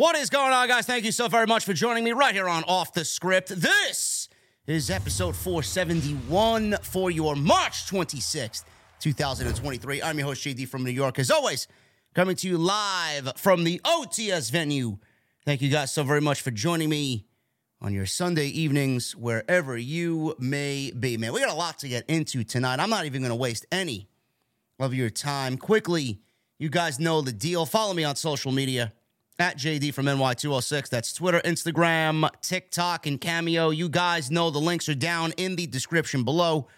What is going on, guys? Thank you so very much for joining me right here on Off the Script. This is episode 471 for your March 26th, 2023. I'm your host, JD from New York. As always, coming to you live from the OTS venue. Thank you guys so very much for joining me on your Sunday evenings, wherever you may be. Man, we got a lot to get into tonight. I'm not even going to waste any of your time. Quickly, you guys know the deal. Follow me on social media at JD from NY206. That's Twitter, Instagram, TikTok, and Cameo. You guys know the links are down in the description below.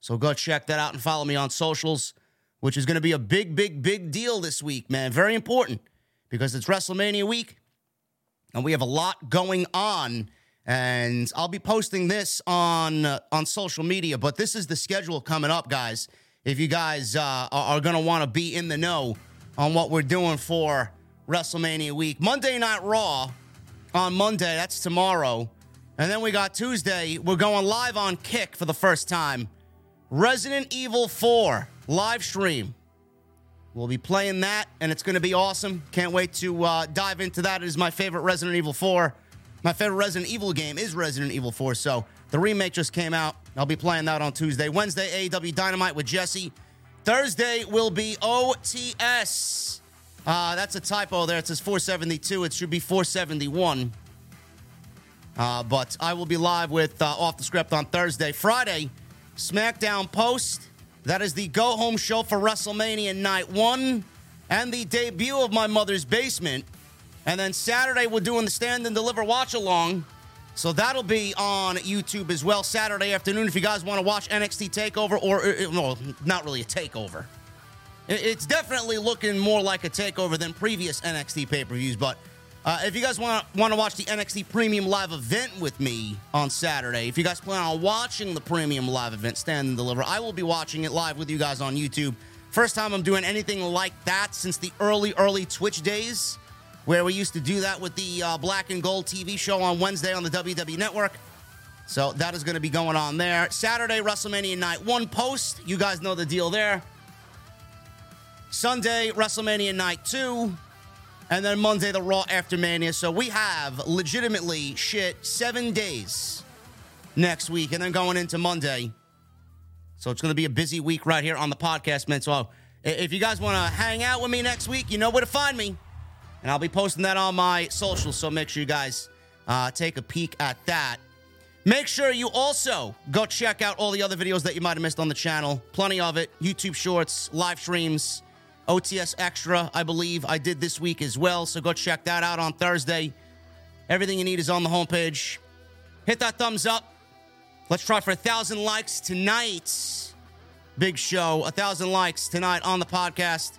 So go check that out and follow me on socials, which is going to be a big, big, big deal this week, man. Very important because it's WrestleMania week and we have a lot going on. And I'll be posting this on uh, on social media, but this is the schedule coming up, guys. If you guys uh, are, are going to want to be in the know on what we're doing for WrestleMania week. Monday Night Raw on Monday, that's tomorrow. And then we got Tuesday, we're going live on Kick for the first time. Resident Evil 4 live stream. We'll be playing that, and it's going to be awesome. Can't wait to uh, dive into that. It is my favorite Resident Evil 4. My favorite Resident Evil game is Resident Evil 4, so the remake just came out. I'll be playing that on Tuesday. Wednesday, AEW Dynamite with Jesse. Thursday will be OTS. Uh, that's a typo there. It says 472. It should be 471. Uh, but I will be live with uh, Off the Script on Thursday. Friday, SmackDown Post. That is the go home show for WrestleMania Night 1 and the debut of My Mother's Basement. And then Saturday, we're doing the Stand and Deliver Watch Along. So that'll be on YouTube as well Saturday afternoon if you guys want to watch NXT TakeOver or, uh, well, not really a takeover. It's definitely looking more like a takeover than previous NXT pay per views. But uh, if you guys want want to watch the NXT Premium Live event with me on Saturday, if you guys plan on watching the Premium Live event, Stand and Deliver, I will be watching it live with you guys on YouTube. First time I'm doing anything like that since the early, early Twitch days, where we used to do that with the uh, Black and Gold TV show on Wednesday on the WWE Network. So that is going to be going on there. Saturday, WrestleMania Night One post. You guys know the deal there. Sunday, WrestleMania Night 2. And then Monday, the Raw After Mania. So we have legitimately shit seven days next week and then going into Monday. So it's going to be a busy week right here on the podcast, man. So if you guys want to hang out with me next week, you know where to find me. And I'll be posting that on my socials. So make sure you guys uh, take a peek at that. Make sure you also go check out all the other videos that you might have missed on the channel. Plenty of it YouTube shorts, live streams OTS Extra, I believe I did this week as well. So go check that out on Thursday. Everything you need is on the homepage. Hit that thumbs up. Let's try for a thousand likes tonight. Big show. A thousand likes tonight on the podcast.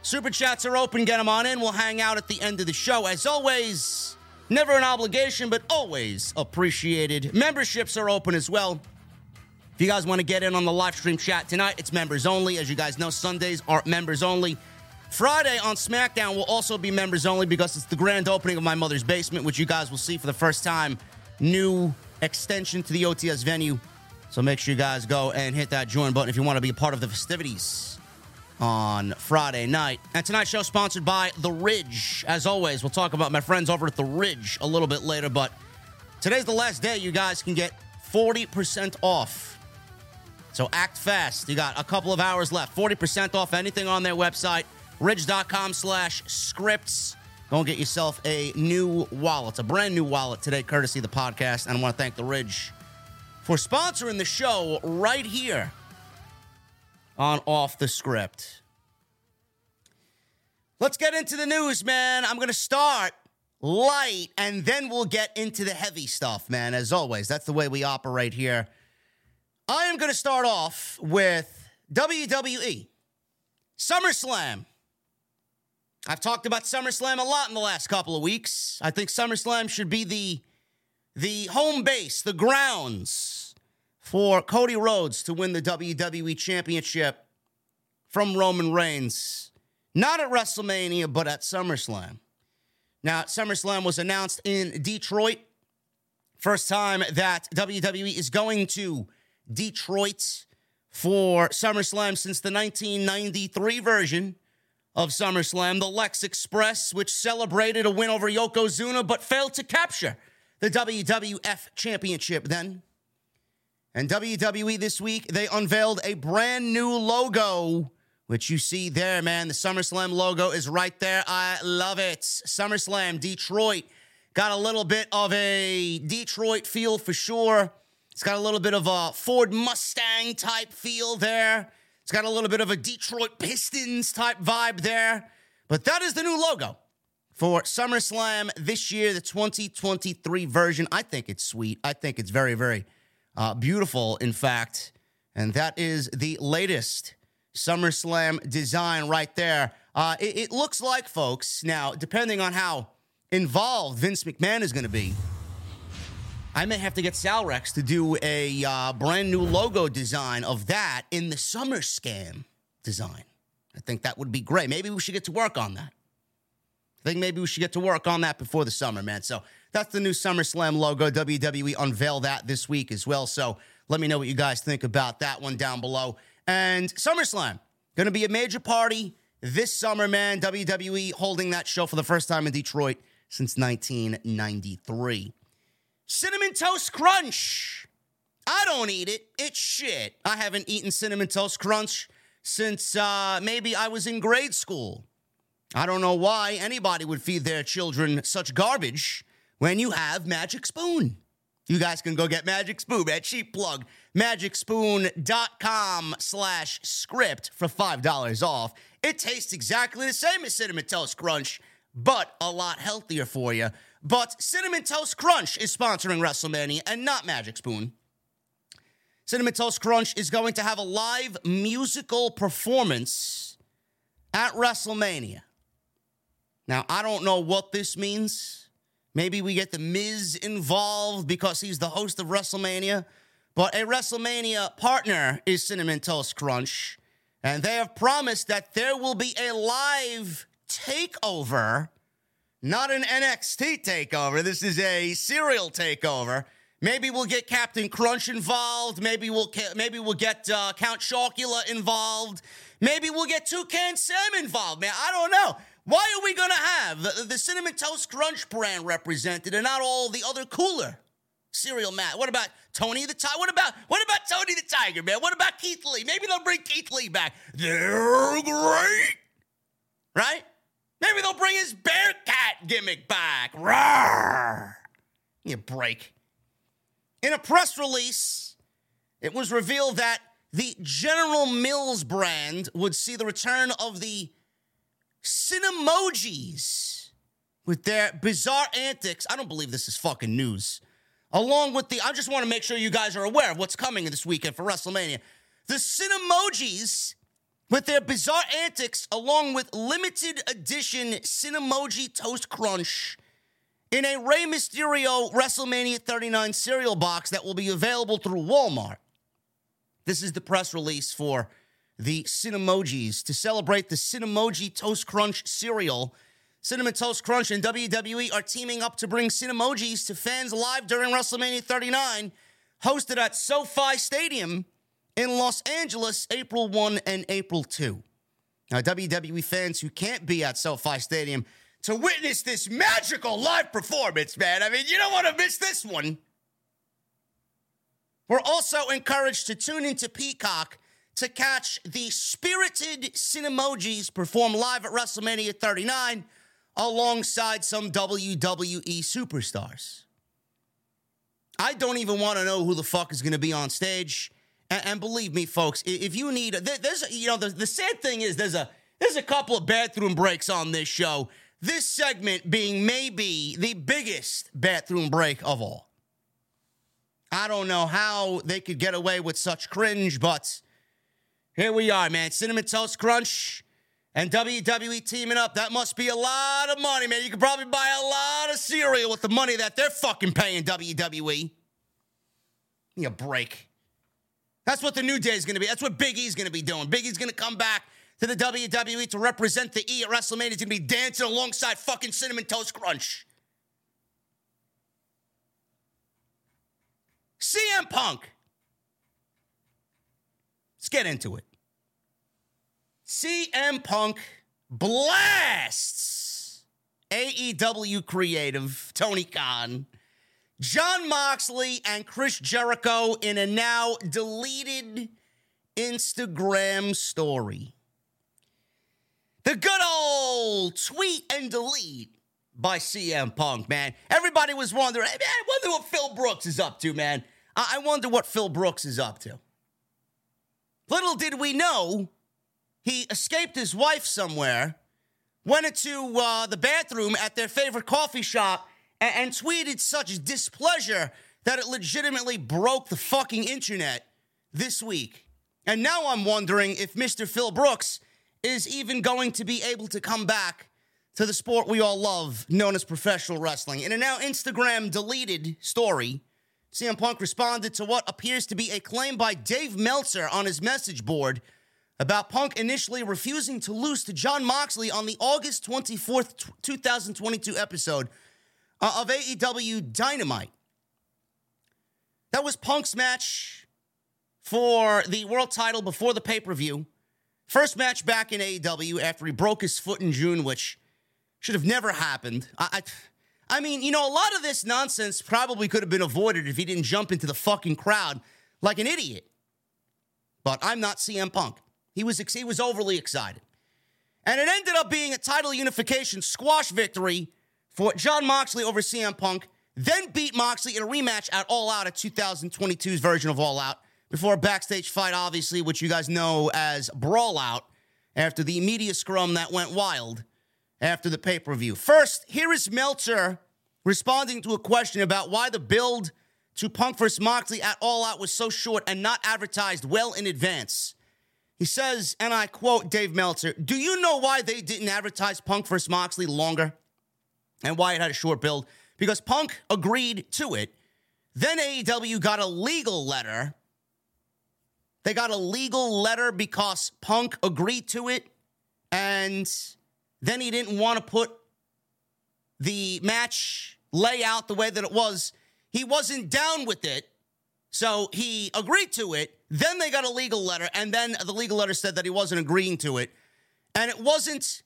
Super chats are open. Get them on in. We'll hang out at the end of the show. As always, never an obligation, but always appreciated. Memberships are open as well. If you guys want to get in on the live stream chat tonight, it's members only. As you guys know, Sundays are members only. Friday on SmackDown will also be members only because it's the grand opening of my mother's basement, which you guys will see for the first time. New extension to the OTS venue. So make sure you guys go and hit that join button if you want to be a part of the festivities on Friday night. And tonight's show sponsored by The Ridge. As always, we'll talk about my friends over at The Ridge a little bit later, but today's the last day you guys can get 40% off so act fast. You got a couple of hours left. 40% off anything on their website, ridge.com slash scripts. Go and get yourself a new wallet, it's a brand new wallet today, courtesy of the podcast. And I want to thank the Ridge for sponsoring the show right here on Off the Script. Let's get into the news, man. I'm going to start light and then we'll get into the heavy stuff, man. As always, that's the way we operate here I am going to start off with WWE SummerSlam. I've talked about SummerSlam a lot in the last couple of weeks. I think SummerSlam should be the the home base, the grounds for Cody Rhodes to win the WWE Championship from Roman Reigns. Not at WrestleMania, but at SummerSlam. Now, SummerSlam was announced in Detroit. First time that WWE is going to Detroit for SummerSlam since the 1993 version of SummerSlam, the Lex Express, which celebrated a win over Yokozuna but failed to capture the WWF Championship then. And WWE this week, they unveiled a brand new logo, which you see there, man. The SummerSlam logo is right there. I love it. SummerSlam, Detroit. Got a little bit of a Detroit feel for sure. It's got a little bit of a Ford Mustang type feel there. It's got a little bit of a Detroit Pistons type vibe there. But that is the new logo for SummerSlam this year, the 2023 version. I think it's sweet. I think it's very, very uh, beautiful, in fact. And that is the latest SummerSlam design right there. Uh, it, it looks like, folks, now, depending on how involved Vince McMahon is going to be, I may have to get Salrex to do a uh, brand new logo design of that in the Summer Scam design. I think that would be great. Maybe we should get to work on that. I think maybe we should get to work on that before the summer, man. So that's the new SummerSlam logo. WWE unveiled that this week as well. So let me know what you guys think about that one down below. And SummerSlam, going to be a major party this summer, man. WWE holding that show for the first time in Detroit since 1993. Cinnamon Toast Crunch. I don't eat it. It's shit. I haven't eaten Cinnamon Toast Crunch since uh, maybe I was in grade school. I don't know why anybody would feed their children such garbage when you have Magic Spoon. You guys can go get Magic Spoon, at Cheap plug. MagicSpoon.com slash script for $5 off. It tastes exactly the same as Cinnamon Toast Crunch, but a lot healthier for you. But Cinnamon Toast Crunch is sponsoring WrestleMania and not Magic Spoon. Cinnamon Toast Crunch is going to have a live musical performance at WrestleMania. Now, I don't know what this means. Maybe we get The Miz involved because he's the host of WrestleMania. But a WrestleMania partner is Cinnamon Toast Crunch. And they have promised that there will be a live takeover, not an NXT takeover. This is a serial takeover. Maybe we'll get Captain Crunch involved. Maybe we'll maybe we'll get uh, Count Chocula involved. Maybe we'll get Toucan Sam involved, man. I don't know. Why are we to have the, the, Cinnamon Toast Crunch brand represented and not all the other cooler cereal mat? What about Tony the Tiger? What about what about Tony the Tiger, man? What about Keith Lee? Maybe they'll bring Keith Lee back. They're great, right? Maybe they'll bring his bear cat gimmick back. Rawr! You break. In a press release, it was revealed that the General Mills brand would see the return of the Cinemojis with their bizarre antics. I don't believe this is fucking news. Along with the, I just want to make sure you guys are aware of what's coming this weekend for WrestleMania. The Cinemojis with their bizarre antics, along with limited edition Cinemoji Toast Crunch in a Rey Mysterio WrestleMania 39 cereal box that will be available through Walmart. This is the press release for the Cinemojis to celebrate the Cinemoji Toast Crunch cereal. Cinnamon Toast Crunch and WWE are teaming up to bring Cinemojis to fans live during WrestleMania 39, hosted at SoFi Stadium in Los Angeles, April 1 and April 2. Now, WWE fans who can't be at SoFi Stadium to witness this magical live performance, man. I mean, you don't want to miss this one. We're also encouraged to tune into Peacock to catch the spirited Cinemojis perform live at WrestleMania 39 alongside some WWE superstars. I don't even want to know who the fuck is going to be on stage. And, and, believe me, folks, if you need, there's, you know, the, the sad thing is there's a there's a couple of bathroom breaks on this show. This segment being maybe the biggest bathroom break of all. I don't know how they could get away with such cringe, but here we are, man. Cinnamon Toast Crunch and WWE teaming up. That must be a lot of money, man. You could probably buy a lot of cereal with the money that they're fucking paying WWE. Give me a break. That's what the new day is going to be. That's what Big E's going to be doing. Big E's going to come back to the WWE to represent the E at WrestleMania. He's going to be dancing alongside fucking Cinnamon Toast Crunch. CM Punk. Let's get into it. CM Punk blasts AEW creative Tony Khan, Jon Moxley, and Chris Jericho in a now deleted Instagram story. The good old tweet and delete by CM Punk, man. Everybody was wondering, man, I wonder what Phil Brooks is up to, man. I wonder what Phil Brooks is up to. Little did we know, he escaped his wife somewhere, went into uh, the bathroom at their favorite coffee shop, and, and tweeted such displeasure that it legitimately broke the fucking internet this week. And now I'm wondering if Mr. Phil Brooks is even going to be able to come back to the sport we all love, known as professional wrestling. In a now Instagram deleted story, CM Punk responded to what appears to be a claim by Dave Meltzer on his message board about Punk initially refusing to lose to Jon Moxley on the August 24th, 2022 episode uh, of AEW Dynamite. That was Punk's match for the world title before the pay per view. First match back in AEW after he broke his foot in June, which should have never happened. I, I, I mean, you know, a lot of this nonsense probably could have been avoided if he didn't jump into the fucking crowd like an idiot. But I'm not CM Punk. He was he was overly excited. And it ended up being a title unification squash victory for Jon Moxley over CM Punk, then beat Moxley in a rematch at All Out at 2022's version of All Out before a backstage fight, obviously, which you guys know as Brawl Out, after the media scrum that went wild after the pay per view. First, here is Meltzer responding to a question about why the build to Punk vs. Moxley at All Out was so short and not advertised well in advance. He says, and I quote Dave Meltzer, Do you know why they didn't advertise Punk vs. Moxley longer and why it had a short build? Because Punk agreed to it. Then AEW got a legal letter they got a legal letter because Punk agreed to it, and then he didn't want to put the match layout the way that it was. He wasn't down with it, so he agreed to it. Then they got a legal letter, and then the legal letter said that he wasn't agreeing to it. And it wasn't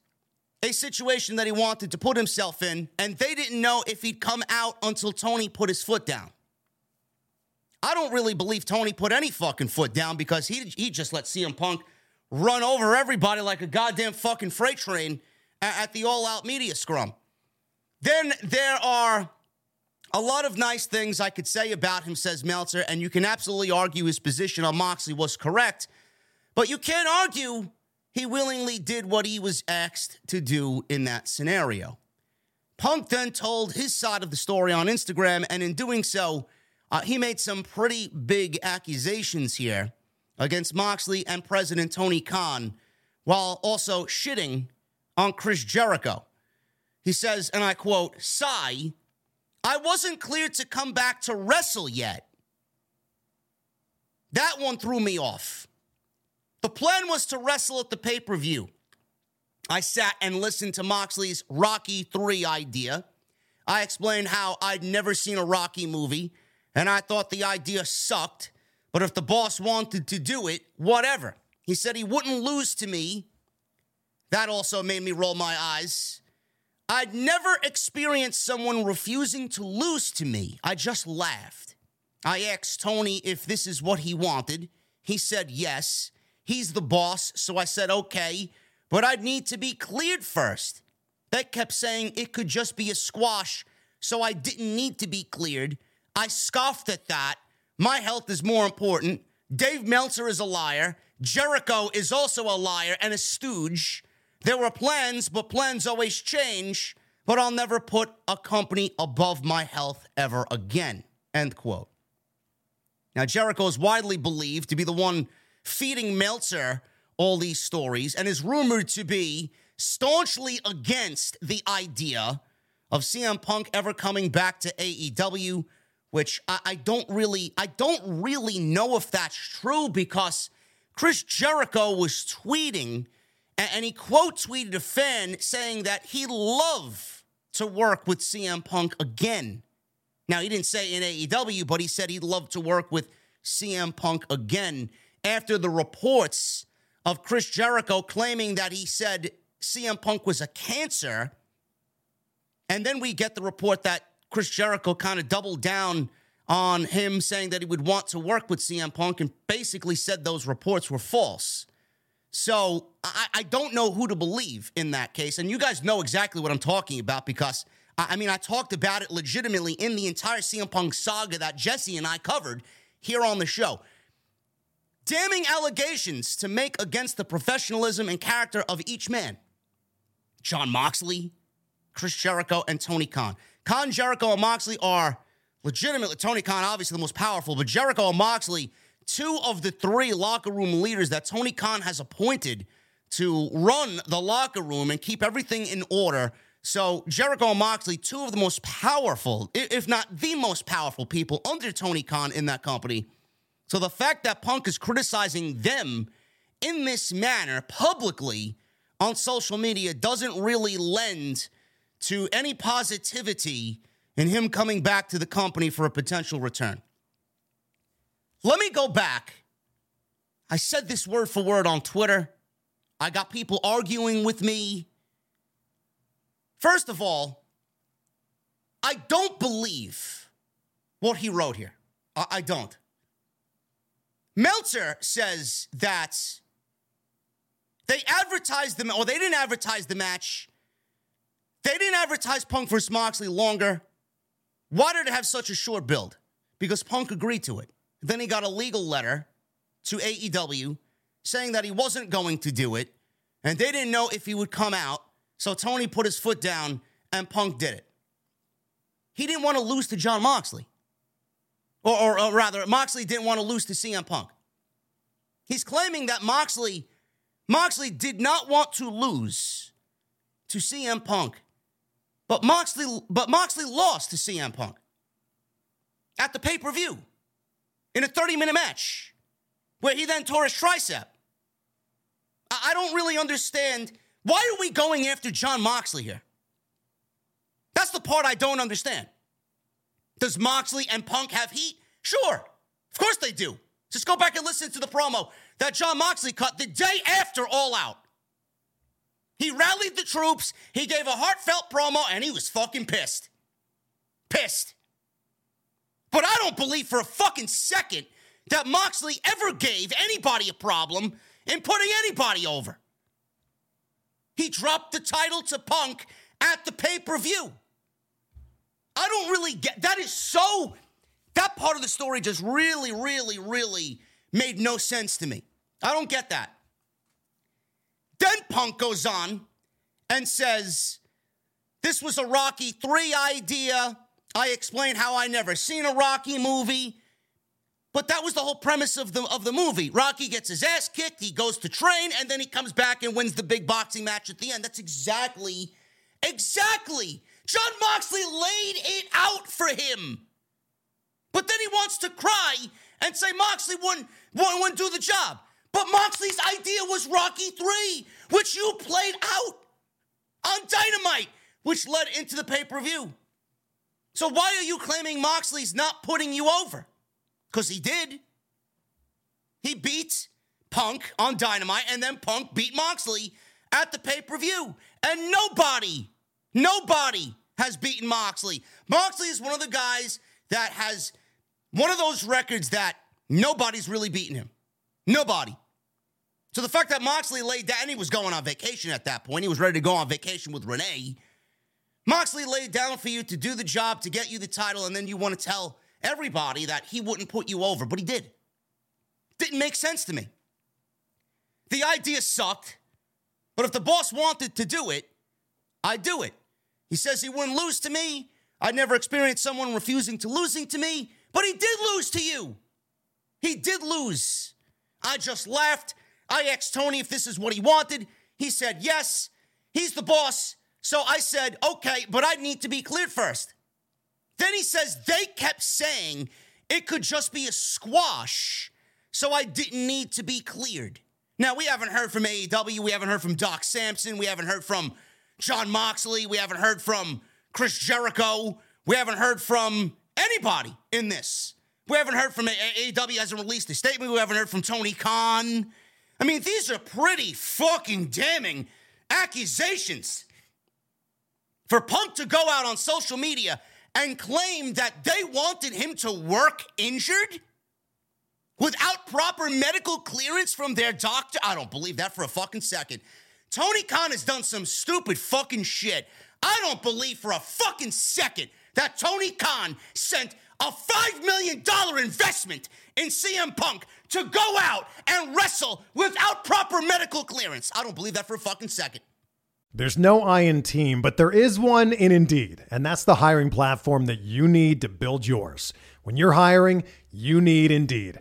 a situation that he wanted to put himself in, and they didn't know if he'd come out until Tony put his foot down. I don't really believe Tony put any fucking foot down because he he just let CM Punk run over everybody like a goddamn fucking freight train at, at the all out media scrum. Then there are a lot of nice things I could say about him, says Meltzer, and you can absolutely argue his position on Moxley was correct, but you can't argue he willingly did what he was asked to do in that scenario. Punk then told his side of the story on Instagram, and in doing so, uh, he made some pretty big accusations here against Moxley and President Tony Khan while also shitting on Chris Jericho. He says, and I quote, Sigh, I wasn't cleared to come back to wrestle yet. That one threw me off. The plan was to wrestle at the pay per view. I sat and listened to Moxley's Rocky 3 idea. I explained how I'd never seen a Rocky movie and I thought the idea sucked. But if the boss wanted to do it, whatever. He said he wouldn't lose to me. That also made me roll my eyes. I'd never experienced someone refusing to lose to me. I just laughed. I asked Tony if this is what he wanted. He said yes. He's the boss, so I said okay, but I'd need to be cleared first. They kept saying it could just be a squash, so I didn't need to be cleared. I scoffed at that. My health is more important. Dave Meltzer is a liar. Jericho is also a liar and a stooge. There were plans, but plans always change. But I'll never put a company above my health ever again. End quote. Now, Jericho is widely believed to be the one feeding Meltzer all these stories and is rumored to be staunchly against the idea of CM Punk ever coming back to AEW, which I, I don't really, I don't really know if that's true because Chris Jericho was tweeting and, and he quote tweeted a fan saying that he'd love to work with CM Punk again. Now, he didn't say in AEW, but he said he'd love to work with CM Punk again after the reports of Chris Jericho claiming that he said CM Punk was a cancer. And then we get the report that Chris Jericho kind of doubled down on him saying that he would want to work with CM Punk and basically said those reports were false. So I, I don't know who to believe in that case. And you guys know exactly what I'm talking about because I mean, I talked about it legitimately in the entire CM Punk saga that Jesse and I covered here on the show. Damning allegations to make against the professionalism and character of each man. Jon Moxley, Chris Jericho, and Tony Khan. Khan, Jericho, and Moxley are legitimately, Tony Khan, obviously the most powerful, but Jericho and Moxley, two of the three locker room leaders that Tony Khan has appointed to run the locker room and keep everything in order so Jericho and Moxley, two of the most powerful, if not the most powerful people under Tony Khan in that company. So the fact that Punk is criticizing them in this manner publicly on social media doesn't really lend to any positivity in him coming back to the company for a potential return. Let me go back. I said this word for word on Twitter. I got people arguing with me First of all, I don't believe what he wrote here. I, I don't. Meltzer says that they advertised the or they didn't advertise the match. They didn't advertise Punk versus Moxley longer. Why did it have such a short build? Because Punk agreed to it. Then he got a legal letter to AEW saying that he wasn't going to do it, and they didn't know if he would come out. So Tony put his foot down and Punk did it. He didn't want to lose to Jon Moxley. Or, or, or, rather, Moxley didn't want to lose to CM Punk. He's claiming that Moxley, Moxley did not want to lose to CM Punk, but Moxley, but Moxley lost to CM Punk at the pay per view in a 30 minute match where he then tore his tricep. I, I don't really understand why are we going after Jon Moxley here? That's the part I don't understand. Does Moxley and Punk have heat? Sure. Of course they do. Just go back and listen to the promo that Jon Moxley cut the day after All Out. He rallied the troops, he gave a heartfelt promo, and he was fucking pissed. Pissed. But I don't believe for a fucking second that Moxley ever gave anybody a problem in putting anybody over. He dropped the title to Punk at the pay per view. I don't really get that is so that part of the story just really, really, really made no sense to me. I don't get that. Then Punk goes on and says, This was a Rocky 3 idea. I explained how I never seen a Rocky movie. But that was the whole premise of the of the movie. Rocky gets his ass kicked, he goes to train, and then he comes back and wins the big boxing match at the end. That's exactly, exactly. Jon Moxley laid it out for him. But then he wants to cry and say Moxley wouldn't, wouldn't do the job. But Moxley's idea was Rocky 3, which you played out on Dynamite, which led into the pay per view. So why are you claiming Moxley's not putting you over? Because he did. He beat Punk on Dynamite, and then Punk beat Moxley at the pay per view. And nobody, nobody has beaten Moxley. Moxley is one of the guys that has one of those records that nobody's really beaten him. Nobody. So the fact that Moxley laid down, he was going on vacation at that point. He was ready to go on vacation with Renee. Moxley laid down for you to do the job, to get you the title, and then you want to tell everybody that he wouldn't put you over, but he did. Didn't make sense to me. The idea sucked, but if the boss wanted to do it, I'd do it. He says he wouldn't lose to me. I'd never experienced someone refusing to losing to me, but he did lose to you. He did lose. I just laughed. I asked Tony if this is what he wanted. He said yes. He's the boss. So I said, okay, but I need to be cleared first. Then he says they kept saying it could just be a squash, so I didn't need to be cleared. Now, we haven't heard from AEW. We haven't heard from Doc Sampson. We haven't heard from Jon Moxley. We haven't heard from Chris Jericho. We haven't heard from anybody in this. We haven't heard from AEW hasn't released a statement. We haven't heard from Tony Khan. I mean, these are pretty fucking damning accusations. For Punk to go out on social media and claim that they wanted him to work injured without proper medical clearance from their doctor, I don't believe that for a fucking second. Tony Khan has done some stupid fucking shit. I don't believe for a fucking second that Tony Khan sent a $5 million investment in CM Punk to go out and wrestle without proper medical clearance. I don't believe that for a fucking second. There's no I in team, but there is one in Indeed, and that's the hiring platform that you need to build yours. When you're hiring, you need Indeed.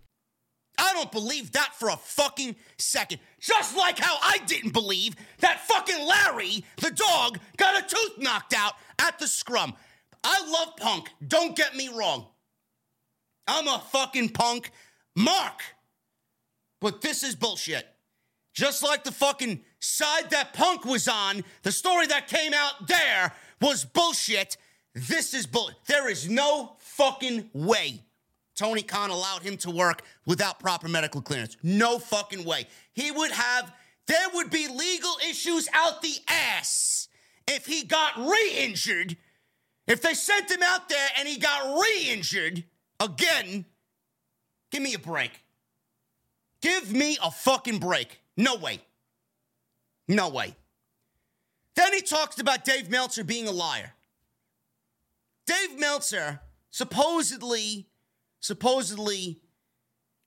I don't believe that for a fucking second. Just like how I didn't believe that fucking Larry, the dog, got a tooth knocked out at the scrum. I love punk. Don't get me wrong. I'm a fucking punk. Mark. But this is bullshit. Just like the fucking side that Punk was on, the story that came out there was bullshit. This is bull. There is no fucking way Tony Khan allowed him to work without proper medical clearance. No fucking way. He would have, there would be legal issues out the ass if he got re injured. If they sent him out there and he got re injured again, give me a break. Give me a fucking break. No way. No way. Then he talks about Dave Meltzer being a liar. Dave Meltzer supposedly, supposedly,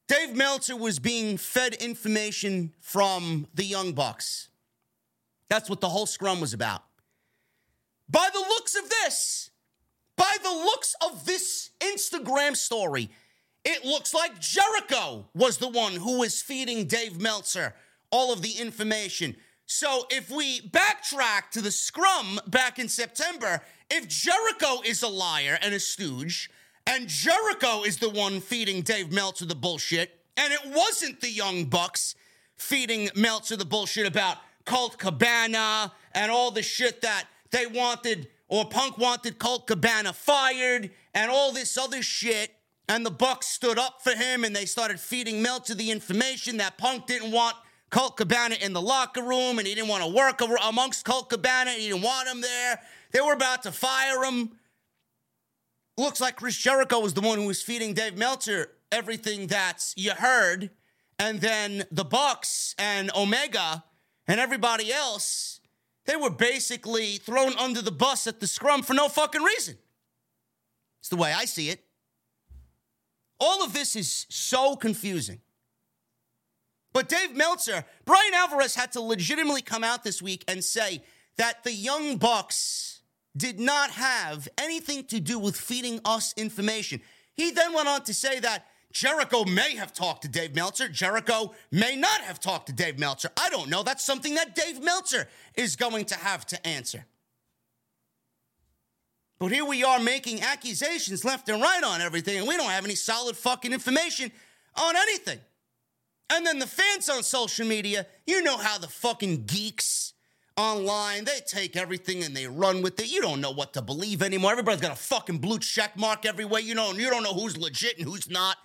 Dave Meltzer was being fed information from the Young Bucks. That's what the whole scrum was about. By the looks of this, by the looks of this Instagram story, it looks like Jericho was the one who was feeding Dave Meltzer all of the information. So if we backtrack to the scrum back in September, if Jericho is a liar and a stooge, and Jericho is the one feeding Dave Meltzer the bullshit, and it wasn't the Young Bucks feeding Meltzer the bullshit about Colt Cabana and all the shit that they wanted or Punk wanted Colt Cabana fired and all this other shit and the Bucks stood up for him and they started feeding Meltzer the information that Punk didn't want Colt Cabana in the locker room and he didn't want to work amongst Colt Cabana and he didn't want him there. They were about to fire him. Looks like Chris Jericho was the one who was feeding Dave Meltzer everything that you heard. And then the Bucks and Omega and everybody else, they were basically thrown under the bus at the scrum for no fucking reason. It's the way I see it. All of this is so confusing. But Dave Meltzer, Bryan Alvarez had to legitimately come out this week and say that the Young Bucks did not have anything to do with feeding us information. He then went on to say that Jericho may have talked to Dave Meltzer. Jericho may not have talked to Dave Meltzer. I don't know. That's something that Dave Meltzer is going to have to answer. But here we are making accusations left and right on everything, and we don't have any solid fucking information on anything. And then the fans on social media, you know how the fucking geeks online, they take everything and they run with it. You don't know what to believe anymore. Everybody's got a fucking blue check mark everywhere. You know, and you don't know who's legit and who's not.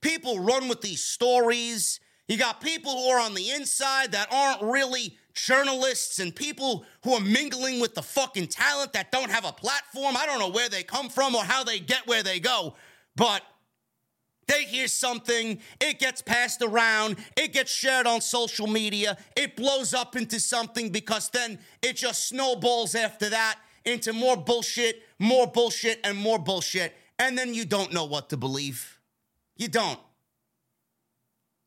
People run with these stories. You got people who are on the inside that aren't really journalists and people who are mingling with the fucking talent that don't have a platform. I don't know where they come from or how they get where they go, but they hear something, it gets passed around, it gets shared on social media, it blows up into something because then it just snowballs after that into more bullshit, more bullshit, and more bullshit. And then you don't know what to believe. You don't.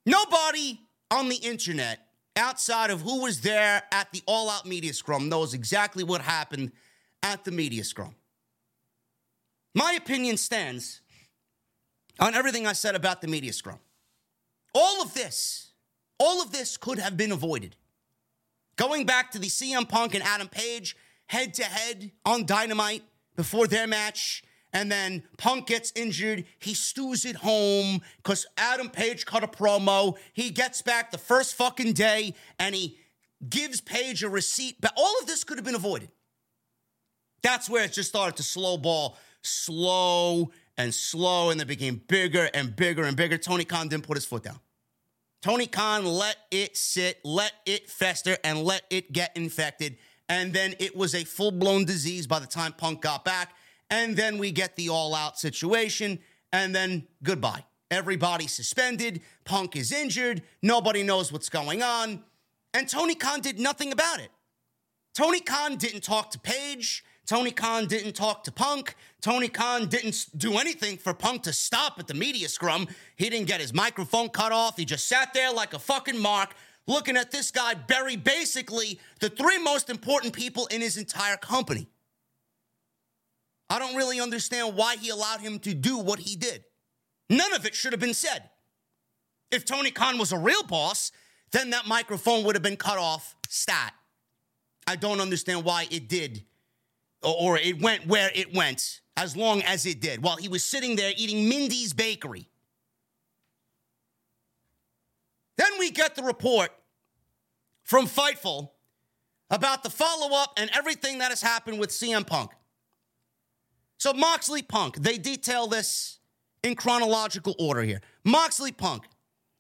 Nobody on the internet outside of who was there at the all out media scrum knows exactly what happened at the media scrum. My opinion stands on everything I said about the media scrum. All of this, all of this could have been avoided. Going back to the CM Punk and Adam Page head to head on Dynamite before their match, and then Punk gets injured. He stews it home because Adam Page cut a promo. He gets back the first fucking day and he gives Page a receipt. But all of this could have been avoided. That's where it just started to slow ball, slow and slow, and it became bigger and bigger and bigger. Tony Khan didn't put his foot down. Tony Khan let it sit, let it fester, and let it get infected. And then it was a full blown disease by the time Punk got back. And then we get the all out situation, and then goodbye. Everybody suspended. Punk is injured. Nobody knows what's going on. And Tony Khan did nothing about it. Tony Khan didn't talk to Page. Tony Khan didn't talk to Punk. Tony Khan didn't do anything for Punk to stop at the media scrum. He didn't get his microphone cut off. He just sat there like a fucking mark, looking at this guy bury basically the three most important people in his entire company. I don't really understand why he allowed him to do what he did. None of it should have been said. If Tony Khan was a real boss, then that microphone would have been cut off stat. I don't understand why it did or it went where it went as long as it did while he was sitting there eating Mindy's Bakery. Then we get the report from Fightful about the follow up and everything that has happened with CM Punk. So, Moxley Punk, they detail this in chronological order here. Moxley Punk,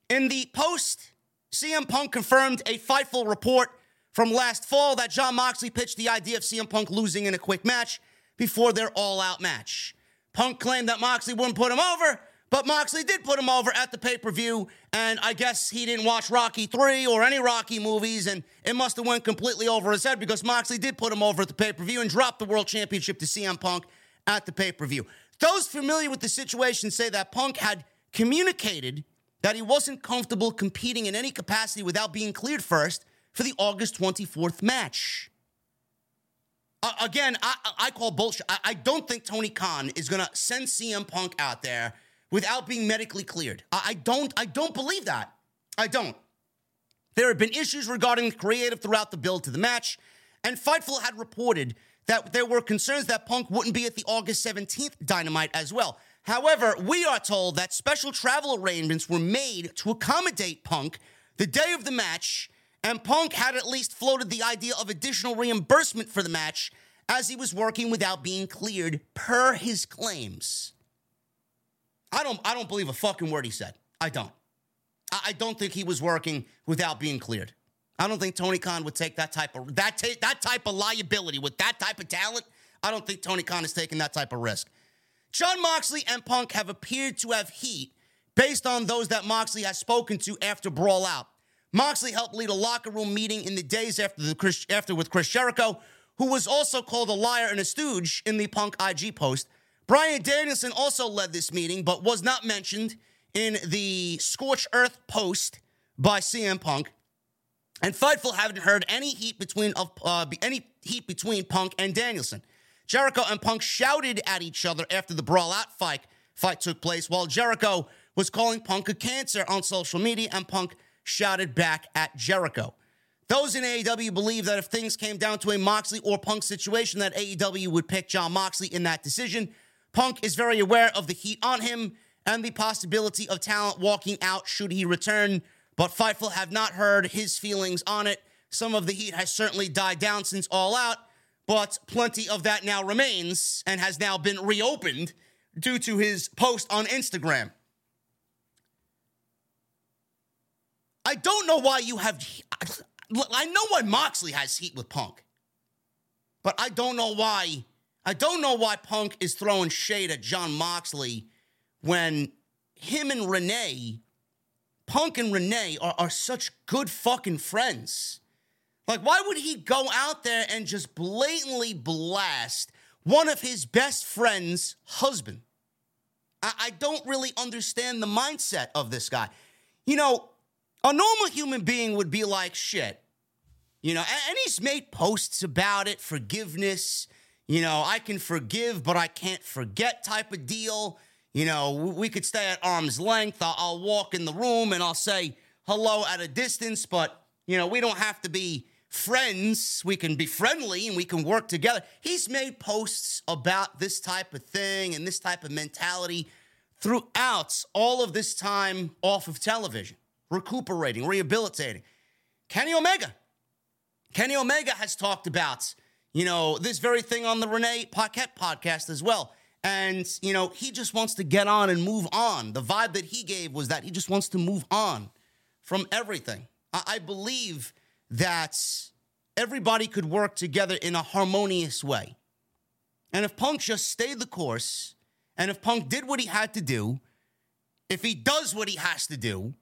in the post, CM Punk confirmed a Fightful report from last fall that Jon Moxley pitched the idea of CM Punk losing in a quick match before their all out match. Punk claimed that Moxley wouldn't put him over, but Moxley did put him over at the pay per view, and I guess he didn't watch Rocky 3 or any Rocky movies, and it must have went completely over his head because Moxley did put him over at the pay per view and dropped the world championship to CM Punk at the pay per view. Those familiar with the situation say that Punk had communicated that he wasn't comfortable competing in any capacity without being cleared first for the August 24th match. Uh, again, I, I, call bullshit. I, I, don't think Tony Khan is going to send CM Punk out there without being medically cleared. I, I don't. I don't believe that. I don't. There have been issues regarding the creative throughout the build to the match, and Fightful had reported that there were concerns that Punk wouldn't be at the August 17th Dynamite as well. However, we are told that special travel arrangements were made to accommodate Punk the day of the match, and Punk had at least floated the idea of additional reimbursement for the match as he was working without being cleared per his claims. I don't I don't believe a fucking word he said. I don't. I, I don't think he was working without being cleared. I don't think Tony Khan would take that type of that that type of liability with that type of talent. I don't think Tony Khan is taking that type of risk. Jon Moxley and Punk have appeared to have heat based on those that Moxley has spoken to after Brawl Out. Moxley helped lead a locker room meeting in the days after the Chris, after with Chris Jericho, who was also called a liar and a stooge in the Punk IG post. Bryan Danielson also led this meeting, but was not mentioned in the Scorch Earth post by CM Punk. And Fightful haven't heard any heat between uh, any heat between Punk and Danielson. Jericho and Punk shouted at each other after the brawl out fight fight took place, while Jericho was calling Punk a cancer on social media, and Punk shouted back at Jericho. Those in AEW believe that if things came down to a Moxley or Punk situation, that AEW would pick Jon Moxley in that decision. Punk is very aware of the heat on him and the possibility of talent walking out should he return but Fightful have not heard his feelings on it. Some of the heat has certainly died down since All Out, but plenty of that now remains and has now been reopened due to his post on Instagram. I don't know why you have. I know why Moxley has heat with Punk, but I don't know why. I don't know why Punk is throwing shade at Jon Moxley when him and Renee, Punk and Renee, are, are such good fucking friends. Like, why would he go out there and just blatantly blast one of his best friend's husband? I, I don't really understand the mindset of this guy. You know, a normal human being would be like, shit. You know, and he's made posts about it, forgiveness. You know, I can forgive, but I can't forget type of deal. You know, we could stay at arm's length. I'll, walk in the room and I'll say hello at a distance, but, you know, we don't have to be friends. We can be friendly and we can work together. He's made posts about this type of thing and this type of mentality throughout all of this time off of television recuperating, rehabilitating. Kenny Omega. Kenny Omega has talked about, you know, this very thing on the Renee Paquette podcast as well. And, you know, he just wants to get on and move on. The vibe that he gave was that he just wants to move on from everything. I, I believe that everybody could work together in a harmonious way. And if Punk just stayed the course, and if Punk did what he had to do, if he does what he has to do,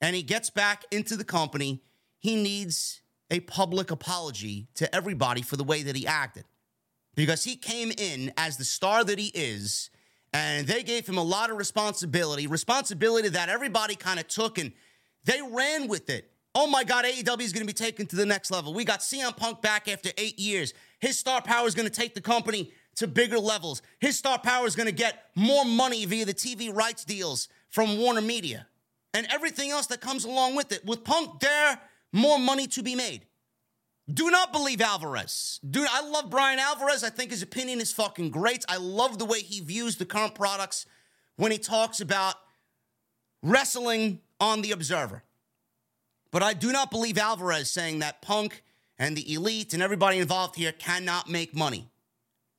and he gets back into the company, he needs a public apology to everybody for the way that he acted. Because he came in as the star that he is, and they gave him a lot of responsibility, responsibility that everybody kind of took and they ran with it. Oh my God, AEW is going to be taken to the next level. We got CM Punk back after eight years. His star power is going to take the company to bigger levels. His star power is going to get more money via the TV rights deals from Warner Media and everything else that comes along with it. With Punk there, more money to be made. Do not believe Alvarez. Dude, I love Bryan Alvarez. I think his opinion is fucking great. I love the way he views the current products when he talks about wrestling on the Observer. But I do not believe Alvarez saying that Punk and the elite and everybody involved here cannot make money.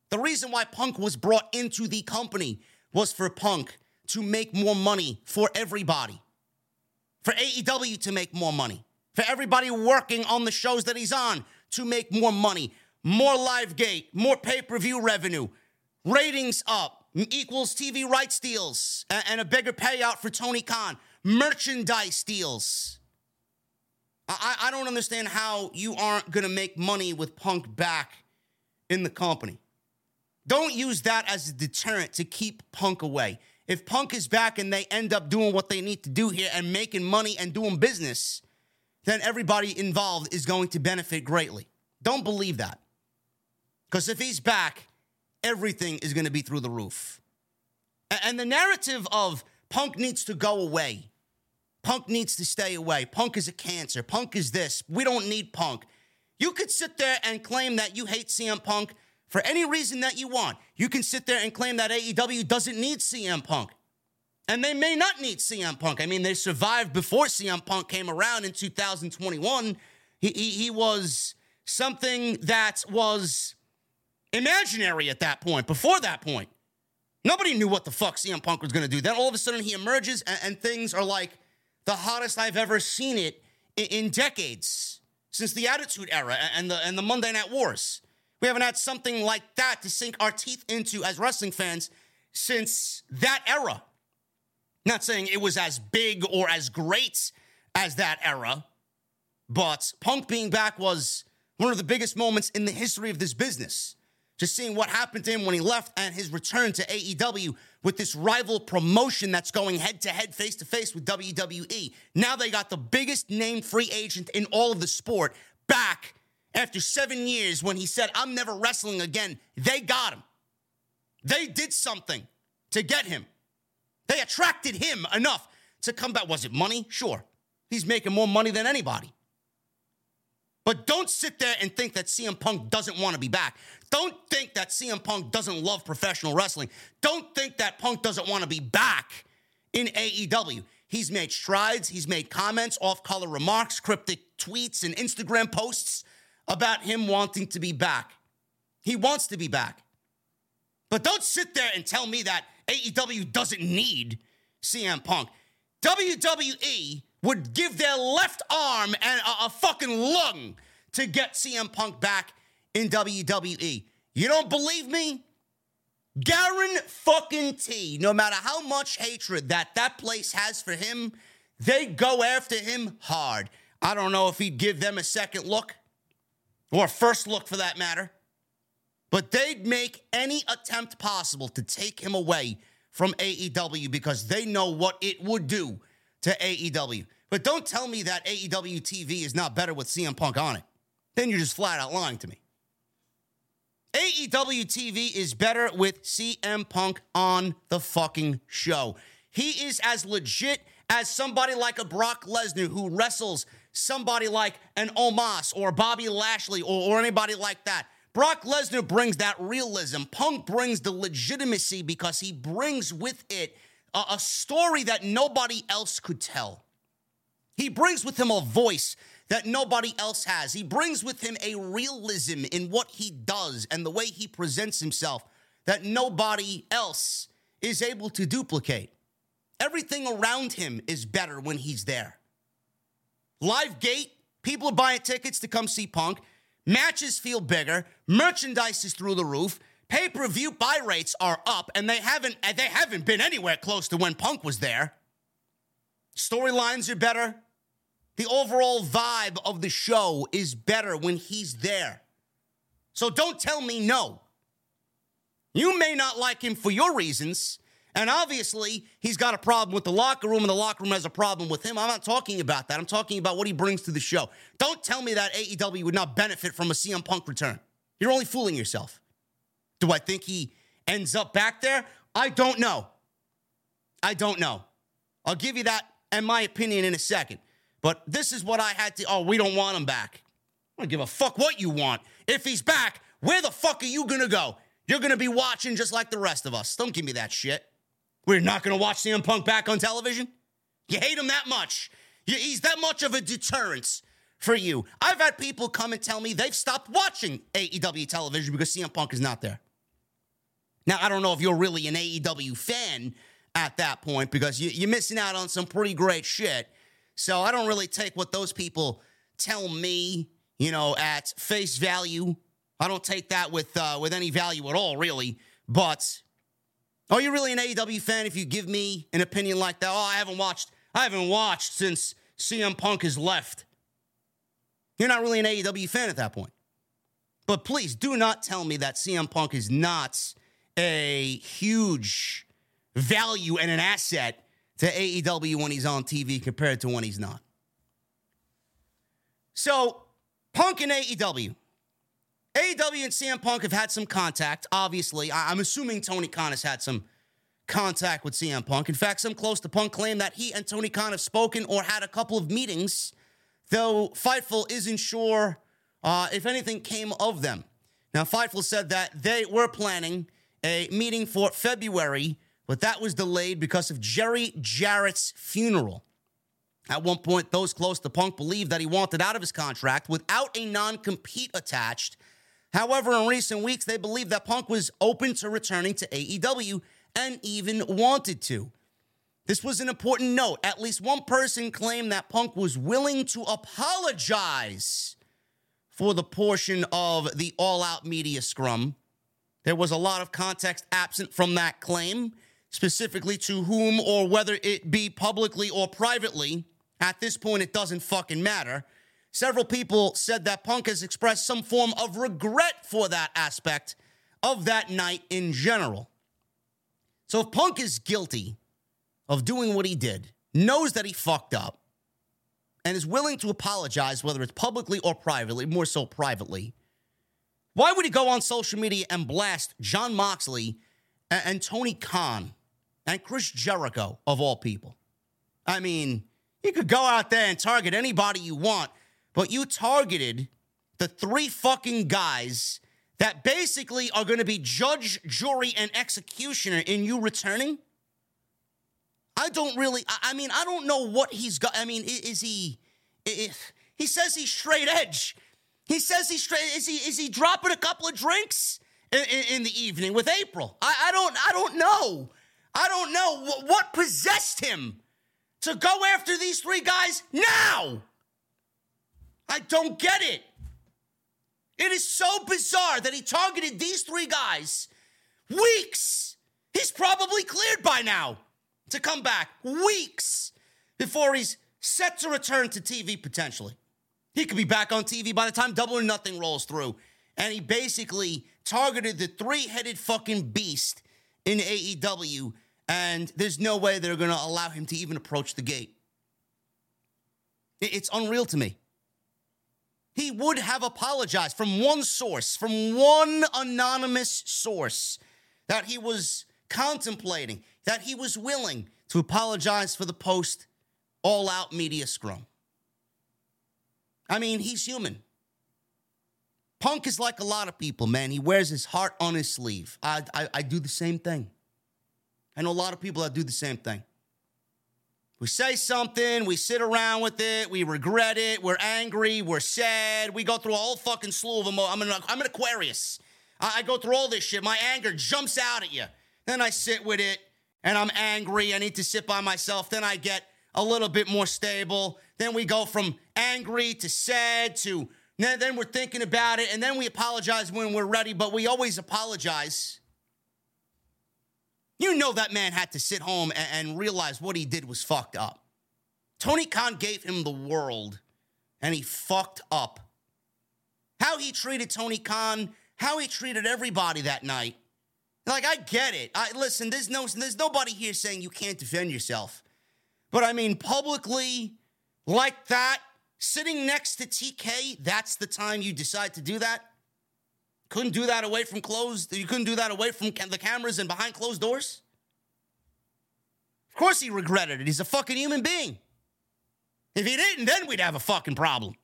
The reason why Punk was brought into the company was for Punk to make more money for everybody for AEW to make more money, for everybody working on the shows that he's on to make more money, more live gate, more pay per view revenue, ratings up equals TV rights deals and a bigger payout for Tony Khan, merchandise deals. I, I don't understand how you aren't going to make money with Punk back in the company. Don't use that as a deterrent to keep Punk away if Punk is back and they end up doing what they need to do here and making money and doing business, then everybody involved is going to benefit greatly. Don't believe that. Because if he's back, everything is going to be through the roof. And the narrative of Punk needs to go away, Punk needs to stay away, Punk is a cancer, Punk is this, we don't need Punk. You could sit there and claim that you hate CM Punk for any reason that you want. You can sit there and claim that AEW doesn't need CM Punk. And they may not need CM Punk. I mean, they survived before CM Punk came around in 2021. He, he, he was something that was imaginary at that point, before that point. Nobody knew what the fuck CM Punk was going to do. Then all of a sudden he emerges and, and, things are like the hottest I've ever seen it in, in decades since the Attitude Era and the, and the Monday Night Wars. We haven't had something like that to sink our teeth into as wrestling fans since that era. Not saying it was as big or as great as that era, but Punk being back was one of the biggest moments in the history of this business. Just seeing what happened to him when he left and his return to AEW with this rival promotion that's going head to head, face to face with WWE. Now they got the biggest name free agent in all of the sport back after seven years when he said, I'm never wrestling again, they got him. They did something to get him. They attracted him enough to come back. Was it money? Sure. He's making more money than anybody. But don't sit there and think that CM Punk doesn't want to be back. Don't think that CM Punk doesn't love professional wrestling. Don't think that Punk doesn't want to be back in AEW. He's made strides. He's made comments, off color remarks, cryptic tweets, and Instagram posts about him wanting to be back. He wants to be back. But don't sit there and tell me that AEW doesn't need CM Punk. WWE would give their left arm and a, a fucking lung to get CM Punk back in WWE. You don't believe me? Garen fucking T, no matter how much hatred that that place has for him, they go after him hard. I don't know if he'd give them a second look or first look for that matter, but they'd make any attempt possible to take him away from AEW because they know what it would do to AEW. But don't tell me that AEW TV is not better with CM Punk on it. Then you're just flat out lying to me. AEW TV is better with CM Punk on the fucking show. He is as legit as somebody like a Brock Lesnar who wrestles somebody like an Omos or Bobby Lashley or, or anybody like that. Brock Lesnar brings that realism. Punk brings the legitimacy because he brings with it a, a story that nobody else could tell. He brings with him a voice that nobody else has. He brings with him a realism in what he does and the way he presents himself that nobody else is able to duplicate. Everything around him is better when he's there. Live gate, people are buying tickets to come see Punk. Matches feel bigger. Merchandise is through the roof. Pay-per-view buy rates are up, and they haven't they haven't been anywhere close to when Punk was there. Storylines are better. The overall vibe of the show is better when he's there. So don't tell me no. You may not like him for your reasons, and obviously he's got a problem with the locker room, and the locker room has a problem with him. I'm not talking about that. I'm talking about what he brings to the show. Don't tell me that AEW would not benefit from a CM Punk return. You're only fooling yourself. Do I think he ends up back there? I don't know. I don't know. I'll give you that and my opinion in a second. But this is what I had to. Oh, we don't want him back. I don't give a fuck what you want. If he's back, where the fuck are you gonna go? You're gonna be watching just like the rest of us. Don't give me that shit. We're not gonna watch CM Punk back on television. You hate him that much. He's that much of a deterrence for you. I've had people come and tell me they've stopped watching AEW television because CM Punk is not there. Now, I don't know if you're really an AEW fan at that point because you, are missing out on some pretty great shit. So I don't really take what those people tell me, you know, at face value. I don't take that with uh, with any value at all, really. But are you really an AEW fan if you give me an opinion like that? Oh, I haven't watched. I haven't watched since CM Punk has left. You're not really an AEW fan at that point. But please do not tell me that CM Punk is not a huge value and an asset to AEW when he's on TV compared to when he's not. So, Punk and AEW. AEW and CM Punk have had some contact, obviously. I'm assuming Tony Khan has had some contact with CM Punk. In fact, some close to Punk claim that he and Tony Khan have spoken or had a couple of meetings, though Fightful isn't sure uh, if anything came of them. Now, Fightful said that they were planning a meeting for February but that was delayed because of Jerry Jarrett's funeral. At one point, those close to Punk believed that he wanted out of his contract without a non compete attached. However, in recent weeks, they believe that Punk was open to returning to AEW and even wanted to. This was an important note. At least one person claimed that Punk was willing to apologize for the portion of the all out media scrum. There was a lot of context absent from that claim specifically to whom or whether it be publicly or privately. At this point, it doesn't fucking matter. Several people said that Punk has expressed some form of regret for that aspect of that night in general. So if Punk is guilty of doing what he did, knows that he fucked up, and is willing to apologize, whether it's publicly or privately, more so privately, why would he go on social media and blast Jon Moxley and, and Tony Khan and Chris Jericho, of all people. I mean, you could go out there and target anybody you want, but you targeted the three fucking guys that basically are going to be judge, jury, and executioner in you returning? I don't really. I, mean, I don't know what he's got. I mean, is, he? Is, he says he's straight edge. He says he's straight. Is he? Is he dropping a couple of drinks in, in, the evening with April? I, I don't. I don't know. I don't know what possessed him to go after these three guys now. I don't get it. It is so bizarre that he targeted these three guys weeks. He's probably cleared by now to come back weeks before he's set to return to TV potentially. He could be back on TV by the time Double or Nothing rolls through. And he basically targeted the three headed fucking beast in AEW, and there's no way they're going to allow him to even approach the gate. It's unreal to me. He would have apologized from one source, from one anonymous source, that he was contemplating, that he was willing to apologize for the post all out media scrum. I mean, he's human. Punk is like a lot of people, man. He wears his heart on his sleeve. I, I, I do the same thing. I know a lot of people that do the same thing. We say something, we sit around with it, we regret it, we're angry, we're sad, we go through a whole fucking slew of emotions. I'm an, I'm an Aquarius. I, I go through all this shit. My anger jumps out at you. Then I sit with it and I'm angry. I need to sit by myself. Then I get a little bit more stable. Then we go from angry to sad to then we're thinking about it and then we apologize when we're ready, but we always apologize you know that man had to sit home and, and realize what he did was fucked up. Tony Khan gave him the world and he fucked up. How he treated Tony Khan, how he treated everybody that night. Like I get it. I listen, there's no there's nobody here saying you can't defend yourself. But I mean publicly like that, sitting next to TK, that's the time you decide to do that? Couldn't do that away from closed. You couldn't do that away from the cameras and behind closed doors. Of course, he regretted it. He's a fucking human being. If he didn't, then we'd have a fucking problem.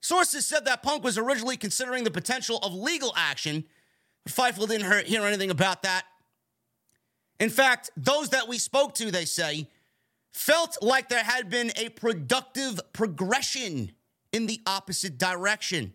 Sources said that Punk was originally considering the potential of legal action, but Fightful didn't hear anything about that. In fact, those that we spoke to, they say, felt like there had been a productive progression in the opposite direction.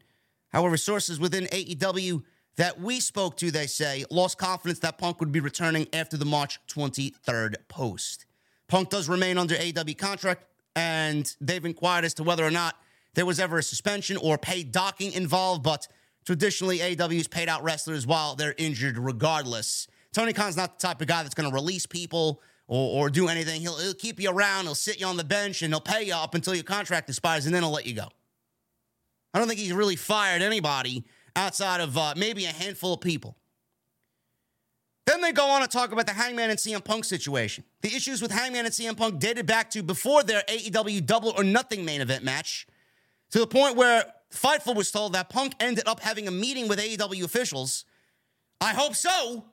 However, sources within AEW that we spoke to, they say, lost confidence that Punk would be returning after the March 23rd post. Punk does remain under AEW contract, and they've inquired as to whether or not there was ever a suspension or paid docking involved, but traditionally, AEW's paid out wrestlers while they're injured regardless. Tony Khan's not the type of guy that's going to release people or, or do anything. He'll, he'll keep you around, he'll sit you on the bench, and he'll pay you up until your contract expires, and then he'll let you go. I don't think he's really fired anybody outside of uh, maybe a handful of people. Then they go on to talk about the Hangman and CM Punk situation. The issues with Hangman and CM Punk dated back to before their AEW Double or Nothing main event match, to the point where Fightful was told that Punk ended up having a meeting with AEW officials. I hope so.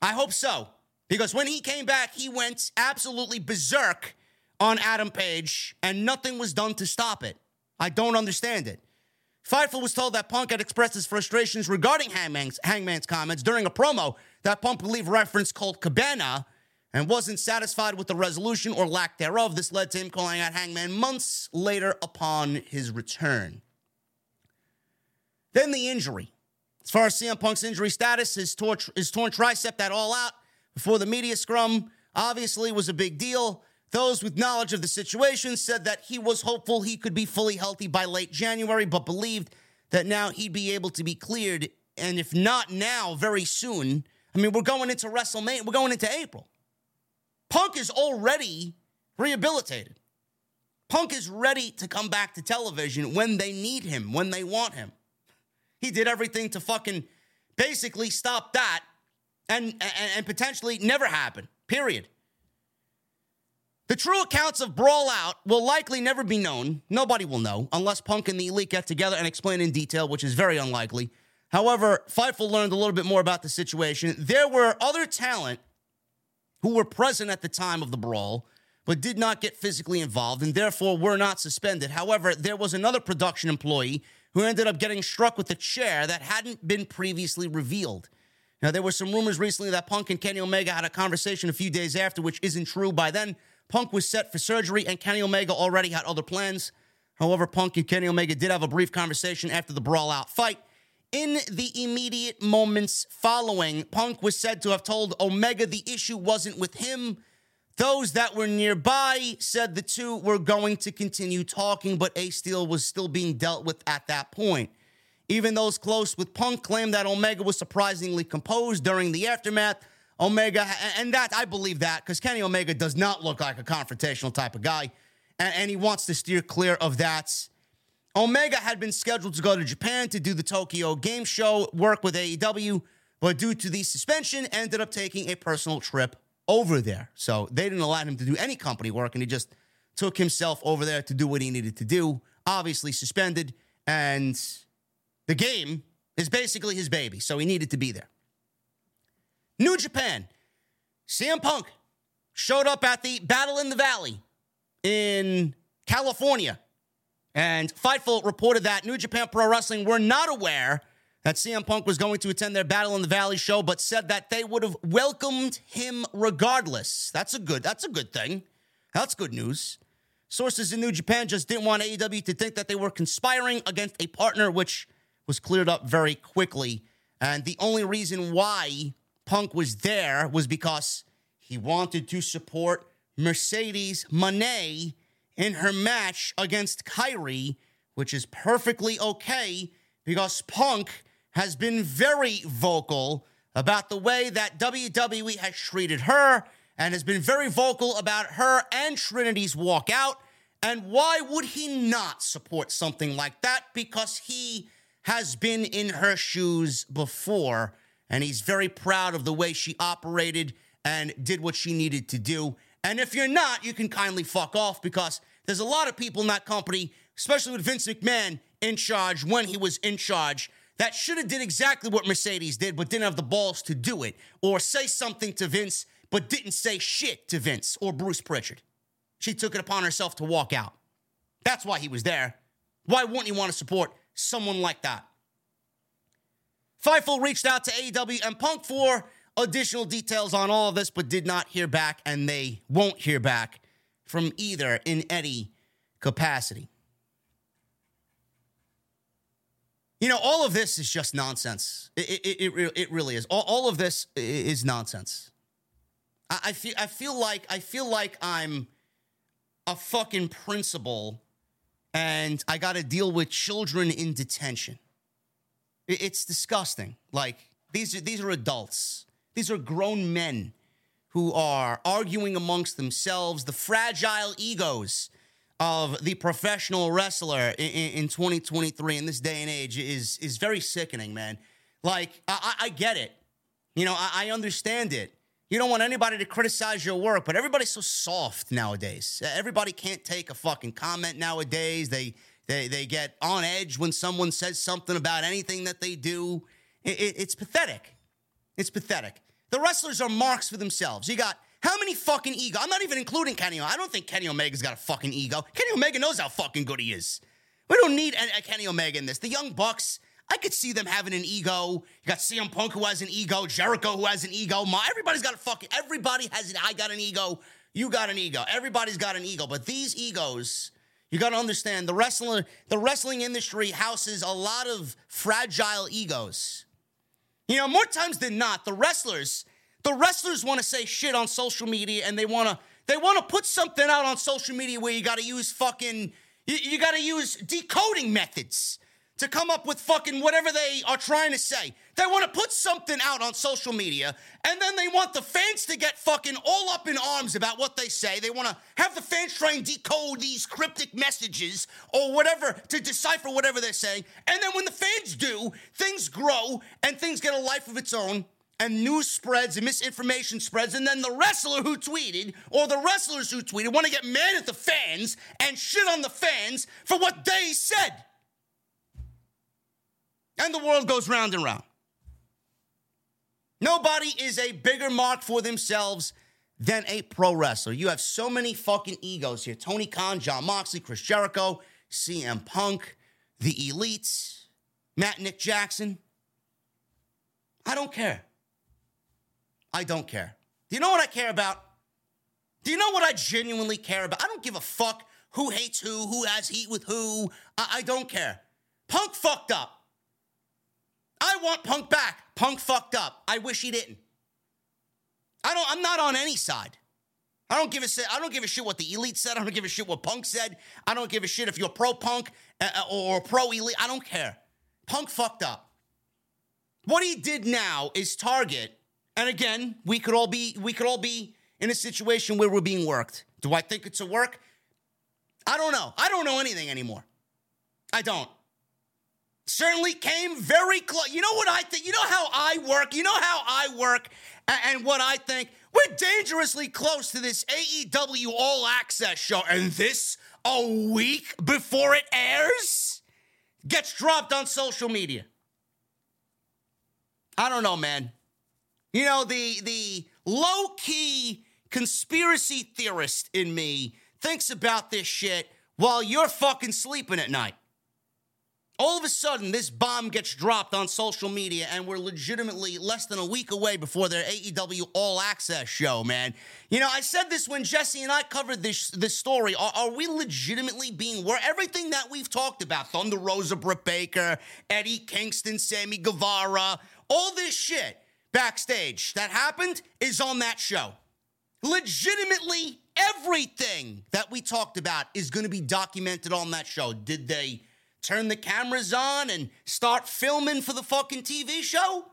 I hope so. Because when he came back, he went absolutely berserk on Adam Page, and nothing was done to stop it. I don't understand it. Fightful was told that Punk had expressed his frustrations regarding Hangman's, Hangman's comments during a promo that Punk believed referenced Colt Cabana and wasn't satisfied with the resolution or lack thereof. This led to him calling out Hangman months later upon his return. Then the injury. As far as CM Punk's injury status, his, tor- his torn tricep that all out before the media scrum obviously was a big deal. Those with knowledge of the situation said that he was hopeful he could be fully healthy by late January, but believed that now he'd be able to be cleared. And if not now, very soon. I mean, we're going into WrestleMania, we're going into April. Punk is already rehabilitated. Punk is ready to come back to television when they need him, when they want him. He did everything to fucking basically stop that and, and, and potentially never happen, period. The true accounts of Brawl Out will likely never be known. Nobody will know unless Punk and the Elite get together and explain in detail, which is very unlikely. However, Fightful learned a little bit more about the situation. There were other talent who were present at the time of the brawl, but did not get physically involved and therefore were not suspended. However, there was another production employee who ended up getting struck with a chair that hadn't been previously revealed. Now, there were some rumors recently that Punk and Kenny Omega had a conversation a few days after, which isn't true. By then, Punk was set for surgery, and Kenny Omega already had other plans. However, Punk and Kenny Omega did have a brief conversation after the brawl out fight. In the immediate moments following, Punk was said to have told Omega the issue wasn't with him. Those that were nearby said the two were going to continue talking, but Ace Steel was still being dealt with at that point. Even those close with Punk claimed that Omega was surprisingly composed during the aftermath. Omega, and that I believe that because Kenny Omega does not look like a confrontational type of guy, and, and he wants to steer clear of that. Omega had been scheduled to go to Japan to do the Tokyo Game Show work with AEW, but due to the suspension, ended up taking a personal trip over there. So they didn't allow him to do any company work, and he just took himself over there to do what he needed to do. Obviously suspended, and the game is basically his baby, so he needed to be there. New Japan, CM Punk showed up at the Battle in the Valley in California. And Fightful reported that New Japan Pro Wrestling were not aware that CM Punk was going to attend their Battle in the Valley show, but said that they would have welcomed him regardless. That's a good, that's a good thing. That's good news. Sources in New Japan just didn't want AEW to think that they were conspiring against a partner, which was cleared up very quickly. And the only reason why Punk was there was because he wanted to support Mercedes Moné in her match against Kairi, which is perfectly okay because Punk has been very vocal about the way that WWE has treated her and has been very vocal about her and Trinity's walkout. And why would he not support something like that? Because he has been in her shoes before, and he's very proud of the way she operated and did what she needed to do. And if you're not, you can kindly fuck off because there's a lot of people in that company, especially with Vince McMahon in charge when he was in charge, that should have did exactly what Mercedes did, but didn't have the balls to do it, or say something to Vince, but didn't say shit to Vince or Bruce Pritchard. She took it upon herself to walk out. That's why he was there. Why wouldn't he want to support someone like that. Fightful reached out to AEW and Punk for additional details on all of this, but did not hear back, and they won't hear back from either in any capacity. You know, all of this is just nonsense. It, it, it, it really is. All, all of this is nonsense. I, I feel I feel like I feel like I'm a fucking principal and I got to deal with children in detention. It's disgusting. Like these are these are adults. These are grown men who are arguing amongst themselves. The fragile egos of the professional wrestler in, in 2023 in this day and age is is very sickening, man. Like I, I get it. You know, I, I understand it. You don't want anybody to criticize your work, but everybody's so soft nowadays. Everybody can't take a fucking comment nowadays. They they they get on edge when someone says something about anything that they do. It, it, it's pathetic. It's pathetic. The wrestlers are marks for themselves. You got how many fucking ego? I'm not even including Kenny. I don't think Kenny Omega's got a fucking ego. Kenny Omega knows how fucking good he is. We don't need a, a Kenny Omega in this. The Young Bucks, I could see them having an ego. You got CM Punk who has an ego, Jericho who has an ego. My, everybody's got a fucking. Everybody has an. I got an ego. You got an ego. Everybody's got an ego. But these egos, you got to understand the wrestling. The wrestling industry houses a lot of fragile egos. You know, more times than not, the wrestlers, the wrestlers want to say shit on social media, and they want to. They want to put something out on social media where you got to use fucking. You, you got to use decoding methods to come up with fucking whatever they are trying to say. They want to put something out on social media and then they want the fans to get fucking all up in arms about what they say. They want to have the fans try and decode these cryptic messages or whatever to decipher whatever they're saying. And then when the fans do, things grow and things get a life of its own. And news spreads and misinformation spreads, and then the wrestler who tweeted or the wrestlers who tweeted want to get mad at the fans and shit on the fans for what they said. And the world goes round and round. Nobody is a bigger mark for themselves than a pro wrestler. You have so many fucking egos here Tony Khan, Jon Moxley, Chris Jericho, CM Punk, the Elites, Matt Nick Jackson. I don't care. I don't care. Do you know what I care about? Do you know what I genuinely care about? I don't give a fuck who hates who, who has heat with who. I, I don't care. Punk fucked up. I want Punk back. Punk fucked up. I wish he didn't. I don't. I'm not on any side. I don't give a shit. I don't give a shit what the elite said. I don't give a shit what Punk said. I don't give a shit if you're pro Punk uh, uh, or pro elite. I don't care. Punk fucked up. What he did now is target. And again, we could all be we could all be in a situation where we're being worked. Do I think it's a work? I don't know. I don't know anything anymore. I don't. Certainly came very close. You know what I think? You know how I work? You know how I work and what I think? We're dangerously close to this AEW All Access show. And this a week before it airs gets dropped on social media. I don't know, man. You know, the the low-key conspiracy theorist in me thinks about this shit while you're fucking sleeping at night. All of a sudden, this bomb gets dropped on social media, and we're legitimately less than a week away before their AEW All Access show, man. You know, I said this when Jesse and I covered this, this story. Are, are we legitimately being where everything that we've talked about Thunder Rosa, Britt Baker, Eddie Kingston, Sammy Guevara, all this shit backstage that happened is on that show. Legitimately, everything that we talked about is going to be documented on that show. Did they turn the cameras on and start filming for the fucking TV show?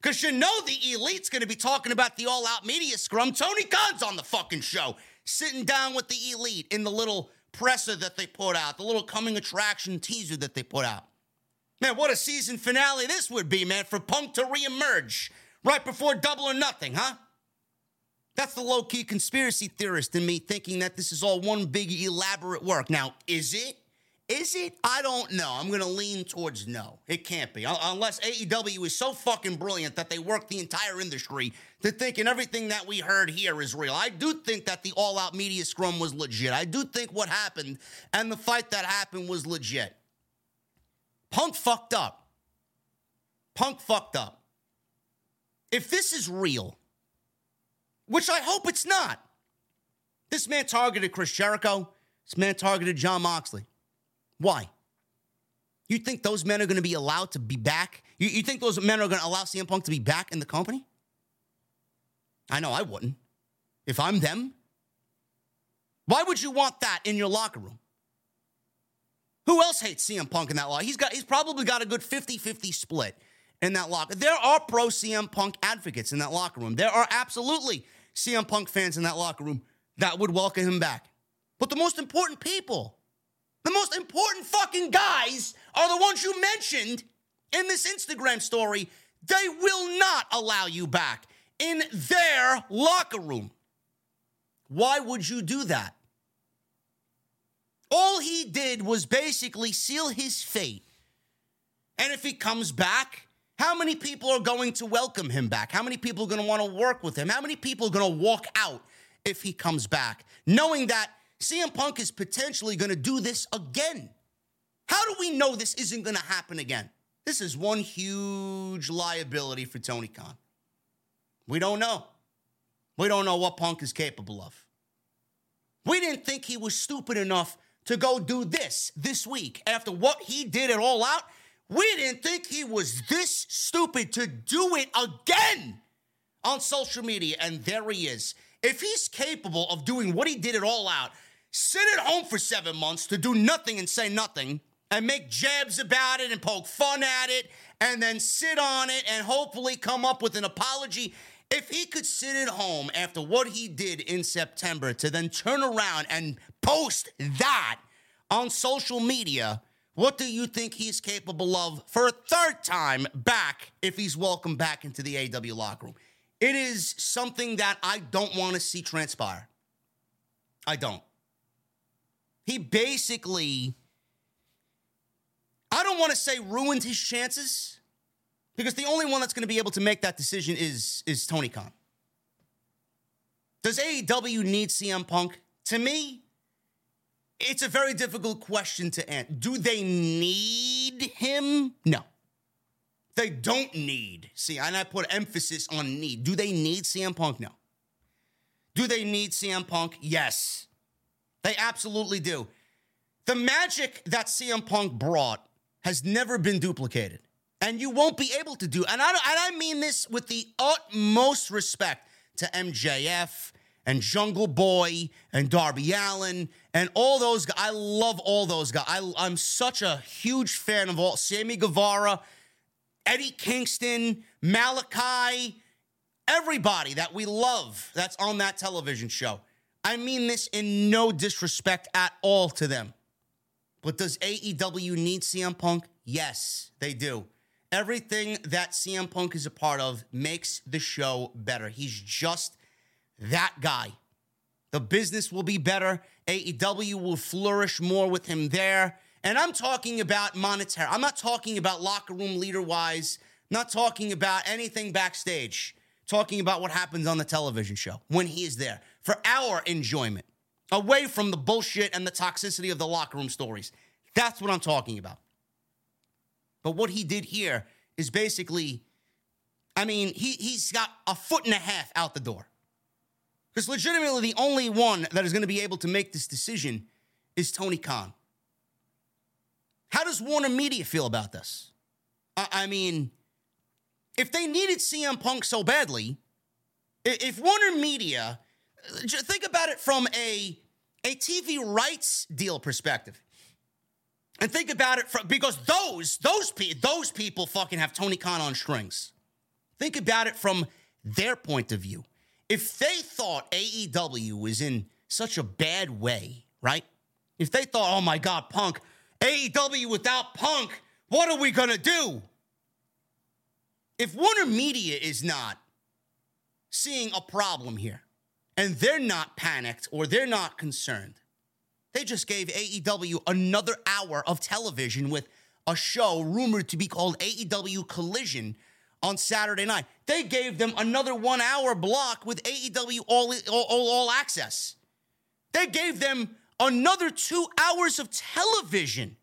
Because you know the elite's going to be talking about the all out media scrum. Tony Khan's on the fucking show, sitting down with the elite in the little presser that they put out, the little coming attraction teaser that they put out. Man, what a season finale this would be, man, for Punk to reemerge right before Double or Nothing, huh? That's the low key conspiracy theorist in me thinking that this is all one big elaborate work. Now, is it? Is it? I don't know. I'm going to lean towards no. It can't be. Unless AEW is so fucking brilliant that they work the entire industry to thinking everything that we heard here is real. I do think that the all out media scrum was legit. I do think what happened and the fight that happened was legit. Punk fucked up. Punk fucked up. If this is real, which I hope it's not, this man targeted Chris Jericho. This man targeted Jon Moxley. Why? You think those men are going to be allowed to be back? You, you think those men are going to allow CM Punk to be back in the company? I know I wouldn't. If I'm them, why would you want that in your locker room? Who else hates CM Punk in that locker? He's got he's probably got a good 50-50 split in that locker. There are pro CM Punk advocates in that locker room. There are absolutely CM Punk fans in that locker room that would welcome him back. But the most important people the most important fucking guys are the ones you mentioned in this Instagram story. They will not allow you back in their locker room. Why would you do that? All he did was basically seal his fate. And if he comes back, how many people are going to welcome him back? How many people are going to want to work with him? How many people are going to walk out if he comes back, knowing that CM Punk is potentially going to do this again. How do we know this isn't going to happen again? This is one huge liability for Tony Khan. We don't know. We don't know what Punk is capable of. We didn't think he was stupid enough to go do this this week after what he did it all out. We didn't think he was this stupid to do it again on social media. And there he is. If he's capable of doing what he did it all out, sit at home for seven months to do nothing and say nothing and make jabs about it and poke fun at it and then sit on it and hopefully come up with an apology. If he could sit at home after what he did in September to then turn around and post that on social media, what do you think he's capable of for a third time back if he's welcomed back into the AW locker room? It is something that I don't want to see transpire. I don't. He basically, I don't want to say ruined his chances because the only one that's going to be able to make that decision is, is Tony Khan. Does AEW need CM Punk? To me, it's a very difficult question to answer. Do they need him? No. They don't need. See, and I put emphasis on need. Do they need CM Punk? No. Do they need CM Punk? Yes. They absolutely do. The magic that CM Punk brought has never been duplicated. And you won't be able to do. And I, and I mean this with the utmost respect to MJF and Jungle Boy and Darby Allin and all those guys. I love all those guys. I, I'm such a huge fan of all Sammy Guevara, Eddie Kingston, Malakai, everybody that we love that's on that television show. I mean this in no disrespect at all to them. But does AEW need CM Punk? Yes, they do. Everything that CM Punk is a part of makes the show better. He's just that guy. The business will be better. AEW will flourish more with him there. And I'm talking about monetary. I'm not talking about locker room leader wise, not talking about anything backstage, talking about what happens on the television show when he is there for our enjoyment, away from the bullshit and the toxicity of the locker room stories. That's what I'm talking about. But what he did here is basically, I mean, he, he's got a foot and a half out the door. Because legitimately, the only one that is going to be able to make this decision is Tony Khan. How does Warner Media feel about this? I, I mean, if they needed CM Punk so badly, if Warner Media, think about it from a, a TV rights deal perspective. And think about it from, because those those those people fucking have Tony Khan on strings. Think about it from their point of view. If they thought AEW was in such a bad way, right? If they thought, "Oh my god, Punk, AEW without Punk, what are we going to do?" If Warner Media is not seeing a problem here and they're not panicked or they're not concerned, they just gave AEW another hour of television with a show rumored to be called AEW Collision on Saturday night. They gave them another one hour block with AEW All, All, All Access. They gave them another two hours of television.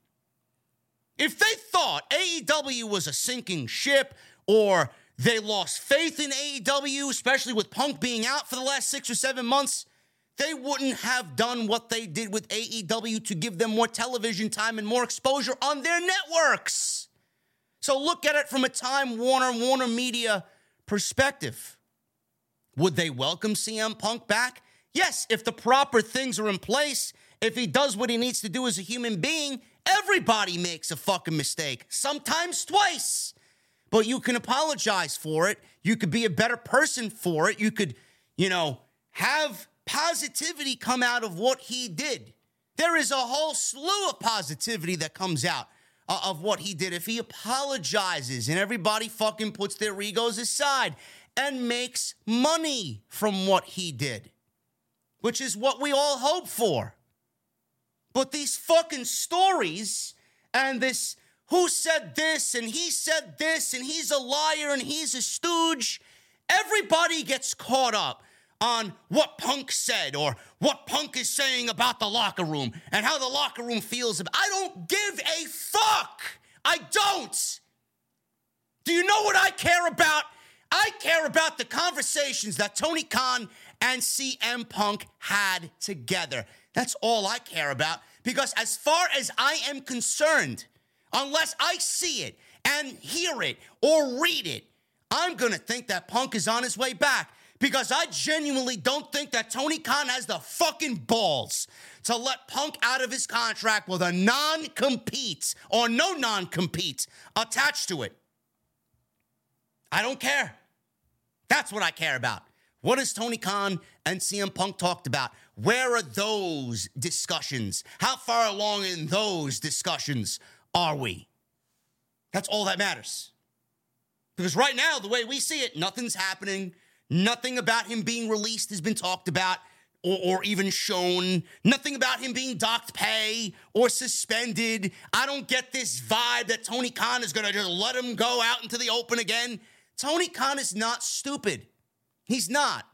If they thought AEW was a sinking ship or they lost faith in AEW, especially with Punk being out for the last six or seven months, they wouldn't have done what they did with AEW to give them more television time and more exposure on their networks. So look at it from a Time Warner, Warner Media perspective. Would they welcome CM Punk back? Yes, if the proper things are in place, if he does what he needs to do as a human being, everybody makes a fucking mistake, sometimes twice. But you can apologize for it. You could be a better person for it. You could, you know, have positivity come out of what he did. There is a whole slew of positivity that comes out uh, of what he did. If he apologizes and everybody fucking puts their egos aside and makes money from what he did, which is what we all hope for. But these fucking stories and this who said this and he said this and he's a liar and he's a stooge, everybody gets caught up on what Punk said or what Punk is saying about the locker room and how the locker room feels. I don't give a fuck. I don't. Do you know what I care about? I care about the conversations that Tony Khan and CM Punk had together. That's all I care about because, as far as I am concerned, unless I see it and hear it or read it, I'm going to think that Punk is on his way back because I genuinely don't think that Tony Khan has the fucking balls to let Punk out of his contract with a non compete or no non compete attached to it. I don't care. That's what I care about. What has Tony Khan and CM Punk talked about? Where are those discussions? How far along in those discussions are we? That's all that matters. Because right now, the way we see it, nothing's happening. Nothing about him being released has been talked about or, or, even shown. Nothing about him being docked pay or suspended. I don't get this vibe that Tony Khan is going to just let him go out into the open again. Tony Khan is not stupid. He's not.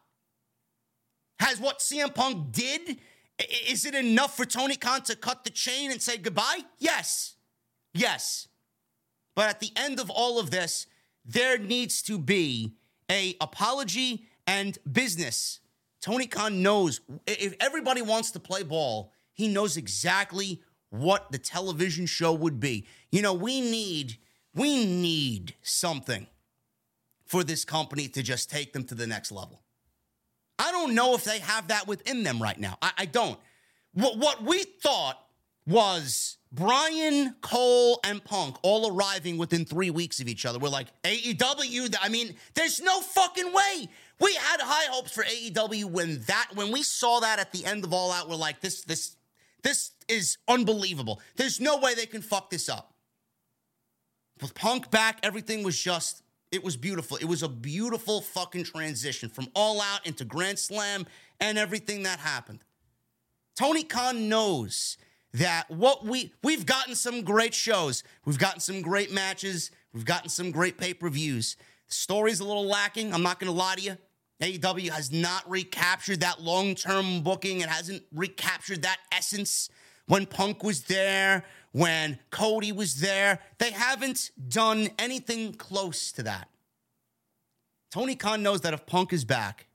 Has what CM Punk did, is it enough for Tony Khan to cut the chain and say goodbye? Yes. Yes. But at the end of all of this, there needs to be a apology and business. Tony Khan knows if everybody wants to play ball, he knows exactly what the television show would be. You know, we need we need something for this company to just take them to the next level. I don't know if they have that within them right now. I, I don't. What, what we thought was Bryan, Cole, and Punk all arriving within three weeks of each other. We're like, AEW, I mean, there's no fucking way. We had high hopes for AEW when that when we saw that at the end of All Out, we're like, this, this, this is unbelievable. There's no way they can fuck this up. With Punk back, everything was just, it was beautiful. It was a beautiful fucking transition from All Out into Grand Slam and everything that happened. Tony Khan knows that what we we've gotten some great shows, we've gotten some great matches, we've gotten some great pay-per-views. The story's a little lacking, I'm not going to lie to you. AEW has not recaptured that long-term booking, it hasn't recaptured that essence when Punk was there, when Cody was there. They haven't done anything close to that. Tony Khan knows that if Punk is back,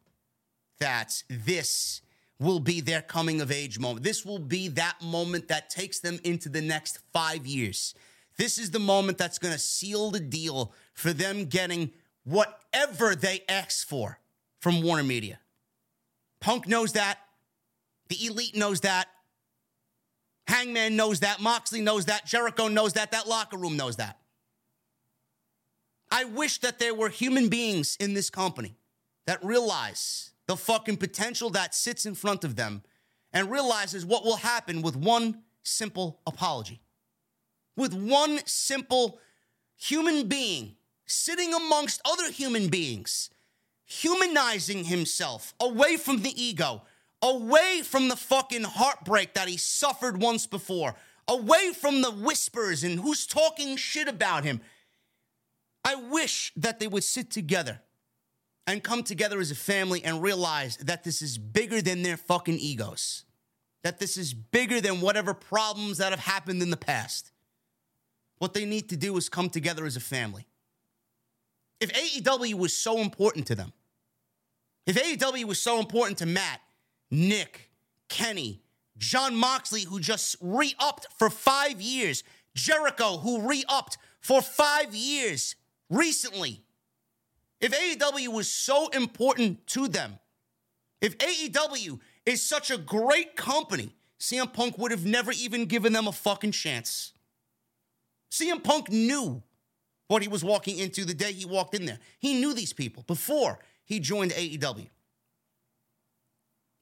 that this will be their coming of age moment. This will be that moment that takes them into the next five years. This is the moment that's going to seal the deal for them getting whatever they ask for from Warner Media. Punk knows that. The Elite knows that. Hangman knows that. Moxley knows that. Jericho knows that. That locker room knows that. I wish that there were human beings in this company that realize the fucking potential that sits in front of them and realizes what will happen with one simple apology. With one simple human being sitting amongst other human beings, humanizing himself away from the ego, away from the fucking heartbreak that he suffered once before, away from the whispers and who's talking shit about him. I wish that they would sit together and come together as a family and realize that this is bigger than their fucking egos. That this is bigger than whatever problems that have happened in the past. What they need to do is come together as a family. If AEW was so important to them, if AEW was so important to Matt, Nick, Kenny, Jon Moxley, who just re upped for five years, Jericho, who re upped for five years recently, if AEW was so important to them, if AEW is such a great company, CM Punk would have never even given them a fucking chance. CM Punk knew what he was walking into the day he walked in there. He knew these people before he joined AEW.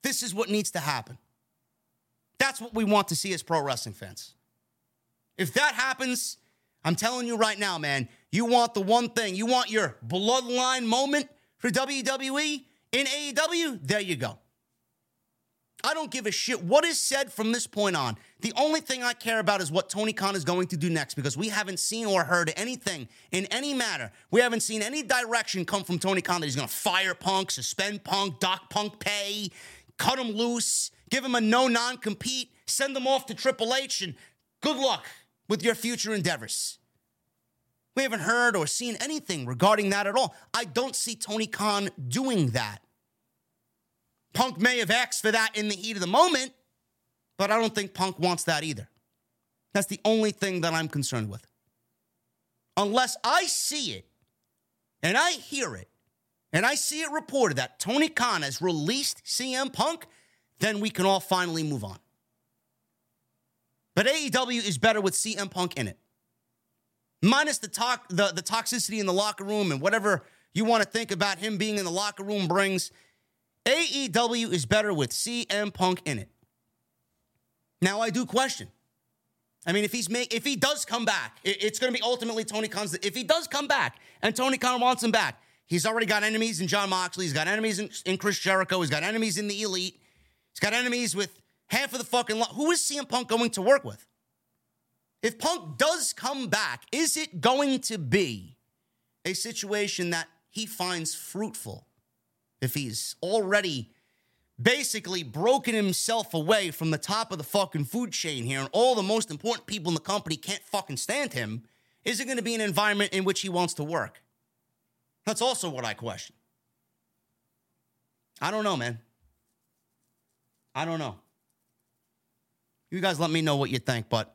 This is what needs to happen. That's what we want to see as pro wrestling fans. If that happens, I'm telling you right now, man, you want the one thing. You want your bloodline moment for WWE in AEW? There you go. I don't give a shit what is said from this point on. The only thing I care about is what Tony Khan is going to do next because we haven't seen or heard anything in any matter. We haven't seen any direction come from Tony Khan that he's going to fire Punk, suspend Punk, dock Punk pay, cut him loose, give him a no non compete, send him off to Triple H, and good luck with your future endeavors. We haven't heard or seen anything regarding that at all. I don't see Tony Khan doing that. Punk may have asked for that in the heat of the moment, but I don't think Punk wants that either. That's the only thing that I'm concerned with. Unless I see it and I hear it and I see it reported that Tony Khan has released CM Punk, then we can all finally move on. But AEW is better with CM Punk in it minus the talk, the, the toxicity in the locker room and whatever you want to think about him being in the locker room brings. AEW is better with CM Punk in it. Now I do question. I mean, if he's make, if he does come back, it, it's going to be ultimately Tony Khan's. If he does come back and Tony Khan wants him back, he's already got enemies in Jon Moxley. He's got enemies in, in Chris Jericho. He's got enemies in the Elite. He's got enemies with half of the fucking. Lo- Who is CM Punk going to work with? If Punk does come back, is it going to be a situation that he finds fruitful? If he's already basically broken himself away from the top of the fucking food chain here, and all the most important people in the company can't fucking stand him, is it going to be an environment in which he wants to work? That's also what I question. I don't know, man. I don't know. You guys let me know what you think, but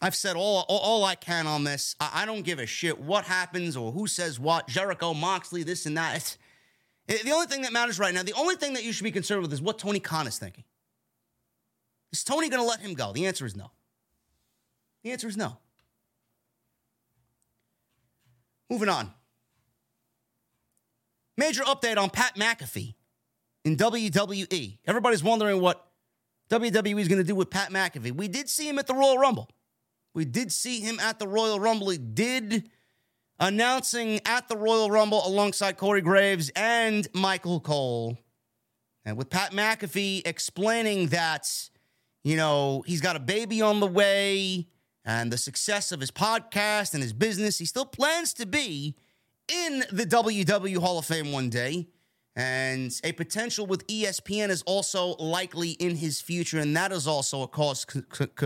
I've said all, all, all I can on this. I, I, don't give a shit what happens or who says what. Jericho, Moxley, this and that. It's, it, the only thing that matters right now, the only thing that you should be concerned with is what Tony Khan is thinking. Is Tony going to let him go? The answer is no. The answer is no. Moving on. Major update on Pat McAfee in WWE. Everybody's wondering what WWE is going to do with Pat McAfee. We did see him at the Royal Rumble. We did see him at the Royal Rumble. He did announcing at the Royal Rumble alongside Corey Graves and Michael Cole. And with Pat McAfee explaining that, you know, he's got a baby on the way and the success of his podcast and his business, he still plans to be in the WWE Hall of Fame one day. And a potential with ESPN is also likely in his future. And that is also a cause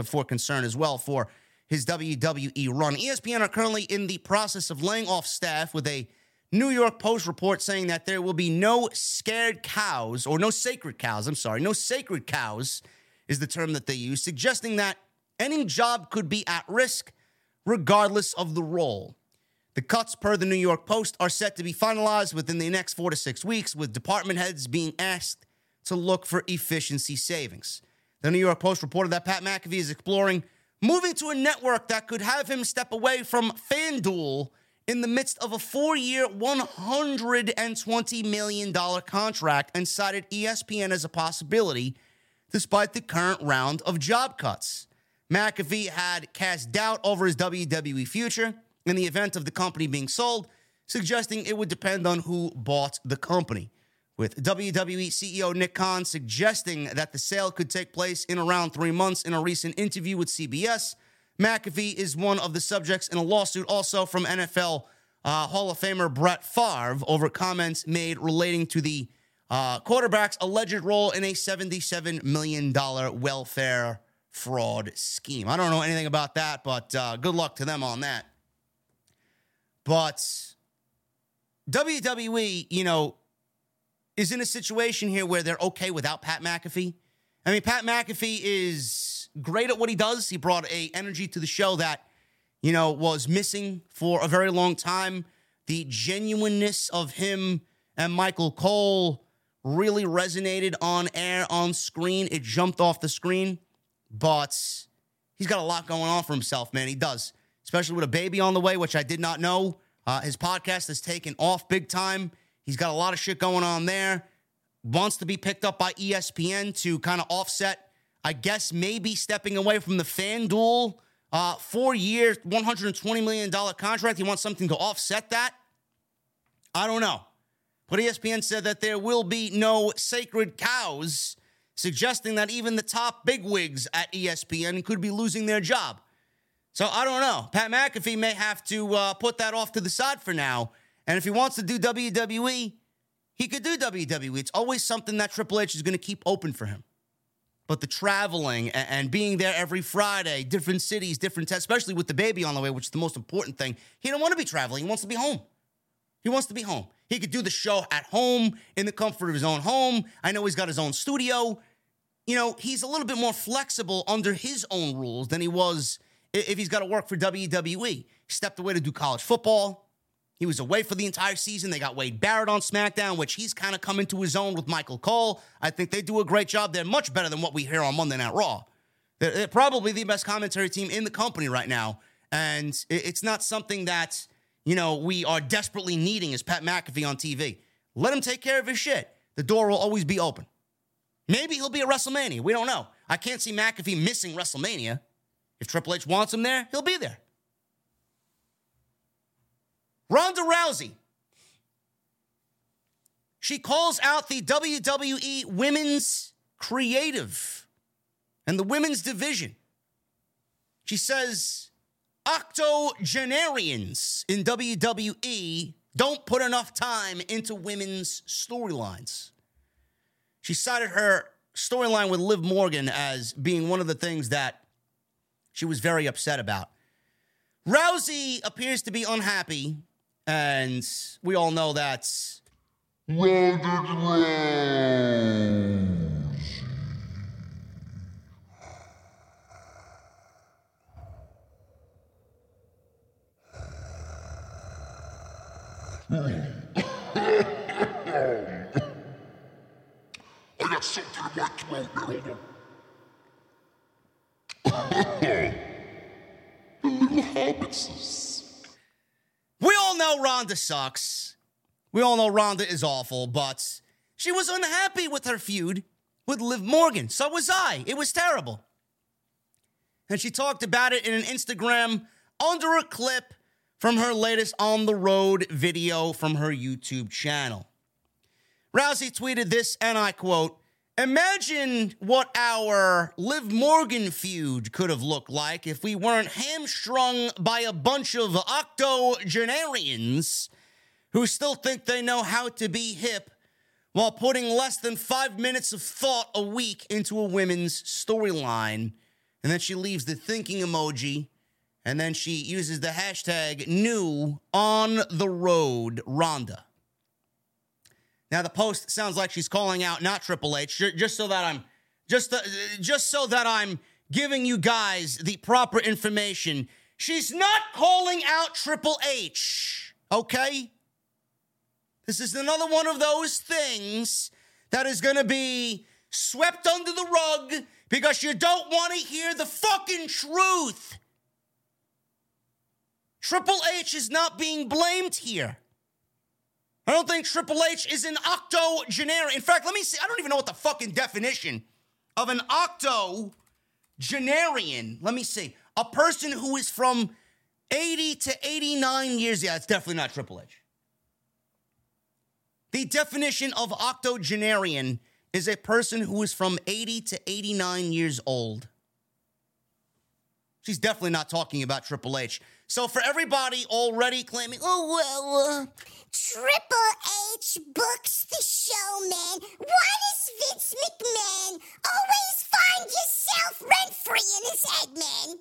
for concern as well for his WWE run. ESPN are currently in the process of laying off staff with a New York Post report saying that there will be no scared cows, or no sacred cows, I'm sorry, no sacred cows is the term that they use, suggesting that any job could be at risk regardless of the role. The cuts, per the New York Post, are set to be finalized within the next four to six weeks, with department heads being asked to look for efficiency savings. The New York Post reported that Pat McAfee is exploring moving to a network that could have him step away from FanDuel in the midst of a four year, $120 million contract and cited ESPN as a possibility despite the current round of job cuts. McAfee had cast doubt over his WWE future in the event of the company being sold, suggesting it would depend on who bought the company. With WWE CEO Nick Khan suggesting that the sale could take place in around three months in a recent interview with CBS, McAfee is one of the subjects in a lawsuit also from NFL uh, Hall of Famer Brett Favre over comments made relating to the uh, quarterback's alleged role in a $77 million welfare fraud scheme. I don't know anything about that, but uh, good luck to them on that. But WWE, you know, is in a situation here where they're okay without Pat McAfee. I mean, Pat McAfee is great at what he does. He brought a energy to the show that, you know, was missing for a very long time. The genuineness of him and Michael Cole really resonated on air, on screen. It jumped off the screen, but he's got a lot going on for himself, man. He does especially with a baby on the way, which I did not know. Uh, his podcast has taken off big time. He's got a lot of shit going on there. Wants to be picked up by ESPN to kind of offset, I guess, maybe stepping away from the FanDuel uh, four year, $120 million contract. He wants something to offset that. I don't know. But ESPN said that there will be no sacred cows, suggesting that even the top bigwigs at ESPN could be losing their job. So I don't know. Pat McAfee may have to uh, put that off to the side for now. And if he wants to do WWE, he could do WWE. It's always something that Triple H is going to keep open for him. But the traveling and being there every Friday, different cities, different tests, especially with the baby on the way, which is the most important thing, he don't want to be traveling. He wants to be home. He wants to be home. He could do the show at home in the comfort of his own home. I know he's got his own studio. You know, he's a little bit more flexible under his own rules than he was if he's got to work for WWE. Stepped away to do college football. He was away for the entire season. They got Wade Barrett on SmackDown, which he's kind of come into his own with Michael Cole. I think they do a great job. They're much better than what we hear on Monday Night Raw. They're, probably the best commentary team in the company right now. And it's not something that, you know, we are desperately needing as Pat McAfee on TV. Let him take care of his shit. The door will always be open. Maybe he'll be at WrestleMania. We don't know. I can't see McAfee missing WrestleMania. If Triple H wants him there, he'll be there. Ronda Rousey. She calls out the WWE women's creative and the women's division. She says octogenarians in WWE don't put enough time into women's storylines. She cited her storyline with Liv Morgan as being one of the things that she was very upset about. Rousey appears to be unhappy, and we all know that. I got something in my throat. Hold on. The little hobbitses. We all know Ronda sucks. We all know Ronda is awful, but she was unhappy with her feud with Liv Morgan. So was I. It was terrible. And she talked about it in an Instagram under a clip from her latest on the road video from her YouTube channel. Rousey tweeted this, and I quote Imagine what our Liv Morgan feud could have looked like if we weren't hamstrung by a bunch of octogenarians who still think they know how to be hip while putting less than five minutes of thought a week into a women's storyline. And then she leaves the thinking emoji, and then she uses the hashtag new on the road Ronda. Now the post sounds like she's calling out not Triple H, just so that I'm just uh, just so that I'm giving you guys the proper information. She's not calling out Triple H, okay? This is another one of those things that is going to be swept under the rug because you don't want to hear the fucking truth. Triple H is not being blamed here. I don't think Triple H is an octogenarian. In fact, let me see. I don't even know what the fucking definition of an octogenarian. Let me see. A person who is from 80 to 89 years. Yeah, it's definitely not Triple H. The definition of octogenarian is a person who is from 80 to 89 years old. She's definitely not talking about Triple H. So for everybody already claiming, oh, well, uh, Triple H books the show, man. Why does Vince McMahon always find yourself rent free in his head, man?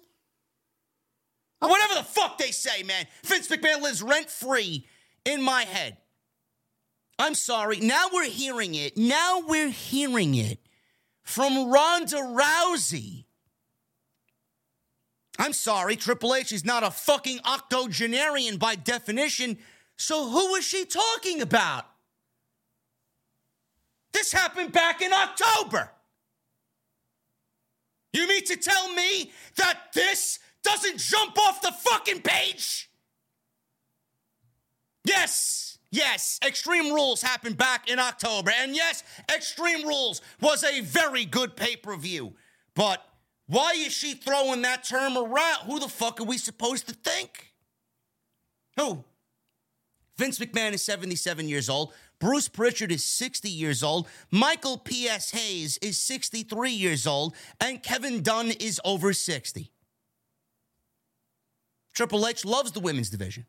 or whatever the fuck they say, man. Vince McMahon lives rent free in my head. I'm sorry. Now we're hearing it. Now we're hearing it from Ronda Rousey. I'm sorry, Triple H is not a fucking octogenarian by definition. So who was she talking about? This happened back in October. You mean to tell me that this doesn't jump off the fucking page? Yes, yes, Extreme Rules happened back in October. And yes, Extreme Rules was a very good pay per view. But why is she throwing that term around? Who the fuck are we supposed to think? Who? Vince McMahon is 77 years old. Bruce Pritchard is 60 years old. Michael P.S. Hayes is 63 years old. And Kevin Dunn is over 60. Triple H loves the women's division.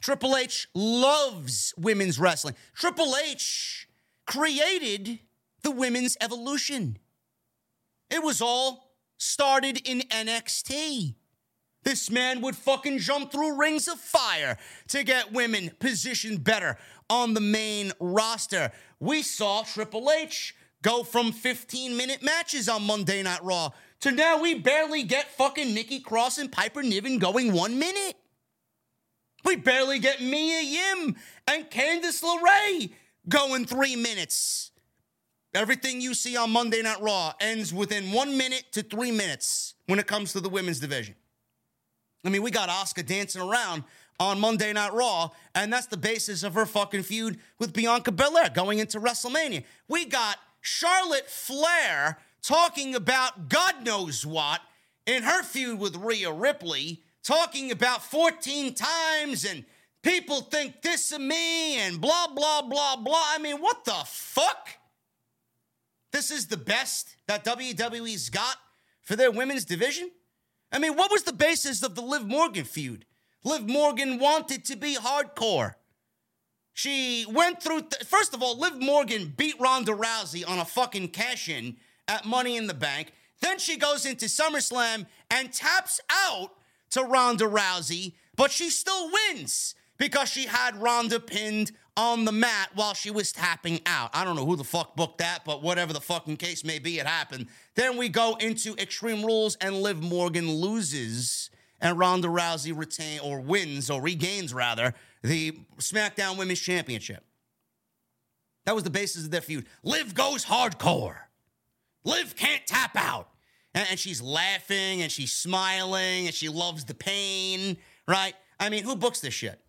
Triple H loves women's wrestling. Triple H created the women's evolution. It was all started in NXT. This man would fucking jump through rings of fire to get women positioned better on the main roster. We saw Triple H go from 15 minute matches on Monday Night Raw to now we barely get fucking Nikki Cross and Piper Niven going one minute. We barely get Mia Yim and Candice LeRae going three minutes. Everything you see on Monday Night Raw ends within one minute to three minutes when it comes to the women's division. I mean, we got Asuka dancing around on Monday Night Raw, and that's the basis of her fucking feud with Bianca Belair going into WrestleMania. We got Charlotte Flair talking about God knows what in her feud with Rhea Ripley, talking about 14 times and people think this of me and blah, blah, blah, blah. I mean, what the fuck? This is the best that WWE's got for their women's division? I mean, what was the basis of the Liv Morgan feud? Liv Morgan wanted to be hardcore. She went through, th- first of all, Liv Morgan beat Ronda Rousey on a fucking cash in at Money in the Bank. Then she goes into SummerSlam and taps out to Ronda Rousey, but she still wins because she had Ronda pinned on the mat while she was tapping out. I don't know who the fuck booked that, but whatever the fucking case may be, it happened. Then we go into Extreme Rules and Liv Morgan loses and Ronda Rousey retain or wins or regains rather the SmackDown Women's Championship. That was the basis of their feud. Liv goes hardcore. Liv can't tap out. And, and she's laughing and she's smiling and she loves the pain, right? I mean, who books this shit?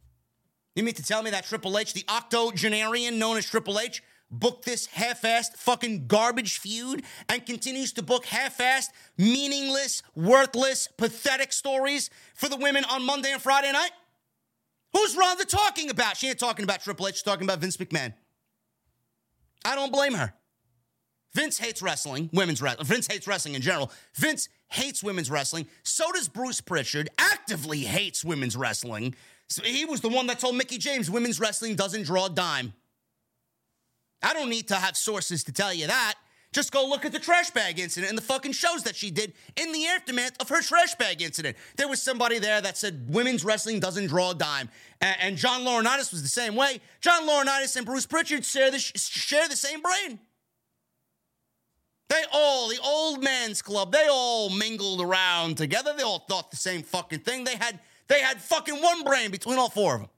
You mean to tell me that Triple H, the octogenarian known as Triple H, booked this half-assed fucking garbage feud and continues to book half-assed, meaningless, worthless, pathetic stories for the women on Monday and Friday night? Who's Ronda talking about? She ain't talking about Triple H, she's talking about Vince McMahon. I don't blame her. Vince hates wrestling, women's wrestling. Vince hates wrestling in general. Vince hates women's wrestling. So does Bruce Pritchard. Actively hates women's wrestling. So he was the one that told Mickie James women's wrestling doesn't draw a dime. I don't need to have sources to tell you that. Just go look at the trash bag incident and the fucking shows that she did in the aftermath of her trash bag incident. There was somebody there that said women's wrestling doesn't draw a dime. And, and John Laurinaitis was the same way. John Laurinaitis and Bruce Pritchard share the, share the same brain. They all, the old man's club, they all mingled around together. They all thought the same fucking thing. They had they had fucking one brain between all four of them.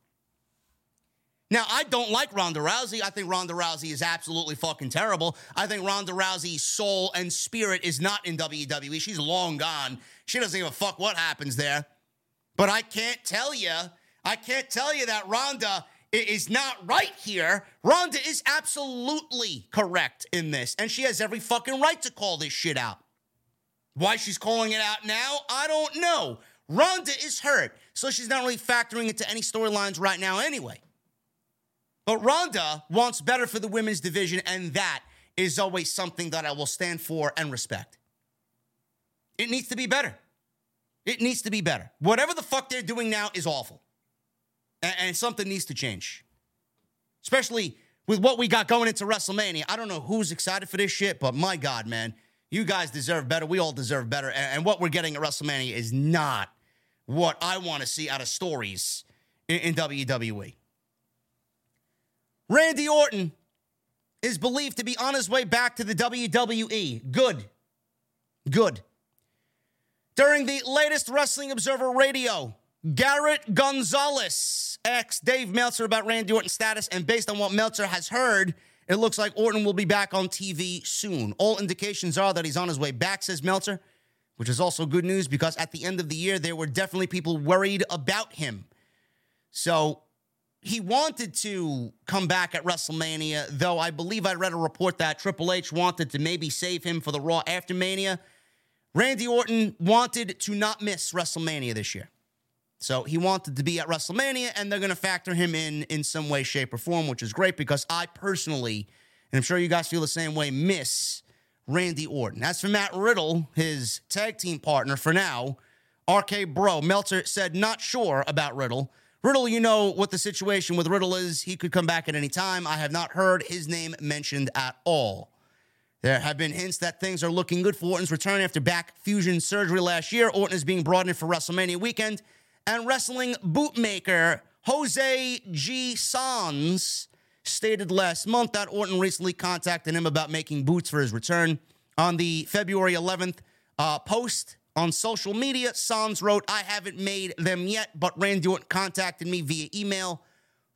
Now, I don't like Ronda Rousey. I think Ronda Rousey is absolutely fucking terrible. I think Ronda Rousey's soul and spirit is not in WWE. She's long gone. She doesn't give a fuck what happens there. But I can't tell you, I can't tell you that Ronda is not right here. Ronda is absolutely correct in this, and she has every fucking right to call this shit out. Why she's calling it out now, I don't know. Ronda is hurt, so she's not really factoring into any storylines right now anyway. But Ronda wants better for the women's division, and that is always something that I will stand for and respect. It needs to be better. It needs to be better. Whatever the fuck they're doing now is awful. And, and something needs to change. Especially with what we got going into WrestleMania. I don't know who's excited for this shit, but my God, man, you guys deserve better. We all deserve better. And, and what we're getting at WrestleMania is not what I want to see out of stories in, in WWE. Randy Orton is believed to be on his way back to the WWE. Good. Good. During the latest Wrestling Observer Radio, Garrett Gonzalez asked Dave Meltzer about Randy Orton's status, and based on what Meltzer has heard, it looks like Orton will be back on TV soon. All indications are that he's on his way back, says Meltzer, which is also good news because at the end of the year, there were definitely people worried about him. So he wanted to come back at WrestleMania, though I believe I read a report that Triple H wanted to maybe save him for the Raw after Mania. Randy Orton wanted to not miss WrestleMania this year. So he wanted to be at WrestleMania, and they're going to factor him in in some way, shape, or form, which is great because I personally, and I'm sure you guys feel the same way, miss Randy Orton. As for Matt Riddle, his tag team partner for now, RK Bro, Meltzer said not sure about Riddle. Riddle, you know what the situation with Riddle is. He could come back at any time. I have not heard his name mentioned at all. There have been hints that things are looking good for Orton's return after back fusion surgery last year. Orton is being brought in for WrestleMania weekend. And wrestling bootmaker Jose G. Sans stated last month that Orton recently contacted him about making boots for his return. On the February 11th uh, post on social media, Sans wrote, I haven't made them yet, but Randy Orton contacted me via email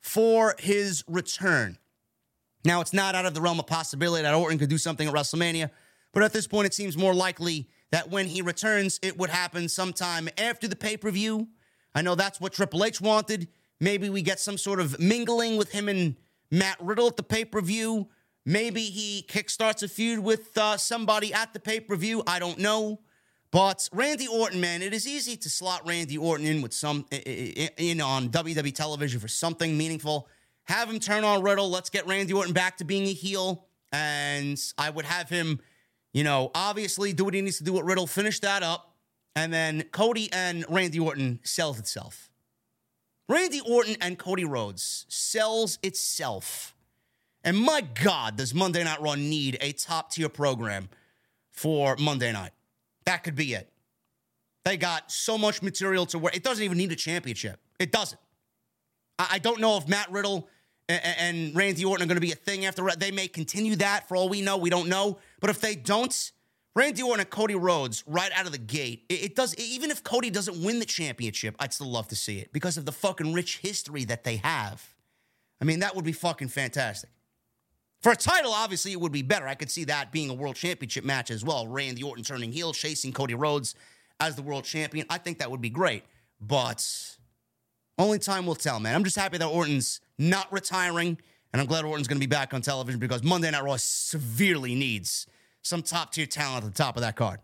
for his return. Now, it's not out of the realm of possibility that Orton could do something at WrestleMania, but at this point, it seems more likely that when he returns, it would happen sometime after the pay per view. I know that's what Triple H wanted. Maybe we get some sort of mingling with him and Matt Riddle at the pay per view. Maybe he kickstarts a feud with uh, somebody at the pay per view. I don't know. But Randy Orton, man, it is easy to slot Randy Orton in with some in on WWE television for something meaningful. Have him turn on Riddle. Let's get Randy Orton back to being a heel, and I would have him, you know, obviously do what he needs to do with Riddle, finish that up, and then Cody and Randy Orton sells itself. Randy Orton and Cody Rhodes sells itself. And my God, does Monday Night Raw need a top tier program for Monday night? That could be it. They got so much material to work. It doesn't even need a championship. It doesn't. I, I don't know if Matt Riddle and, and Randy Orton are going to be a thing after. They may continue that for all we know. We don't know. But if they don't, Randy Orton and Cody Rhodes right out of the gate. It, it, does even if Cody doesn't win the championship, I'd still love to see it because of the fucking rich history that they have. I mean, that would be fucking fantastic. For a title, obviously, it would be better. I could see that being a world championship match as well. Randy Orton turning heel, chasing Cody Rhodes as the world champion. I think that would be great. But only time will tell, man. I'm just happy that Orton's not retiring, and I'm glad Orton's going to be back on television because Monday Night Raw severely needs some top tier talent at the top of that card.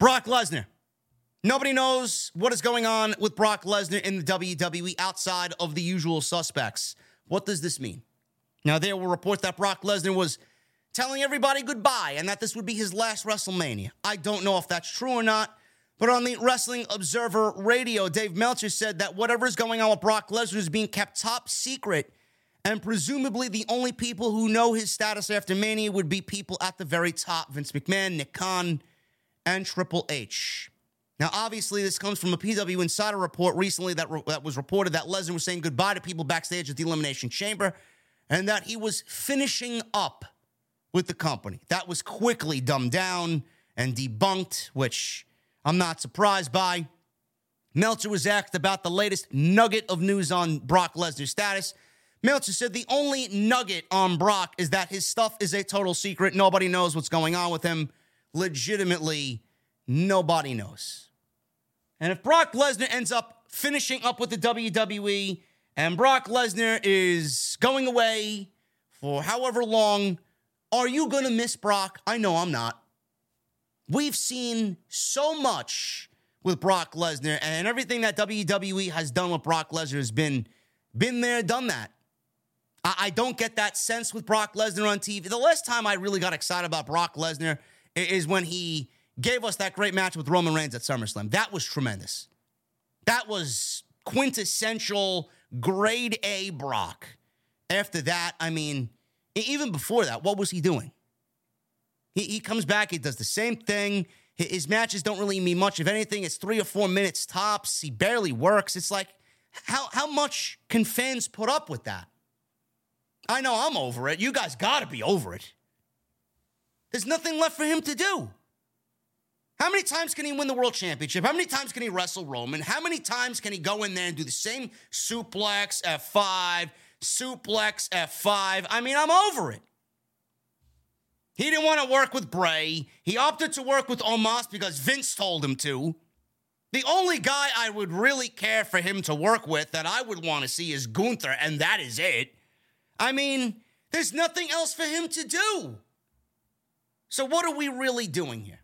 Brock Lesnar. Nobody knows what is going on with Brock Lesnar in the WWE outside of the usual suspects. What does this mean? Now, there were reports that Brock Lesnar was telling everybody goodbye and that this would be his last WrestleMania. I don't know if that's true or not, but on the Wrestling Observer radio, Dave Meltzer said that whatever is going on with Brock Lesnar is being kept top secret and presumably, the only people who know his status after Mania would be people at the very top Vince McMahon, Nick Khan, and Triple H. Now, obviously, this comes from a PW Insider report recently that, re- that was reported that Lesnar was saying goodbye to people backstage at the Elimination Chamber and that he was finishing up with the company. That was quickly dumbed down and debunked, which I'm not surprised by. Meltzer was asked about the latest nugget of news on Brock Lesnar's status. Meltzer said the only nugget on Brock is that his stuff is a total secret. Nobody knows what's going on with him. Legitimately, nobody knows. And if Brock Lesnar ends up finishing up with the WWE and Brock Lesnar is going away for however long, are you going to miss Brock? I know I'm not. We've seen so much with Brock Lesnar, and everything that WWE has done with Brock Lesnar has been been there, done that. I, I don't get that sense with Brock Lesnar on TV. The last time I really got excited about Brock Lesnar is when he gave us that great match with Roman Reigns at SummerSlam. That was tremendous. That was quintessential grade A Brock. After that, I mean, even before that, what was he doing? He, he comes back, he does the same thing. His matches don't really mean much. If anything, it's three or four minutes tops. He barely works. It's like, how, how much can fans put up with that? I know I'm over it. You guys got to be over it. There's nothing left for him to do. How many times can he win the world championship? How many times can he wrestle Roman? How many times can he go in there and do the same suplex F5, suplex F5? I mean, I'm over it. He didn't want to work with Bray. He opted to work with Omos because Vince told him to. The only guy I would really care for him to work with that I would want to see is Gunther, and that is it. I mean, there's nothing else for him to do. So, what are we really doing here?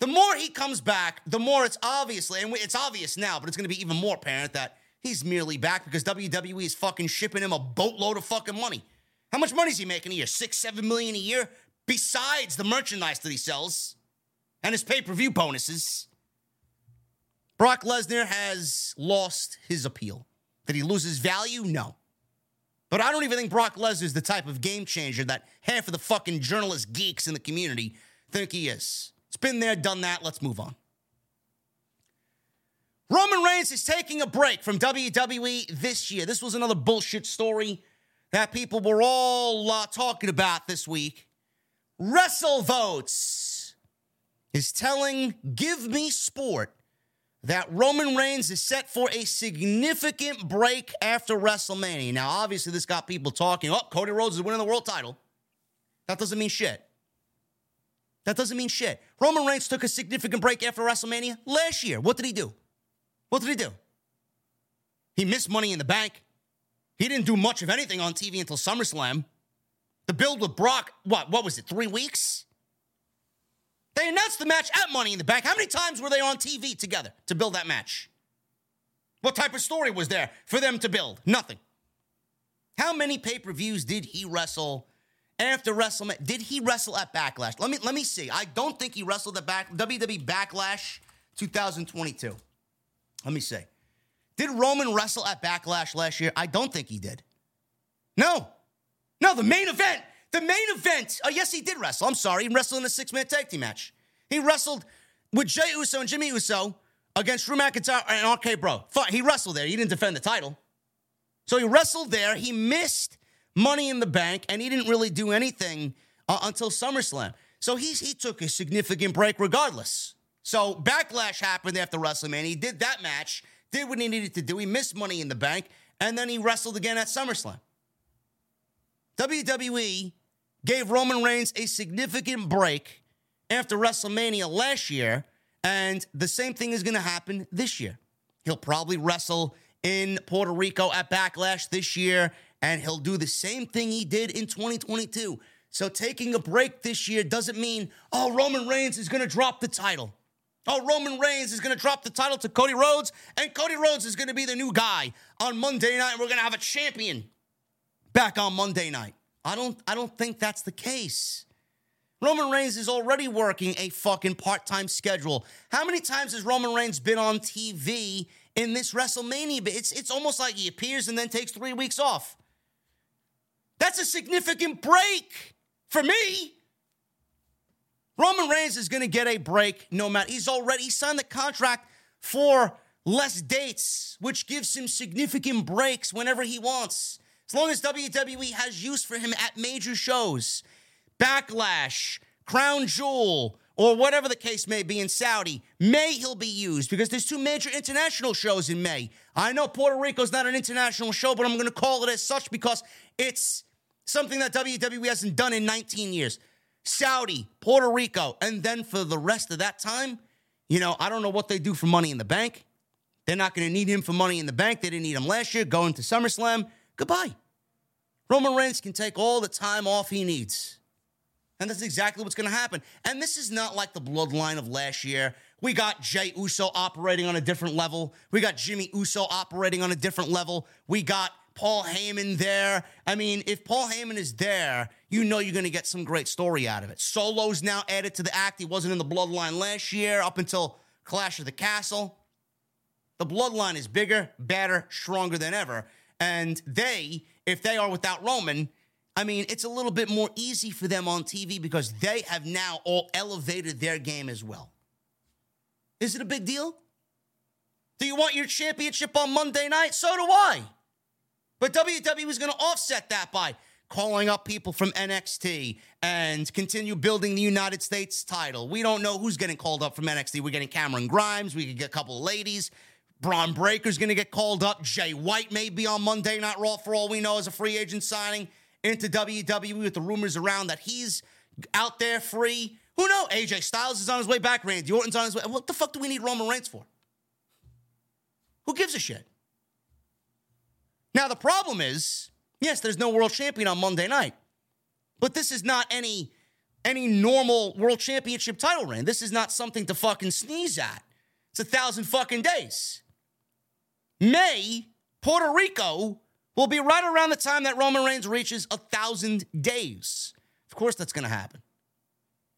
The more he comes back, the more it's obviously, and it's obvious now, but it's going to be even more apparent that he's merely back because WWE is fucking shipping him a boatload of fucking money. How much money is he making a year? Six, seven million a year? Besides the merchandise that he sells and his pay per view bonuses. Brock Lesnar has lost his appeal. Did he lose his value? No. But I don't even think Brock Lesnar is the type of game changer that half of the fucking journalist geeks in the community think he is. It's been there, done that. Let's move on. Roman Reigns is taking a break from WWE this year. This was another bullshit story that people were all uh, talking about this week. WrestleVotes is telling Give Me Sport that Roman Reigns is set for a significant break after WrestleMania. Now, obviously, this got people talking. Oh, Cody Rhodes is winning the world title. That doesn't mean shit. That doesn't mean shit. Roman Reigns took a significant break after WrestleMania last year. What did he do? What did he do? He missed money in the bank. He didn't do much of anything on TV until SummerSlam. The build with Brock, what, what was it, three weeks? They announced the match at Money in the Bank. How many times were they on TV together to build that match? What type of story was there for them to build? Nothing. How many pay per views did he wrestle after WrestleMania? Did he wrestle at Backlash? Let me let me see. I don't think he wrestled at back, WWE Backlash 2022. Let me see. Did Roman wrestle at Backlash last year? I don't think he did. No. No, the main event. The main event. Oh, yes, he did wrestle. I'm sorry. He wrestled in a six man tag team match. He wrestled with Jey Uso and Jimmy Uso against Drew McIntyre and RK Bro. He wrestled there. He didn't defend the title. So he wrestled there. He missed Money in the Bank, and he didn't really do anything uh, until SummerSlam. So he's, he took a significant break regardless. So Backlash happened after WrestleMania. He did that match, did what he needed to do. He missed Money in the Bank, and then he wrestled again at SummerSlam. WWE gave Roman Reigns a significant break after WrestleMania last year, and the same thing is going to happen this year. He'll probably wrestle in Puerto Rico at Backlash this year, and he'll do the same thing he did in 2022. So taking a break this year doesn't mean, oh, Roman Reigns is going to drop the title. Oh, Roman Reigns is going to drop the title to Cody Rhodes, and Cody Rhodes is going to be the new guy on Monday night, and we're going to have a champion back on Monday night. I don't I don't think that's the case. Roman Reigns is already working a fucking part-time schedule. How many times has Roman Reigns been on TV in this WrestleMania? It's it's almost like he appears and then takes 3 weeks off. That's a significant break for me. Roman Reigns is going to get a break no matter. He's already signed the contract for less dates, which gives him significant breaks whenever he wants. As long as WWE has use for him at major shows, Backlash, Crown Jewel, or whatever the case may be in Saudi, May he'll be used because there's two major international shows in May. I know Puerto Rico's not an international show, but I'm going to call it as such because it's something that WWE hasn't done in 19 years. Saudi, Puerto Rico, and then for the rest of that time, you know, I don't know what they do for Money in the Bank. They're not going to need him for Money in the Bank. They didn't need him last year going to SummerSlam. Goodbye. Roman Reigns can take all the time off he needs. And that's exactly what's going to happen. And this is not like the bloodline of last year. We got Jey Uso operating on a different level. We got Jimmy Uso operating on a different level. We got Paul Heyman there. I mean, if Paul Heyman is there, you know you're going to get some great story out of it. Solo's now added to the act. He wasn't in the bloodline last year up until Clash of the Castle. The bloodline is bigger, better, stronger than ever. And they, if they are without Roman, I mean, it's a little bit more easy for them on TV because they have now all elevated their game as well. Is it a big deal? Do you want your championship on Monday night? So do I. But WWE was going to offset that by calling up people from NXT and continue building the United States title. We don't know who's getting called up from NXT. We're getting Cameron Grimes. We could get a couple of ladies. Bron Breakker's going to get called up. Jay White may be on Monday Night Raw for all we know as a free agent signing into WWE with the rumors around that he's out there free. Who knows? AJ Styles is on his way back. Randy Orton's on his way. What the fuck do we need Roman Reigns for? Who gives a shit? Now, the problem is, yes, there's no world champion on Monday night, but this is not any any normal world championship title reign. This is not something to fucking sneeze at. It's a thousand fucking days. May, Puerto Rico will be right around the time that Roman Reigns reaches a thousand days. Of course, that's going to happen.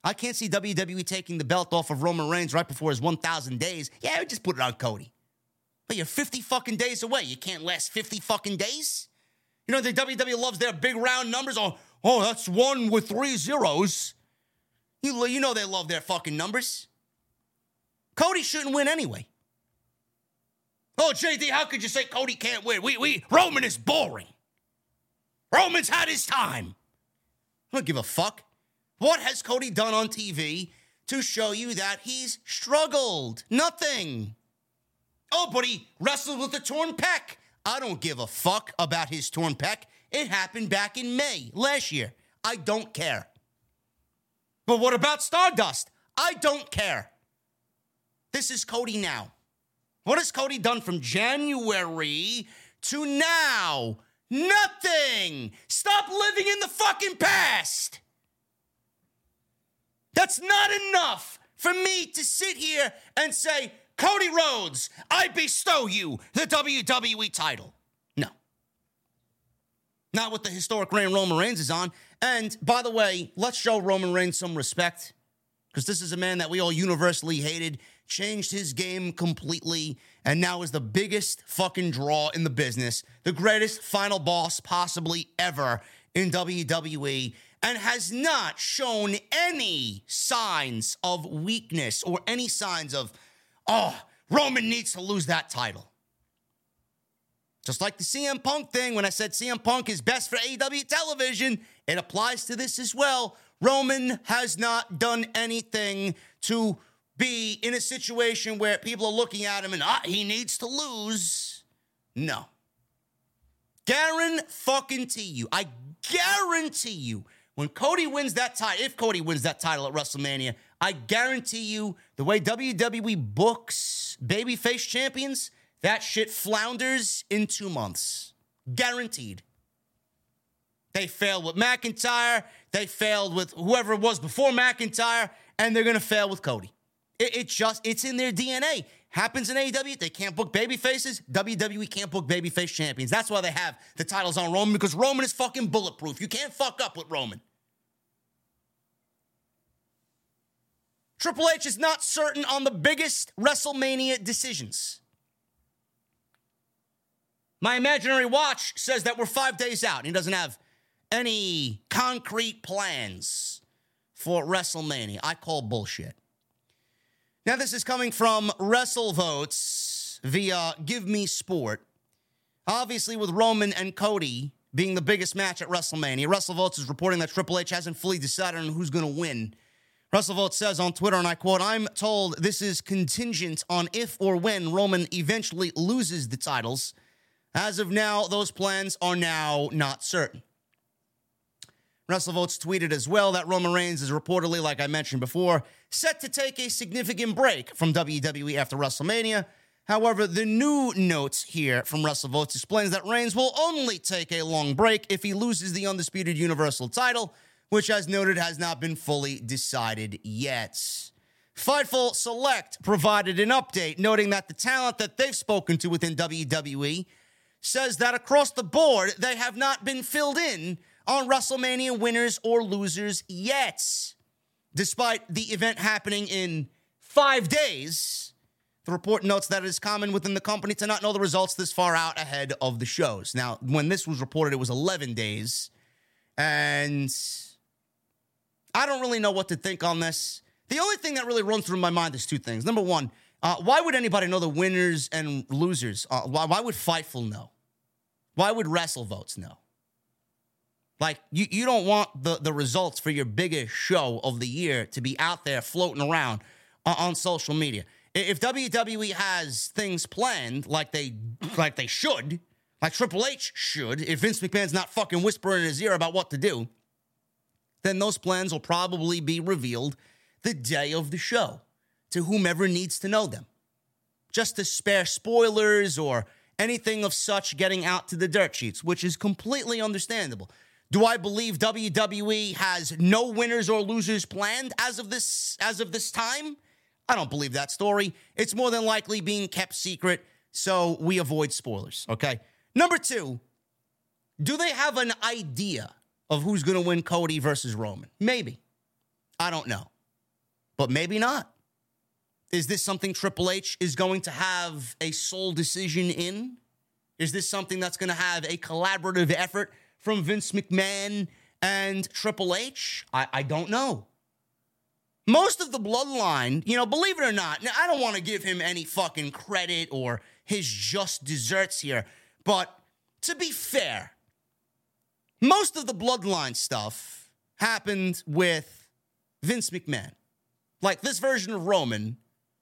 I can't see WWE taking the belt off of Roman Reigns right before his 1,000 days. Yeah, just put it on Cody. But you're 50 fucking days away. You can't last 50 fucking days. You know, the WWE loves their big round numbers. Oh, oh, that's one with three zeros. You, you know they love their fucking numbers. Cody shouldn't win anyway. Oh, JD, how could you say Cody can't win? We, we, Roman is boring. Roman's had his time. I don't give a fuck. What has Cody done on TV to show you that he's struggled? Nothing. Oh, but he wrestled with a torn pec. I don't give a fuck about his torn pec. It happened back in May last year. I don't care. But what about Stardust? I don't care. This is Cody now. What has Cody done from January to now? Nothing. Stop living in the fucking past. That's not enough for me to sit here and say, Cody Rhodes, I bestow you the WWE title. No. Not with the historic reign Roman Reigns is on. And by the way, let's show Roman Reigns some respect because this is a man that we all universally hated changed his game completely, and now is the biggest fucking draw in the business, the greatest final boss possibly ever in WWE. and has not shown any signs of weakness or any signs of, oh, Roman needs to lose that title. Just like the CM Punk thing, when I said CM Punk is best for AEW television, it applies to this as well. Roman has not done anything to be in a situation where people are looking at him and ah, he needs to lose. No. Guarantee fucking you. I guarantee you when Cody wins that title, if Cody wins that title at WrestleMania, I guarantee you the way WWE books babyface champions, that shit flounders in two months. Guaranteed. They failed with McIntyre. They failed with whoever it was before McIntyre, and they're gonna fail with Cody. It, it just it's in their DNA. Happens in AEW. They can't book baby faces. WWE can't book babyface champions. That's why they have the titles on Roman because Roman is fucking bulletproof. You can't fuck up with Roman. Triple H is not certain on the biggest WrestleMania decisions. My imaginary watch says that we're five days out. and He doesn't have any concrete plans for WrestleMania. I call bullshit. Now, this is coming from WrestleVotes via Give Me Sport. Obviously, with Roman and Cody being the biggest match at WrestleMania, WrestleVotes is reporting that Triple H hasn't fully decided on who's going to win. WrestleVotes says on Twitter, and I quote, I'm told this is contingent on if or when Roman eventually loses the titles. As of now, those plans are now not certain. WrestleVotes tweeted as well that Roman Reigns is reportedly, like I mentioned before, set to take a significant break from WWE after WrestleMania. However, the new note here from WrestleVotes explains that Reigns will only take a long break if he loses the undisputed Universal title, which, as noted, has not been fully decided yet. Fightful Select provided an update noting that the talent that they've spoken to within WWE says that across the board, they have not been filled in on WrestleMania winners or losers yet. Despite the event happening in five days, the report notes that it is common within the company to not know the results this far out ahead of the shows. Now, when this was reported, it was 11 days. And I don't really know what to think on this. The only thing that really runs through my mind is two things. Number one, uh, why would anybody know the winners and losers? Uh, why, why would Fightful know? Why would WrestleVotes know? Like you, you don't want the, the results for your biggest show of the year to be out there floating around on, on social media. If WWE has things planned like they like they should, like Triple H should, if Vince McMahon's not fucking whispering in his ear about what to do, then those plans will probably be revealed the day of the show to whomever needs to know them. Just to spare spoilers or anything of such getting out to the dirt sheets, which is completely understandable. Do I believe WWE has no winners or losers planned as of this as of this time? I don't believe that story. It's more than likely being kept secret, so we avoid spoilers, okay? Number 2, do they have an idea of who's going to win Cody versus Roman? Maybe. I don't know. But maybe not. Is this something Triple H is going to have a sole decision in? Is this something that's going to have a collaborative effort from Vince McMahon and Triple H? I, I don't know. Most of the bloodline, you know, believe it or not, now I don't want to give him any fucking credit or his just desserts here, but to be fair, most of the bloodline stuff happened with Vince McMahon. Like this version of Roman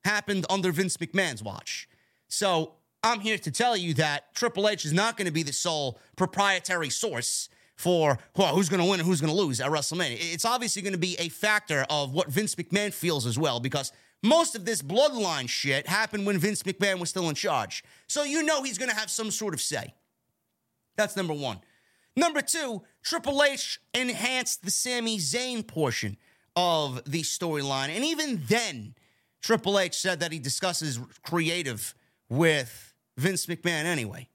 happened under Vince McMahon's watch. So I'm here to tell you that Triple H is not going to be the sole proprietary source for well, who's going to win and who's going to lose at WrestleMania. It's obviously going to be a factor of what Vince McMahon feels as well, because most of this bloodline shit happened when Vince McMahon was still in charge. So you know he's going to have some sort of say. That's number one. Number two, Triple H enhanced the Sami Zayn portion of the storyline. And even then, Triple H said that he discusses creative with Vince McMahon anyway.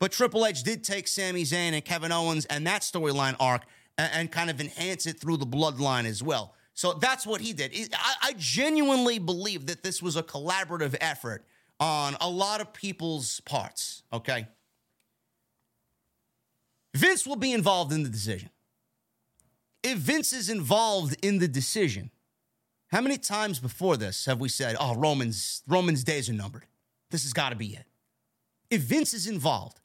But Triple H did take Sami Zayn and Kevin Owens and that storyline arc and, and, kind of enhance it through the bloodline as well. So that's what he did. I, I genuinely believe that this was a collaborative effort on a lot of people's parts, okay? Vince will be involved in the decision. if Vince is involved in the decision, how many times before this have we said, "Oh, Roman's Roman's days are numbered. This has got to be it." If Vince is involved,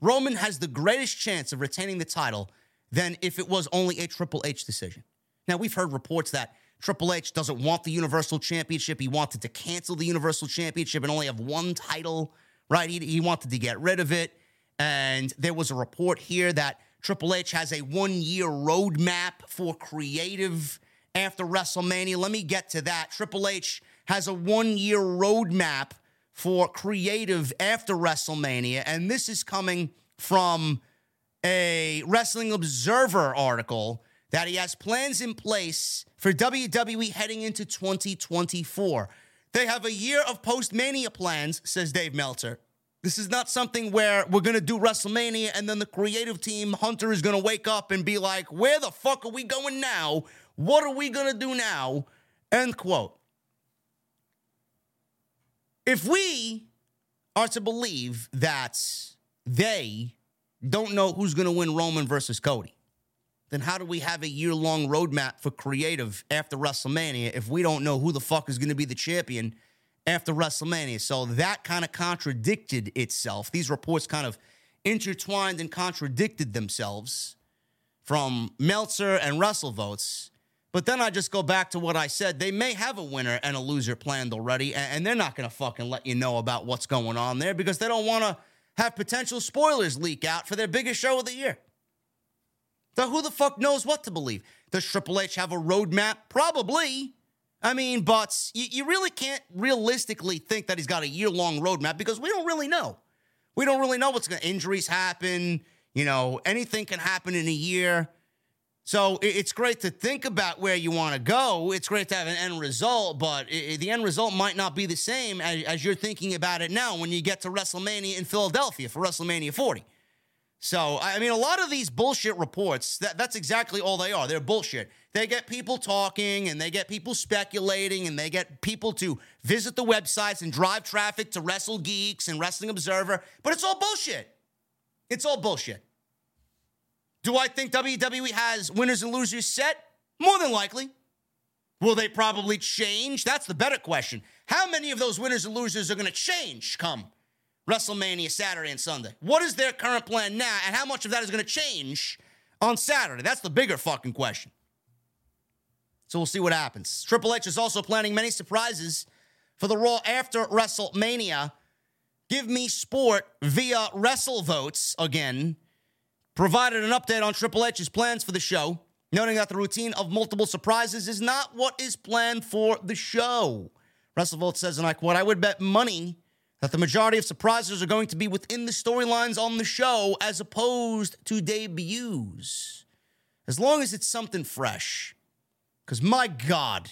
Roman has the greatest chance of retaining the title than if it was only a Triple H decision. Now, we've heard reports that Triple H doesn't want the Universal Championship. He wanted to cancel the Universal Championship and only have one title, right? He, he wanted to get rid of it. And there was a report here that Triple H has a one year roadmap for creative after WrestleMania. Let me get to that. Triple H has a one year roadmap for creative after WrestleMania. And this is coming from a Wrestling Observer article that he has plans in place for WWE heading into 2024. They have a year of post Mania plans, says Dave Meltzer. This is not something where we're going to do WrestleMania and then the creative team, Hunter, is going to wake up and be like, where the fuck are we going now? What are we going to do now? End quote. If we are to believe that they don't know who's going to win Roman versus Cody, then how do we have a year long roadmap for creative after WrestleMania if we don't know who the fuck is going to be the champion after WrestleMania? So that kind of contradicted itself. These reports kind of intertwined and contradicted themselves from Meltzer and WrestleVotes. But then I just go back to what I said. They may have a winner and a loser planned already, and they're not going to fucking let you know about what's going on there because they don't want to have potential spoilers leak out for their biggest show of the year. So who the fuck knows what to believe? Does Triple H have a roadmap? Probably. I mean, but you, you really can't realistically think that he's got a year long roadmap because we don't really know. We don't really know what's going to injuries happen. You know, anything can happen in a year. So it's great to think about where you want to go. It's great to have an end result, but the end result might not be the same as, as you're thinking about it now when you get to WrestleMania in Philadelphia for WrestleMania 40. So, I mean, a lot of these bullshit reports, that, that's exactly all they are. They're bullshit. They get people talking and they get people speculating and they get people to visit the websites and drive traffic to Wrestle Geeks and Wrestling Observer, but it's all bullshit. It's all bullshit. Do I think WWE has winners and losers set? More than likely. Will they probably change? That's the better question. How many of those winners and losers are going to change come WrestleMania Saturday and Sunday? What is their current plan now, and how much of that is going to change on Saturday? That's the bigger fucking question. So we'll see what happens. Triple H is also planning many surprises for the Raw after WrestleMania. Give me sport via WrestleVotes again provided an update on Triple H's plans for the show, noting that the routine of multiple surprises is not what is planned for the show. WrestleVote says, and I quote, I would bet money that the majority of surprises are going to be within the storylines on the show as opposed to debuts. As long as it's something fresh. Because my God.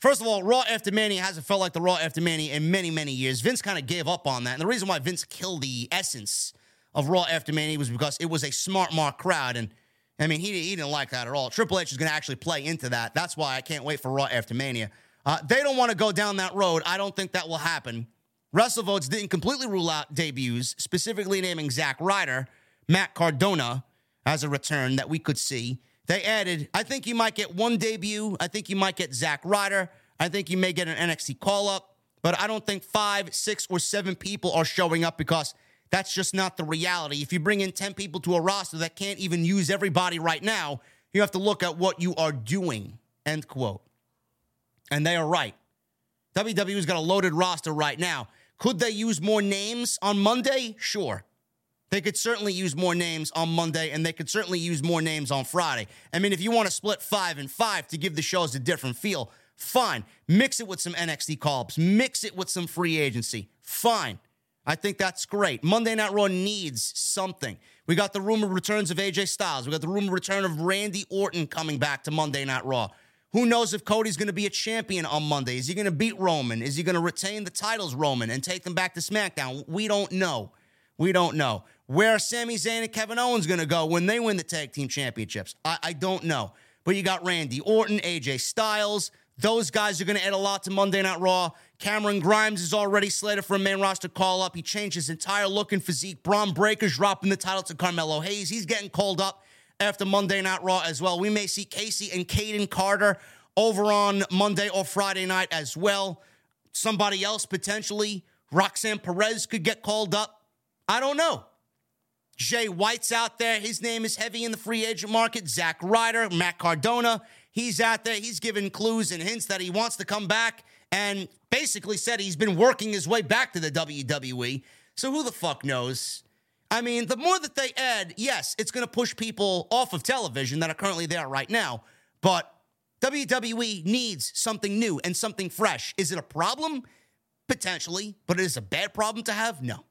First of all, Raw After Mania hasn't felt like the Raw After Mania in many, many years. Vince kind of gave up on that. And the reason why Vince killed the essence of Raw after Mania was because it was a smart mark crowd. And I mean, he, he didn't like that at all. Triple H is going to actually play into that. That's why I can't wait for Raw after Mania. Uh, they don't want to go down that road. I don't think that will happen. WrestleVotes didn't completely rule out debuts, specifically naming Zack Ryder, Matt Cardona as a return that we could see. They added, I think you might get one debut. I think you might get Zack Ryder. I think you may get an NXT call up, but I don't think five, six, or seven people are showing up because that's just not the reality. If you bring in 10 people to a roster that can't even use everybody right now, you have to look at what you are doing. End quote. And they are right. WWE's got a loaded roster right now. Could they use more names on Monday? Sure. They could certainly use more names on Monday, and they could certainly use more names on Friday. I mean, if you want to split five and five to give the shows a different feel, fine. Mix it with some NXT call ups, mix it with some free agency, fine. I think that's great. Monday Night Raw needs something. We got the rumored returns of AJ Styles. We got the rumored return of Randy Orton coming back to Monday Night Raw. Who knows if Cody's going to be a champion on Monday? Is he going to beat Roman? Is he going to retain the titles, Roman, and take them back to SmackDown? We don't know. We don't know. Where Sami Zayn and Kevin Owens going to go when they win the tag team championships? I, I don't know. But you got Randy Orton, AJ Styles. Those guys are going to add a lot to Monday Night Raw. Cameron Grimes is already slated for a main roster call up. He changed his entire look and physique. Bron Breakker's dropping the title to Carmelo Hayes. He's getting called up after Monday Night Raw as well. We may see Casey and Kayden Carter over on Monday or Friday night as well. Somebody else potentially, Roxanne Perez could get called up. I don't know. Jay White's out there. His name is heavy in the free agent market. Zack Ryder, Matt Cardona, he's out there. He's given clues and hints that he wants to come back and basically said he's been working his way back to the WWE. So who the fuck knows? I mean, the more that they add, yes, it's going to push people off of television that are currently there right now. But WWE needs something new and something fresh. Is it a problem? Potentially. But it is a bad problem to have? No.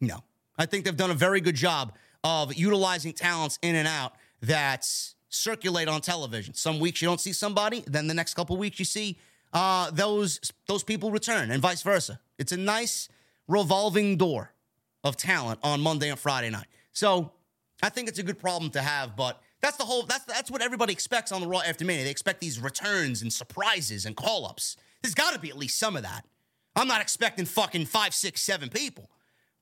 No. I think they've done a very good job of utilizing talents in and out that circulate on television. Some weeks you don't see somebody, then the next couple weeks you see uh, those those people return, and vice versa. It's a nice revolving door of talent on Monday and Friday night. So I think it's a good problem to have, but that's the whole that's that's what everybody expects on the Raw after Mania. They expect these returns and surprises and call ups. There's got to be at least some of that. I'm not expecting fucking five, six, seven people,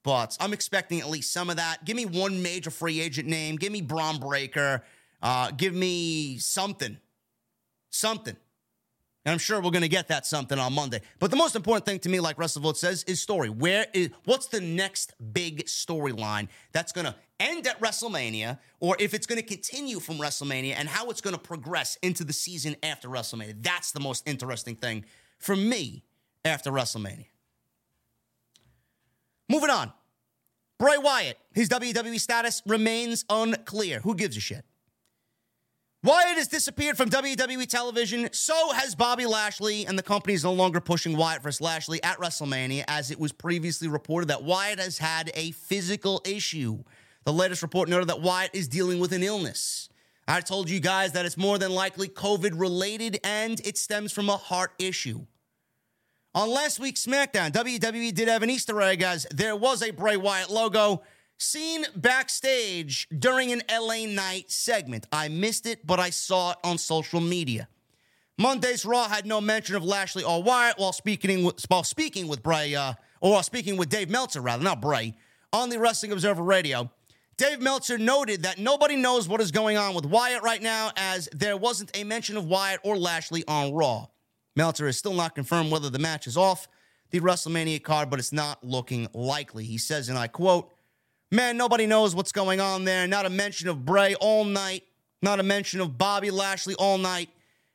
but I'm expecting at least some of that. Give me one major free agent name. Give me Bron Breakker. Uh, give me something, something. And I'm sure we're going to get that something on Monday. But the most important thing to me, like WrestleVote says, is story. Where is what's the next big storyline that's going to end at WrestleMania, or if it's going to continue from WrestleMania, and how it's going to progress into the season after WrestleMania? That's the most interesting thing for me after WrestleMania. Moving on. Bray Wyatt, his WWE status remains unclear. Who gives a shit? Wyatt has disappeared from WWE television. So has Bobby Lashley, and the company is no longer pushing Wyatt versus Lashley at WrestleMania, as it was previously reported that Wyatt has had a physical issue. The latest report noted that Wyatt is dealing with an illness. I told you guys that it's more than likely COVID related and it stems from a heart issue. On last week's SmackDown, WWE did have an Easter egg as there was a Bray Wyatt logo seen backstage during an LA Knight segment. I missed it, but I saw it on social media. Monday's Raw had no mention of Lashley or Wyatt while speaking with, while speaking with Bray, uh, or while speaking with Dave Meltzer, rather, not Bray, on the Wrestling Observer Radio. Dave Meltzer noted that nobody knows what is going on with Wyatt right now, as there wasn't a mention of Wyatt or Lashley on Raw. Meltzer is still not confirmed whether the match is off the WrestleMania card, but it's not looking likely. He says, and I quote, Man, nobody knows what's going on there. Not a mention of Bray all night. Not a mention of Bobby Lashley all night.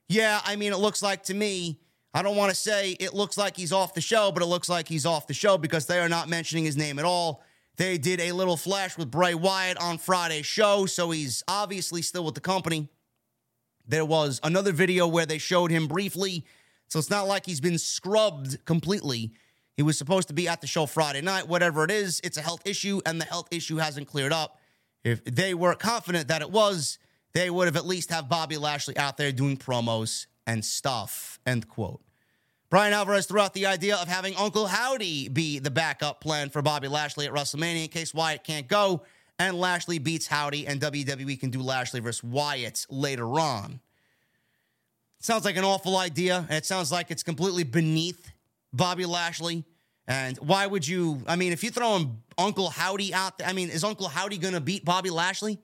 Yeah, I mean, it looks like to me, I don't want to say it looks like he's off the show, but it looks like he's off the show because they are not mentioning his name at all. They did a little flash with Bray Wyatt on Friday's show, so he's obviously still with the company. There was another video where they showed him briefly, so it's not like he's been scrubbed completely. He was supposed to be at the show Friday night. Whatever it is, it's a health issue, and the health issue hasn't cleared up. If they were confident that it was, they would have at least have Bobby Lashley out there doing promos and stuff. End quote. Bryan Alvarez threw out the idea of having Uncle Howdy be the backup plan for Bobby Lashley at WrestleMania in case Wyatt can't go and Lashley beats Howdy and WWE can do Lashley versus Wyatt later on. Sounds like an awful idea. And it sounds like it's completely beneath Bobby Lashley. And why would you? I mean, if you throw in Uncle Howdy out there, I mean, is Uncle Howdy going to beat Bobby Lashley?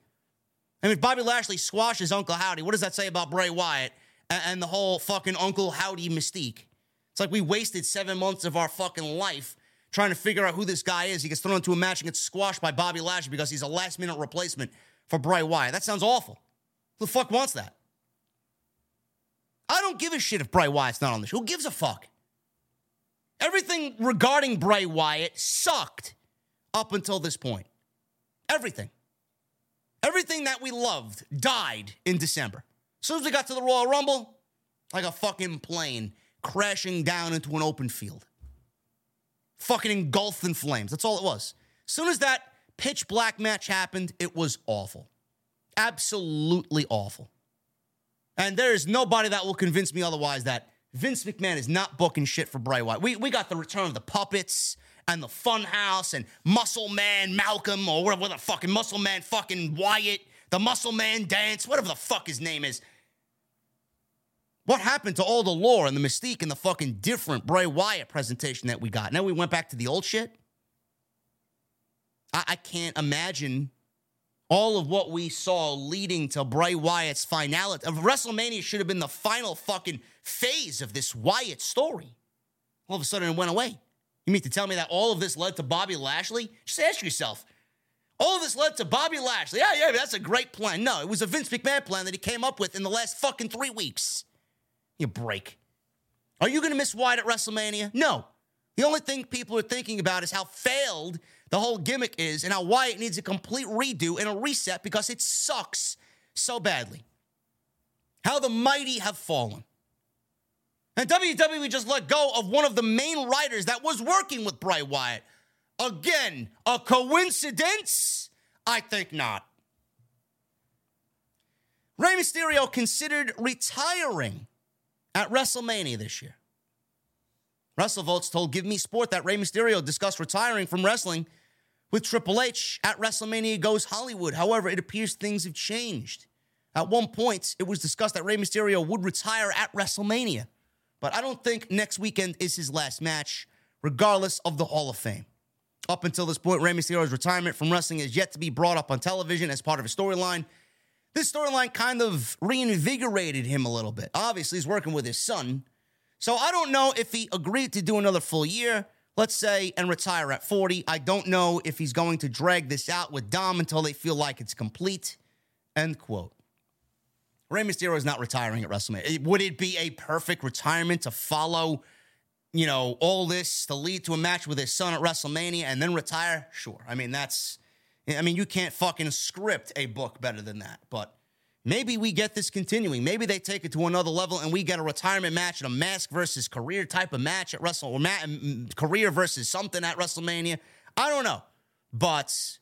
I mean, if Bobby Lashley squashes Uncle Howdy, what does that say about Bray Wyatt and, and the whole fucking Uncle Howdy mystique? It's like we wasted seven months of our fucking life trying to figure out who this guy is. He gets thrown into a match and gets squashed by Bobby Lashley because he's a last minute replacement for Bray Wyatt. That sounds awful. Who the fuck wants that? I don't give a shit if Bray Wyatt's not on the show. Who gives a fuck? Everything regarding Bray Wyatt sucked up until this point. Everything. Everything that we loved died in December. As soon as we got to the Royal Rumble, like a fucking plane crashing down into an open field. Fucking engulfed in flames. That's all it was. As soon as that pitch black match happened, it was awful. Absolutely awful. And there is nobody that will convince me otherwise that Vince McMahon is not booking shit for Bray Wyatt. We, we got the return of the puppets and the Funhouse and Muscle Man Malcolm or whatever the fucking Muscle Man fucking Wyatt, the Muscle Man dance, whatever the fuck his name is. What happened to all the lore and the mystique and the fucking different Bray Wyatt presentation that we got? Now we went back to the old shit. I, I can't imagine all of what we saw leading to Bray Wyatt's finality. Of WrestleMania should have been the final fucking phase of this Wyatt story. All of a sudden, it went away. You mean to tell me that all of this led to Bobby Lashley? Just ask yourself. All of this led to Bobby Lashley. Yeah, yeah, that's a great plan. No, it was a Vince McMahon plan that he came up with in the last fucking three weeks. You break. Are you going to miss Wyatt at WrestleMania? No. The only thing people are thinking about is how failed the whole gimmick is and how Wyatt needs a complete redo and a reset because it sucks so badly. How the mighty have fallen. And WWE just let go of one of the main writers that was working with Bray Wyatt. Again, a coincidence? I think not. Rey Mysterio considered retiring at WrestleMania this year. WrestleVotes told Give Me Sport that Rey Mysterio discussed retiring from wrestling with Triple H at WrestleMania Goes Hollywood. However, it appears things have changed. At one point, it was discussed that Rey Mysterio would retire at WrestleMania, but I don't think next weekend is his last match, regardless of the Hall of Fame. Up until this point, Rey Mysterio's retirement from wrestling is yet to be brought up on television as part of a storyline. This storyline kind of reinvigorated him a little bit. Obviously, he's working with his son, so I don't know if he agreed to do another full year, let's say, and retire at 40. I don't know if he's going to drag this out with Dom until they feel like it's complete. End quote. Rey Mysterio is not retiring at WrestleMania. Would it be a perfect retirement to follow, you know, all this to lead to a match with his son at WrestleMania and then retire? Sure. I mean, that's, I mean, you can't fucking script a book better than that. But Maybe we get this continuing. Maybe they take it to another level and we get a retirement match and a mask versus career type of match at Wrestle career versus something at WrestleMania. I don't know. But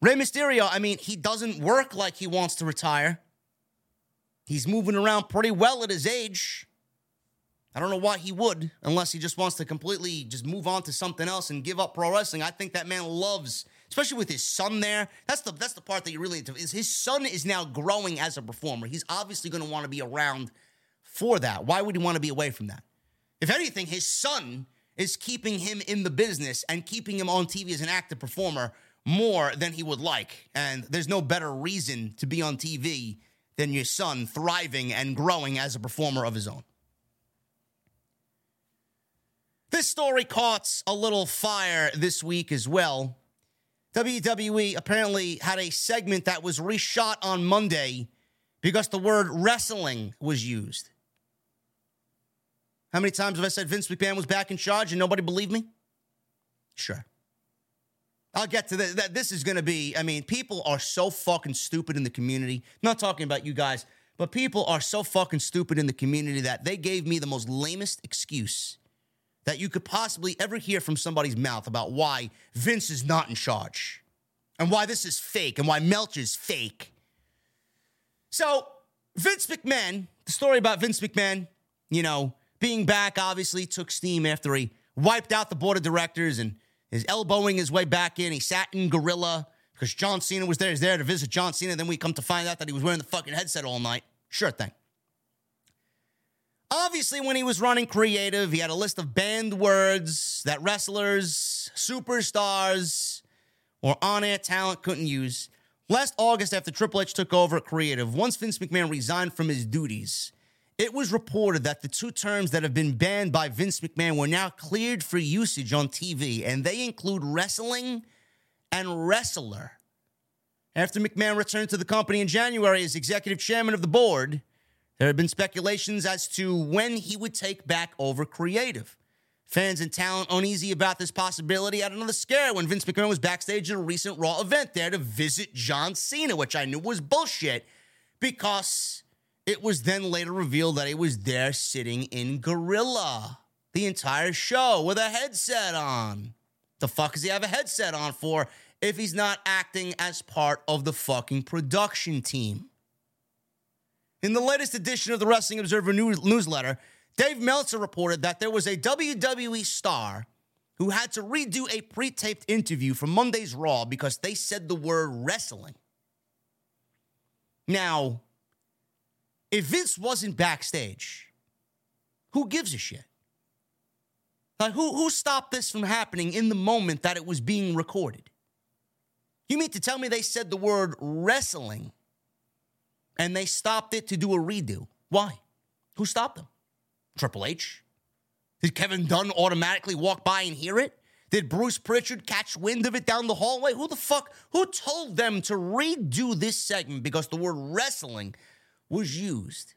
Rey Mysterio, I mean, he doesn't work like he wants to retire. He's moving around pretty well at his age. I don't know why he would, unless he just wants to completely just move on to something else and give up pro wrestling. I think that man loves especially with his son there. That's the that's the part that you really is his son is now growing as a performer. He's obviously going to want to be around for that. Why would he want to be away from that? If anything, his son is keeping him in the business and keeping him on TV as an active performer more than he would like. And there's no better reason to be on TV than your son thriving and growing as a performer of his own. This story caught a little fire this week as well. WWE apparently had a segment that was reshot on Monday because the word wrestling was used. How many times have I said Vince McMahon was back in charge and nobody believed me? Sure. I'll get to this. This is going to be, I mean, people are so fucking stupid in the community. not talking about you guys, but people are so fucking stupid in the community that they gave me the most lamest excuse that you could possibly ever hear from somebody's mouth about why Vince is not in charge and why this is fake and why Meltzer's fake. So, Vince McMahon, the story about Vince McMahon, you know, being back obviously took steam after he wiped out the board of directors and is elbowing his way back in. He sat in Gorilla because John Cena was there. He's there to visit John Cena. Then we come to find out that he was wearing the fucking headset all night. Sure thing. Obviously, when he was running creative, he had a list of banned words that wrestlers, superstars, or on air talent couldn't use. Last August, after Triple H took over at Creative, once Vince McMahon resigned from his duties, it was reported that the two terms that have been banned by Vince McMahon were now cleared for usage on TV, and they include wrestling and wrestler. After McMahon returned to the company in January as executive chairman of the board, there had been speculations as to when he would take back over creative. Fans and talent uneasy about this possibility had another scare when Vince McMahon was backstage at a recent Raw event there to visit John Cena, which I knew was bullshit because it was then later revealed that he was there sitting in Gorilla the entire show with a headset on. The fuck does he have a headset on for if he's not acting as part of the fucking production team? In the latest edition of the Wrestling Observer news- newsletter, Dave Meltzer reported that there was a WWE star who had to redo a pre taped interview from Monday's Raw because they said the word wrestling. Now, if Vince wasn't backstage, who gives a shit? Like, who, who stopped this from happening in the moment that it was being recorded? You mean to tell me they said the word wrestling and they stopped it to do a redo? Why? Who stopped them? Triple H? Did Kevin Dunn automatically walk by and hear it? Did Bruce Pritchard catch wind of it down the hallway? Who the fuck? Who told them to redo this segment because the word wrestling was used?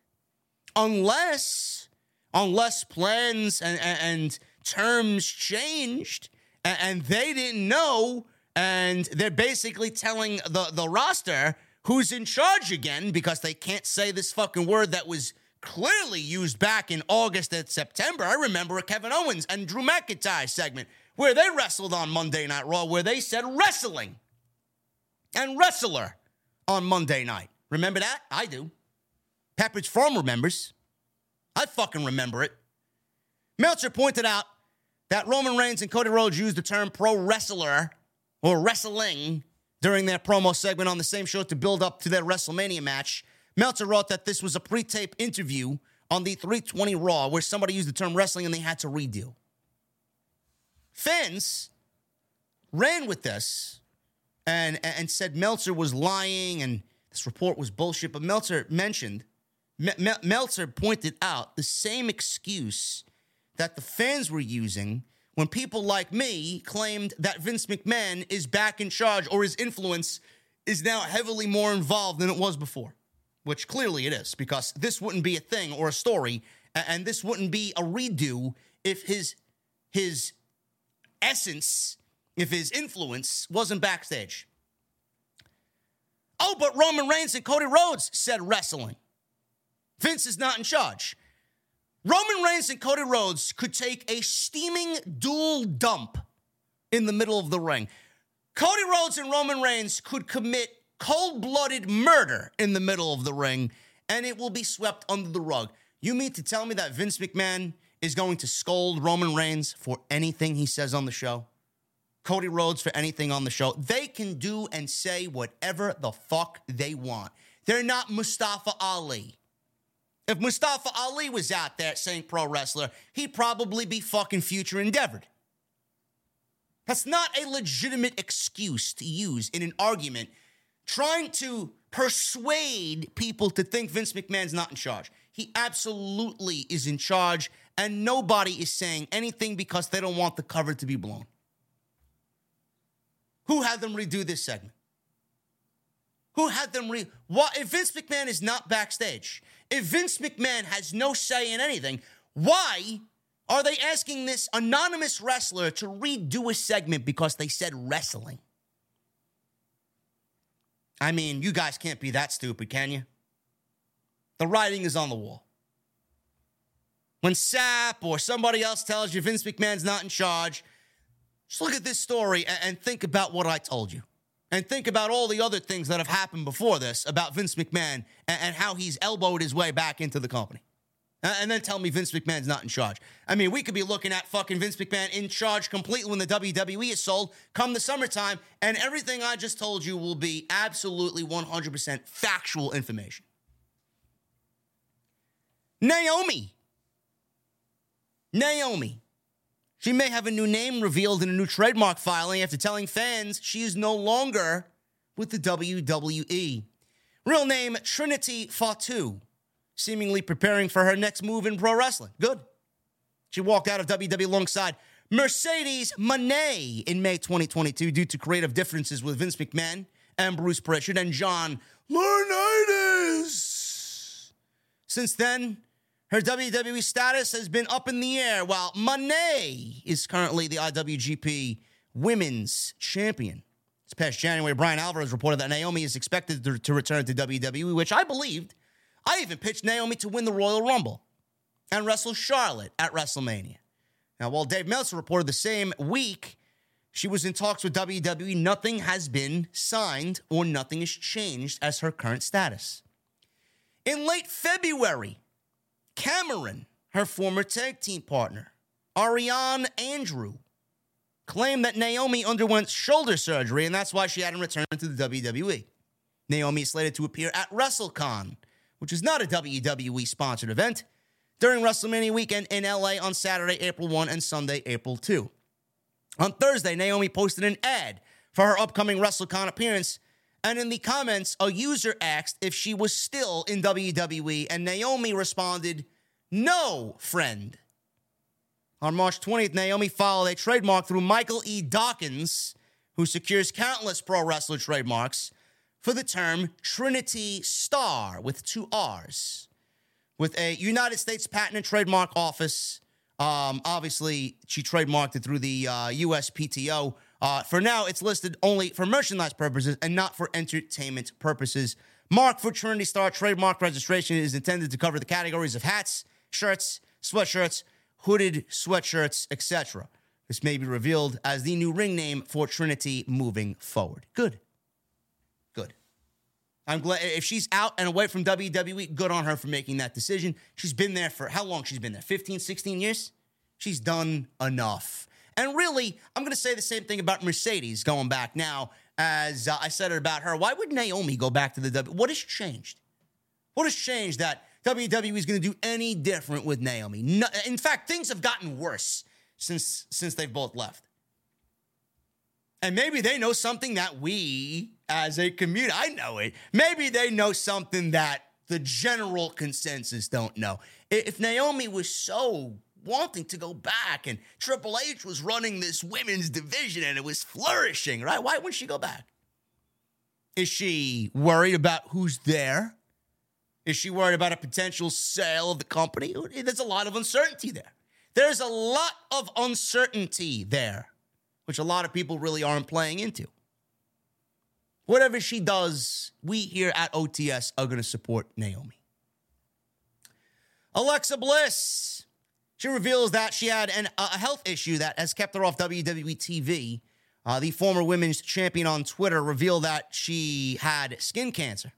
Unless, unless plans and, and, and terms changed and, and they didn't know and they're basically telling the, the roster who's in charge again because they can't say this fucking word that was clearly used back in August and September. I remember a Kevin Owens and Drew McIntyre segment where they wrestled on Monday Night Raw where they said wrestling and wrestler on Monday night. Remember that? I do. Pepperidge Farm remembers. I fucking remember it. Meltzer pointed out that Roman Reigns and Cody Rhodes used the term pro wrestler or wrestling during their promo segment on the same show to build up to their WrestleMania match. Meltzer wrote that this was a pre tape interview on the 320 Raw where somebody used the term wrestling and they had to redo. Fans ran with this and, and said Meltzer was lying and this report was bullshit. But Meltzer mentioned, Meltzer pointed out the same excuse that the fans were using when people like me claimed that Vince McMahon is back in charge or his influence is now heavily more involved than it was before, which clearly it is, because this wouldn't be a thing or a story, and this wouldn't be a redo if his his essence, if his influence wasn't backstage. Oh, but Roman Reigns and Cody Rhodes said wrestling. Vince is not in charge. Roman Reigns and Cody Rhodes could take a steaming dual dump in the middle of the ring. Cody Rhodes and Roman Reigns could commit cold blooded murder in the middle of the ring, and it will be swept under the rug. You mean to tell me that Vince McMahon is going to scold Roman Reigns for anything he says on the show? Cody Rhodes for anything on the show? They can do and say whatever the fuck they want. They're not Mustafa Ali. If Mustafa Ali was out there saying pro wrestler, he'd probably be fucking future endeavored. That's not a legitimate excuse to use in an argument trying to persuade people to think Vince McMahon's not in charge. He absolutely is in charge, and nobody is saying anything because they don't want the cover to be blown. Who had them redo this segment? Who had them re? What if Vince McMahon is not backstage? If Vince McMahon has no say in anything, why are they asking this anonymous wrestler to redo a segment because they said wrestling? I mean, you guys can't be that stupid, can you? The writing is on the wall. When Sap or somebody else tells you Vince McMahon's not in charge, just look at this story and think about what I told you and think about all the other things that have happened before this about Vince McMahon and, and how he's elbowed his way back into the company. And then tell me Vince McMahon's not in charge. I mean, we could be looking at fucking Vince McMahon in charge completely when the WWE is sold come the summertime, and everything I just told you will be absolutely 100% factual information. Naomi. Naomi she may have a new name revealed in a new trademark filing after telling fans she is no longer with the WWE. Real name Trinity Fatu, seemingly preparing for her next move in pro wrestling. Good. She walked out of WWE alongside Mercedes Moné in May 2022 due to creative differences with Vince McMahon and Bruce Pritchard and John Laurinaitis. Since then, her WWE status has been up in the air while Moné is currently the IWGP Women's Champion. This past January, Bryan Alvarez reported that Naomi is expected to, to return to WWE, which I believed. I even pitched Naomi to win the Royal Rumble and wrestle Charlotte at WrestleMania. Now, while Dave Meltzer reported the same week she was in talks with WWE, nothing has been signed or nothing has changed as her current status. In late February, Cameron, her former tag team partner, Ariane Andrew, claimed that Naomi underwent shoulder surgery and that's why she hadn't returned to the WWE. Naomi is slated to appear at WrestleCon, which is not a WWE sponsored event, during WrestleMania weekend in LA on Saturday, April 1 and Sunday, April 2. On Thursday, Naomi posted an ad for her upcoming WrestleCon appearance. And in the comments, a user asked if she was still in WWE, and Naomi responded, No, friend. On March 20th, Naomi filed a trademark through Michael E. Dawkins, who secures countless pro wrestler trademarks, for the term Trinity Star with two R's. With a United States Patent and Trademark Office. Um, obviously, she trademarked it through the uh, USPTO. Uh, for now, it's listed only for merchandise purposes and not for entertainment purposes. Mark for Trinity Star trademark registration is intended to cover the categories of hats, shirts, sweatshirts, hooded sweatshirts, etc. This may be revealed as the new ring name for Trinity moving forward. Good. Good. I'm glad if she's out and away from WWE, good on her for making that decision. She's been there for how long? She's been there 15, 16 years? She's done enough. And really, I'm going to say the same thing about Mercedes going back now as uh, I said it about her. Why would Naomi go back to the W? What has changed? What has changed that WWE is going to do any different with Naomi? No, in fact, things have gotten worse since since they've both left. And maybe they know something that we as a community, I know it. Maybe they know something that the general consensus don't know. If Naomi was so wanting to go back and Triple H was running this women's division and it was flourishing, right? Why wouldn't she go back? Is she worried about who's there? Is she worried about a potential sale of the company? There's a lot of uncertainty there. There's a lot of uncertainty there, which a lot of people really aren't playing into. Whatever she does, we here at OTS are going to support Naomi. Alexa Bliss. She reveals that she had an, a health issue that has kept her off WWE TV. Uh, the former women's champion on Twitter revealed that she had skin cancer.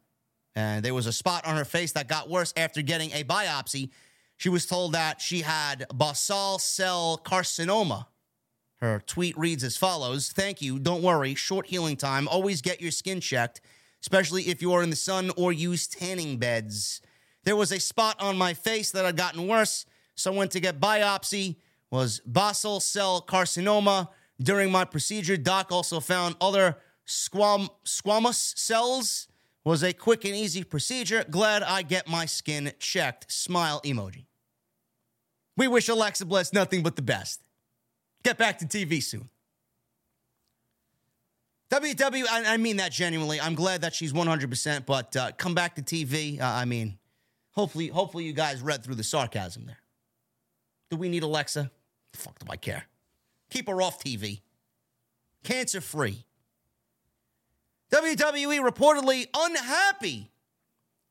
And there was a spot on her face that got worse after getting a biopsy. She was told that she had basal cell carcinoma. Her tweet reads as follows Thank you. Don't worry. Short healing time. Always get your skin checked, especially if you are in the sun or use tanning beds. There was a spot on my face that had gotten worse, so went to get biopsy. Was basal cell carcinoma. During my procedure, doc also found other squam- squamous cells was a quick and easy procedure. Glad I get my skin checked. Smile emoji. We wish Alexa Bliss nothing but the best. Get back to TV soon. WW, I, I mean that genuinely. I'm glad that she's 100%, but uh, come back to TV. Uh, I mean, hopefully, hopefully you guys read through the sarcasm there. Do we need Alexa? The fuck do I care? Keep her off TV. Cancer free. WWE reportedly unhappy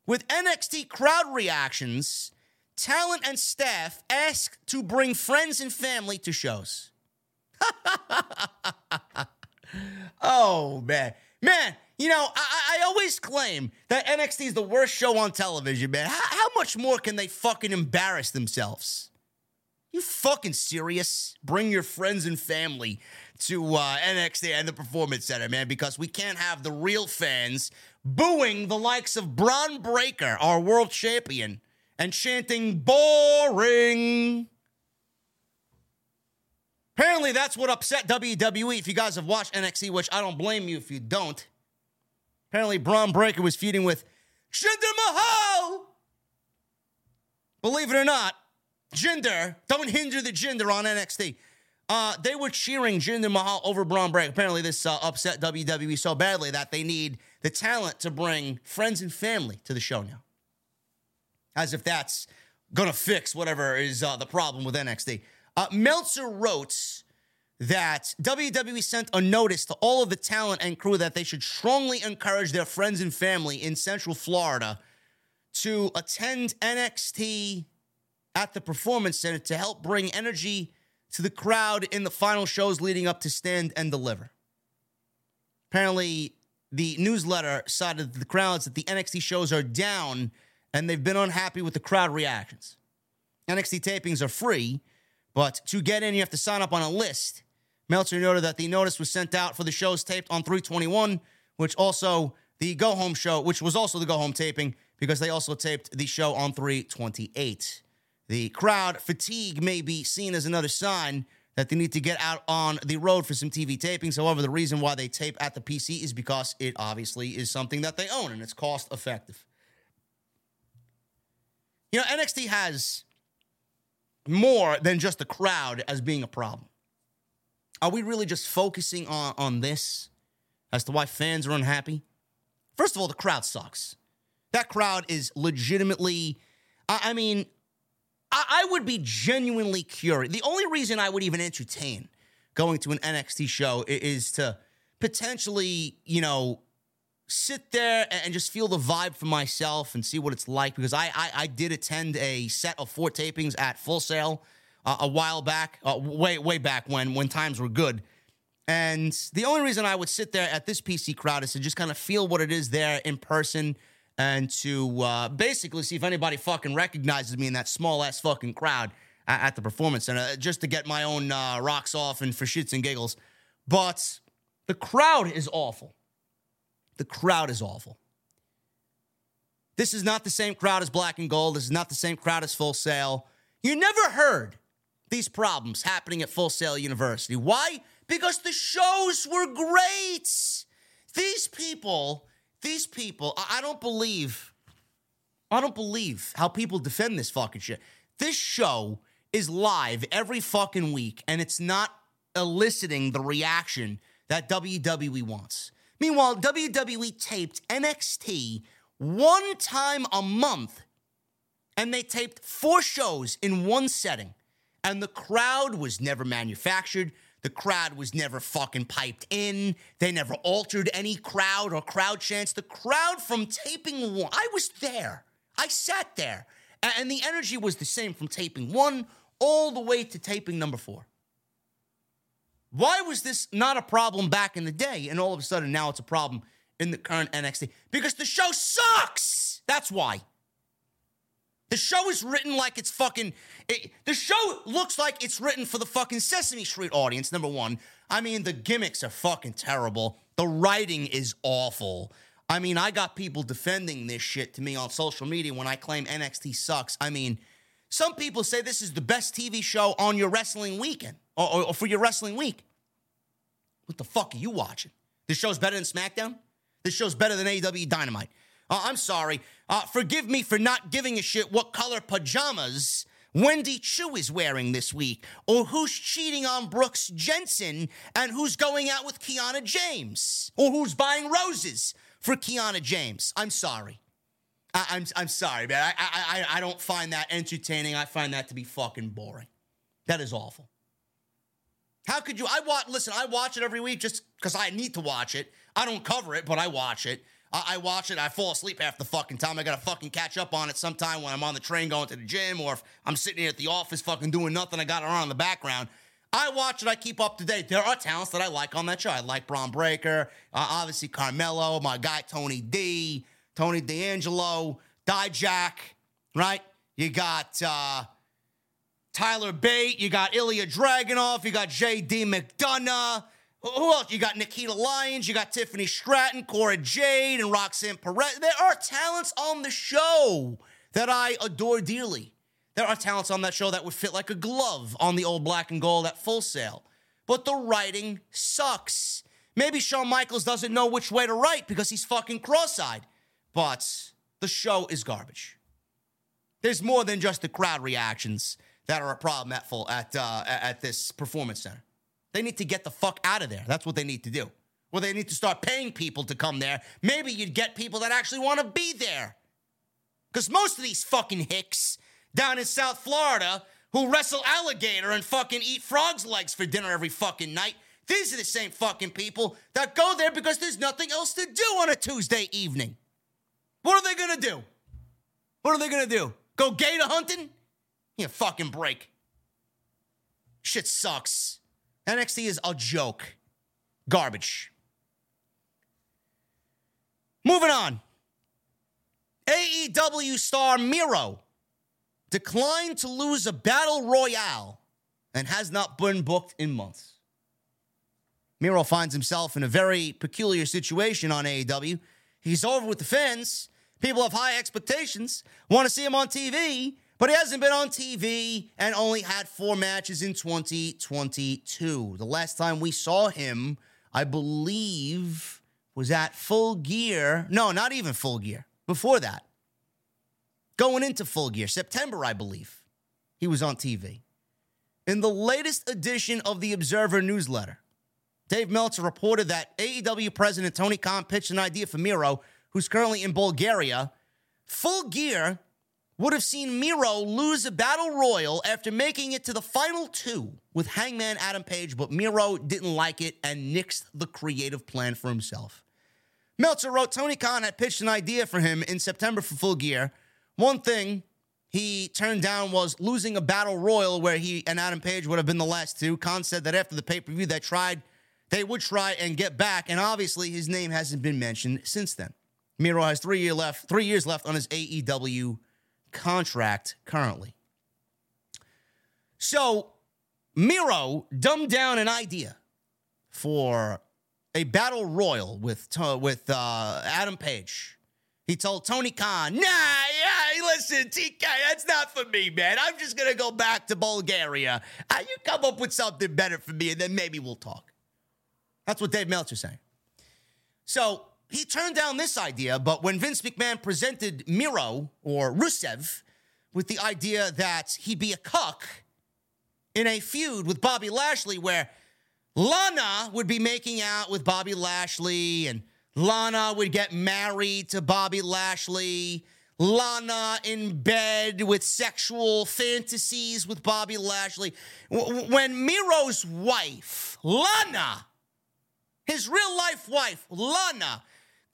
with NXT crowd reactions. Talent and staff asked to bring friends and family to shows. oh, man. Man, you know, I, I, always claim that NXT is the worst show on television, man. How, how much more can they fucking embarrass themselves? You fucking serious? Bring your friends and family to uh, NXT and the Performance Center, man, because we can't have the real fans booing the likes of Bron Breakker, our world champion, and chanting boring. Apparently, that's what upset WWE. If you guys have watched NXT, which I don't blame you if you don't. Apparently, Bron Breakker was feuding with Jinder Mahal. Believe it or not, Jinder, don't hinder the Jinder on NXT. Uh, they were cheering Jinder Mahal over Bron Breakker. Apparently, this uh, upset WWE so badly that they need the talent to bring friends and family to the show now. As if that's going to fix whatever is uh, the problem with NXT. Uh, Meltzer wrote that WWE sent a notice to all of the talent and crew that they should strongly encourage their friends and family in Central Florida to attend NXT at the Performance Center to help bring energy to the crowd in the final shows leading up to Stand and Deliver. Apparently, the newsletter cited the crowds that the NXT shows are down and they've been unhappy with the crowd reactions. NXT tapings are free, but to get in, you have to sign up on a list. Meltzer noted that the notice was sent out for the shows taped on 321, which also the go home show, which was also the go home taping, because they also taped the show on 328. The crowd fatigue may be seen as another sign that they need to get out on the road for some TV tapings. However, the reason why they tape at the PC is because it obviously is something that they own and it's cost effective. You know, NXT has more than just the crowd as being a problem. Are we really just focusing on, on this as to why fans are unhappy? First of all, the crowd sucks. That crowd is legitimately, I, I mean, I, I would be genuinely curious. The only reason I would even entertain going to an NXT show is to potentially, you know, sit there and- and just feel the vibe for myself and see what it's like because I I, I did attend a set of four tapings at Full Sail uh, a while back, uh, way way back when when times were good. And the only reason I would sit there at this PC crowd is to just kind of feel what it is there in person and to uh, basically see if anybody fucking recognizes me in that small ass fucking crowd at, at the performance center, uh, just to get my own uh, rocks off and for shits and giggles. But the crowd is awful. The crowd is awful. This is not the same crowd as Black and Gold. This is not the same crowd as Full Sail. You never heard these problems happening at Full Sail University. Why? Because the shows were great. These people, these people, I, don't believe, I don't believe how people defend this fucking shit. This show is live every fucking week, and it's not eliciting the reaction that WWE wants. Meanwhile, WWE taped NXT one time a month and they taped four shows in one setting. And the crowd was never manufactured. The crowd was never fucking piped in. They never altered any crowd or crowd chants. The crowd from taping one, I was there. I sat there. And the energy was the same from taping one all the way to taping number four. Why was this not a problem back in the day? And all of a sudden now it's a problem in the current NXT? Because the show sucks. That's why. The show is written like it's fucking. It, the show looks like it's written for the fucking Sesame Street audience, number one. I mean, the gimmicks are fucking terrible. The writing is awful. I mean, I got people defending this shit to me on social media when I claim NXT sucks. I mean, some people say this is the best TV show on your wrestling weekend or, or- or for your wrestling week. What the fuck are you watching? This show's better than SmackDown? This show's better than AEW Dynamite. Uh, I'm sorry. Uh, forgive me for not giving a shit what color pajamas Wendy Choo is wearing this week, or who's cheating on Brooks Jensen, and who's going out with Kiana James, or who's buying roses for Kiana James. I'm sorry. I, I'm I'm sorry, man. I I I don't find that entertaining. I find that to be fucking boring. That is awful. How could you? I watch. Listen, I watch it every week just because I need to watch it. I don't cover it, but I watch it. I, I watch it. I fall asleep half the fucking time. I gotta fucking catch up on it sometime when I'm on the train going to the gym, or if I'm sitting here at the office fucking doing nothing. I got it on in the background. I watch it. I keep up to date. There are talents that I like on that show. I like Bron Breakker, uh, obviously Carmelo, my guy Tony D, Tony D'Angelo, Dijak, right? You got. uh Tyler Bate, you got Ilja Dragunov, you got JD McDonagh. Who else? You got Nikita Lyons, you got Tiffany Stratton, Cora Jade, and Roxanne Perez. There are talents on the show that I adore dearly. There are talents on that show that would fit like a glove on the old black and gold at Full Sail. But the writing sucks. Maybe Shawn Michaels doesn't know which way to write because he's fucking cross eyed. But the show is garbage. There's more than just the crowd reactions that are a problem at full at uh, at this performance center. They need to get the fuck out of there. That's what they need to do. Well, they need to start paying people to come there. Maybe you'd get people that actually want to be there. Because most of these fucking hicks down in South Florida who wrestle alligator and fucking eat frogs' legs for dinner every fucking night, these are the same fucking people that go there because there's nothing else to do on a Tuesday evening. What are they gonna do? What are they gonna do? Go gator hunting? You fucking break. Shit sucks. NXT is a joke. Garbage. Moving on. AEW star Miro declined to lose a battle royale and has not been booked in months. Miro finds himself in a very peculiar situation on AEW. He's over with the fans. People have high expectations, want to see him on TV, But he hasn't been on TV and only had four matches in 2022. The last time we saw him, I believe, was at Full Gear. No, not even Full Gear. Before that, going into Full Gear, September, I believe, he was on TV. In the latest edition of the Observer newsletter, Dave Meltzer reported that AEW president Tony Khan pitched an idea for Miro, who's currently in Bulgaria. Full Gear would have seen Miro lose a battle royal after making it to the final two with Hangman Adam Page, but Miro didn't like it and nixed the creative plan for himself. Meltzer wrote Tony Khan had pitched an idea for him in September for Full Gear. One thing he turned down was losing a battle royal where he and Adam Page would have been the last two. Khan said that after the pay per view, they tried, they would try and get back, and obviously his name hasn't been mentioned since then. Miro has three year left, three years left on his AEW contract currently. So Miro dumbed down an idea for a battle royal with with uh, Adam Page. He told Tony Khan, "Nah, yeah, listen, TK, that's not for me, man. I'm just gonna go back to Bulgaria. Uh, you come up with something better for me, and then maybe we'll talk." That's what Dave Meltzer's saying. So he turned down this idea, but when Vince McMahon presented Miro or Rusev with the idea that he be a cuck in a feud with Bobby Lashley, where Lana would be making out with Bobby Lashley and Lana would get married to Bobby Lashley. Lana in bed with sexual fantasies with Bobby Lashley. When Miro's wife, Lana, his real life wife, Lana,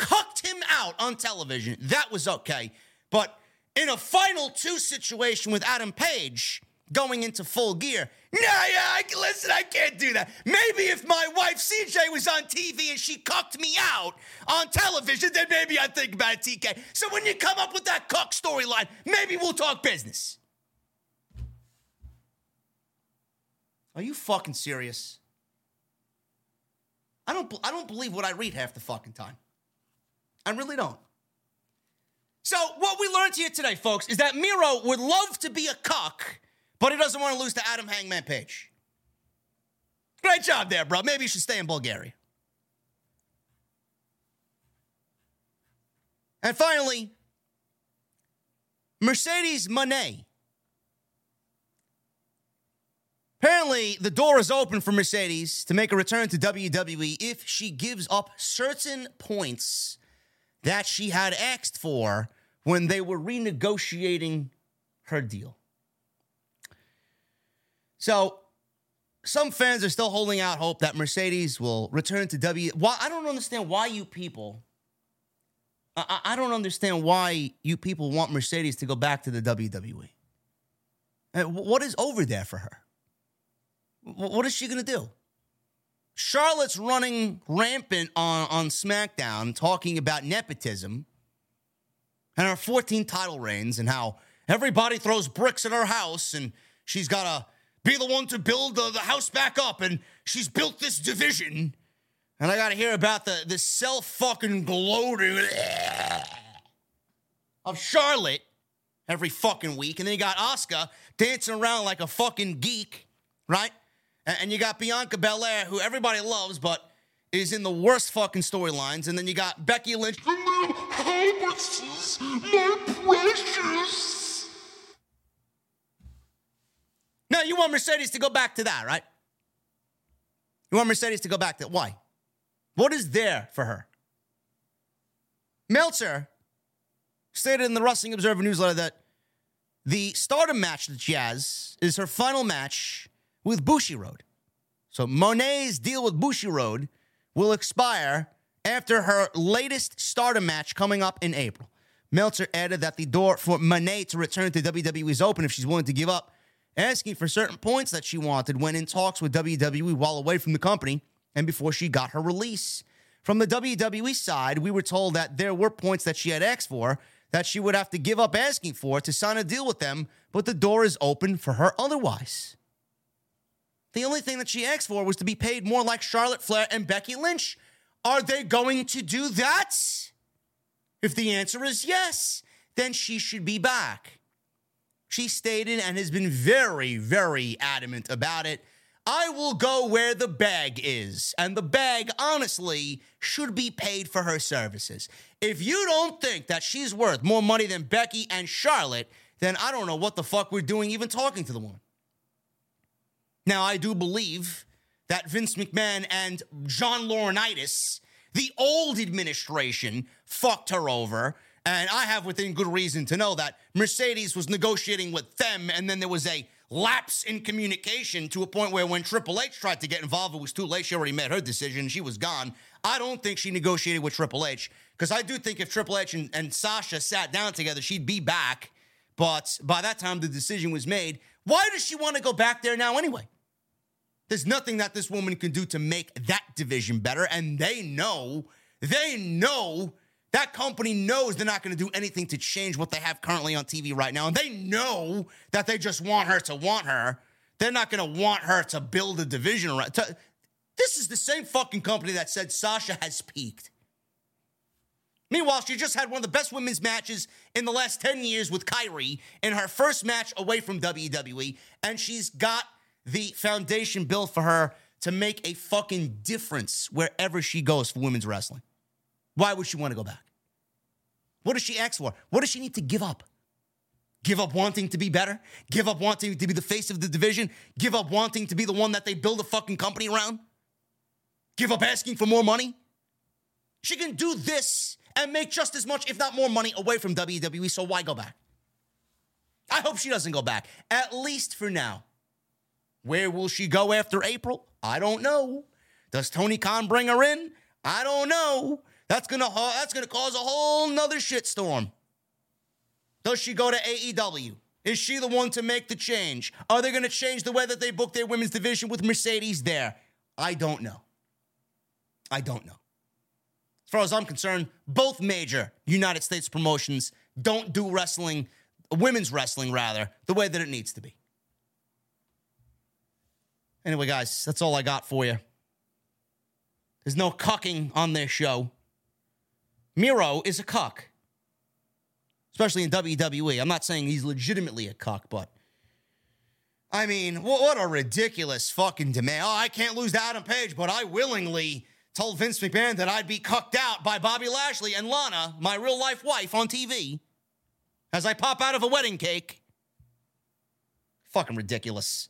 cucked him out on television, that was okay. But in a final two situation with Adam Page going into full gear, nah, yeah, I, listen, I can't do that. Maybe if my wife CJ was on TV and she cucked me out on television, then maybe I'd think about it, TK. So when you come up with that cuck storyline, maybe we'll talk business. Are you fucking serious? I don't, I don't believe what I read half the fucking time. I really don't. So, what we learned here today, folks, is that Miro would love to be a cuck, but he doesn't want to lose to Adam Hangman Page. Great job there, bro. Maybe you should stay in Bulgaria. And finally, Mercedes Moné. Apparently, the door is open for Mercedes to make a return to WWE if she gives up certain points that she had asked for when they were renegotiating her deal. So, some fans are still holding out hope that Mercedes will return to W. I don't understand why you people. I, I don't understand why you people want Mercedes to go back to the WWE. What is over there for her? What is she going to do? Charlotte's running rampant on, on SmackDown talking about nepotism and her 14 title reigns and how everybody throws bricks at her house and she's got to be the one to build the, the house back up and she's built this division. And I got to hear about the, the self fucking gloating of Charlotte every fucking week. And then you got Asuka dancing around like a fucking geek, right? And you got Bianca Belair, who everybody loves, but is in the worst fucking storylines. And then you got Becky Lynch. my precious. Now, you want Mercedes to go back to that, right? You want Mercedes to go back to why? What is there for her? Meltzer stated in the Wrestling Observer newsletter that the stardom match that she has is her final match with Bushiroad. So Moné's deal with Bushiroad will expire after her latest stardom match coming up in April. Meltzer added that the door for Monet to return to WWE is open if she's willing to give up, asking for certain points that she wanted when in talks with WWE while away from the company and before she got her release. From the WWE side, we were told that there were points that she had asked for that she would have to give up asking for to sign a deal with them, but the door is open for her otherwise. The only thing that she asked for was to be paid more like Charlotte Flair and Becky Lynch. Are they going to do that? If the answer is yes, then she should be back. She stated and has been very, very adamant about it. I will go where the bag is. And the bag, honestly, should be paid for her services. If you don't think that she's worth more money than Becky and Charlotte, then I don't know what the fuck we're doing even talking to the woman. Now, I do believe that Vince McMahon and John Laurinaitis, the old administration, fucked her over. And I have within good reason to know that Mercedes was negotiating with them, and then there was a lapse in communication to a point where when Triple H tried to get involved, it was too late. She already made her decision. She was gone. I don't think she negotiated with Triple H because I do think if Triple H and, and Sasha sat down together, she'd be back. But by that time, the decision was made. Why does she want to go back there now anyway? There's nothing that this woman can do to make that division better. And they know, they know that company knows they're not going to do anything to change what they have currently on TV right now. And they know that they just want her to want her. They're not going to want her to build a division around. To, this is the same fucking company that said Sasha has peaked. Meanwhile, she just had one of the best women's matches in the last 10 years with Kairi in her first match away from WWE, and she's got the foundation built for her to make a fucking difference wherever she goes for women's wrestling. Why would she want to go back? What does she ask for? What does she need to give up? Give up wanting to be better? Give up wanting to be the face of the division? Give up wanting to be the one that they build a fucking company around? Give up asking for more money? She can do this and make just as much, if not more money away from WWE, so why go back? I hope she doesn't go back, at least for now. Where will she go after April? I don't know. Does Tony Khan bring her in? I don't know. That's gonna uh, that's gonna cause a whole nother shitstorm. Does she go to AEW? Is she the one to make the change? Are they gonna change the way that they book their women's division with Mercedes there? I don't know. I don't know. As far as I'm concerned, both major United States promotions don't do wrestling, women's wrestling rather, the way that it needs to be. Anyway, guys, that's all I got for you. There's no cucking on this show. Miro is a cuck, especially in WWE. I'm not saying he's legitimately a cuck, but I mean, what a ridiculous fucking demand. Oh, I can't lose to Adam Page, but I willingly told Vince McMahon that I'd be cucked out by Bobby Lashley and Lana, my real life wife, on TV as I pop out of a wedding cake. Fucking ridiculous.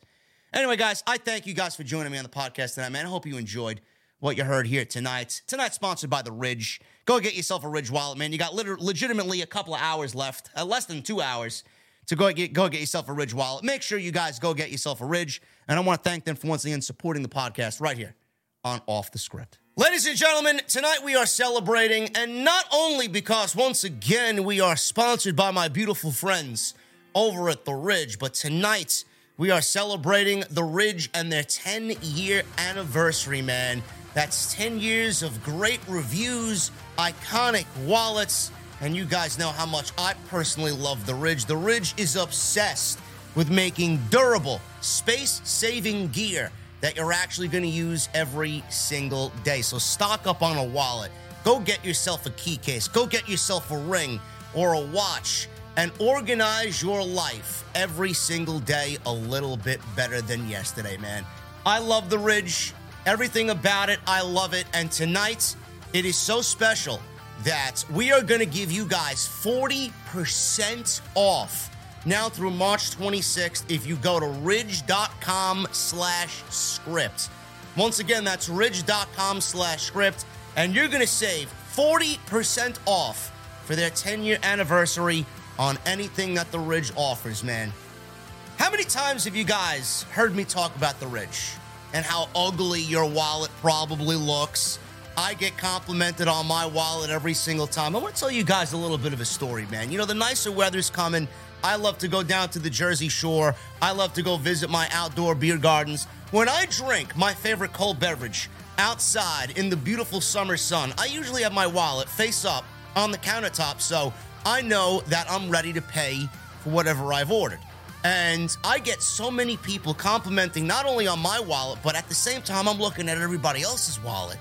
Anyway, guys, I thank you guys for joining me on the podcast tonight, man. I hope you enjoyed what you heard here tonight. Tonight's sponsored by the Ridge. Go get yourself a Ridge wallet, man. You got liter- legitimately a couple of hours left, uh, less than two hours, to go get go get yourself a Ridge wallet. Make sure you guys go get yourself a Ridge, and I want to thank them for once again supporting the podcast right here on Off the Script. Ladies and gentlemen, tonight we are celebrating, and not only because once again we are sponsored by my beautiful friends over at the Ridge, but tonight we are celebrating the Ridge and their 10 year anniversary, man. That's 10 years of great reviews, iconic wallets, and you guys know how much I personally love the Ridge. The Ridge is obsessed with making durable, space saving gear that you're actually going to use every single day. So stock up on a wallet. Go get yourself a key case. Go get yourself a ring or a watch and organize your life every single day a little bit better than yesterday, man. I love the Ridge. Everything about it, I love it. And tonight, it is so special that we are going to give you guys 40% off now through March 26th if you go to ridge.com slash script. Once again, that's ridge.com slash script. And you're going to save 40% off for their 10 year anniversary on anything that the Ridge offers, man. How many times have you guys heard me talk about the Ridge and how ugly your wallet probably looks? I get complimented on my wallet every single time. I want to tell you guys a little bit of a story, man. You know, the nicer weather's coming. I love to go down to the Jersey Shore. I love to go visit my outdoor beer gardens. When I drink my favorite cold beverage outside in the beautiful summer sun, I usually have my wallet face up on the countertop so I know that I'm ready to pay for whatever I've ordered. And I get so many people complimenting not only on my wallet, but at the same time, I'm looking at everybody else's wallet.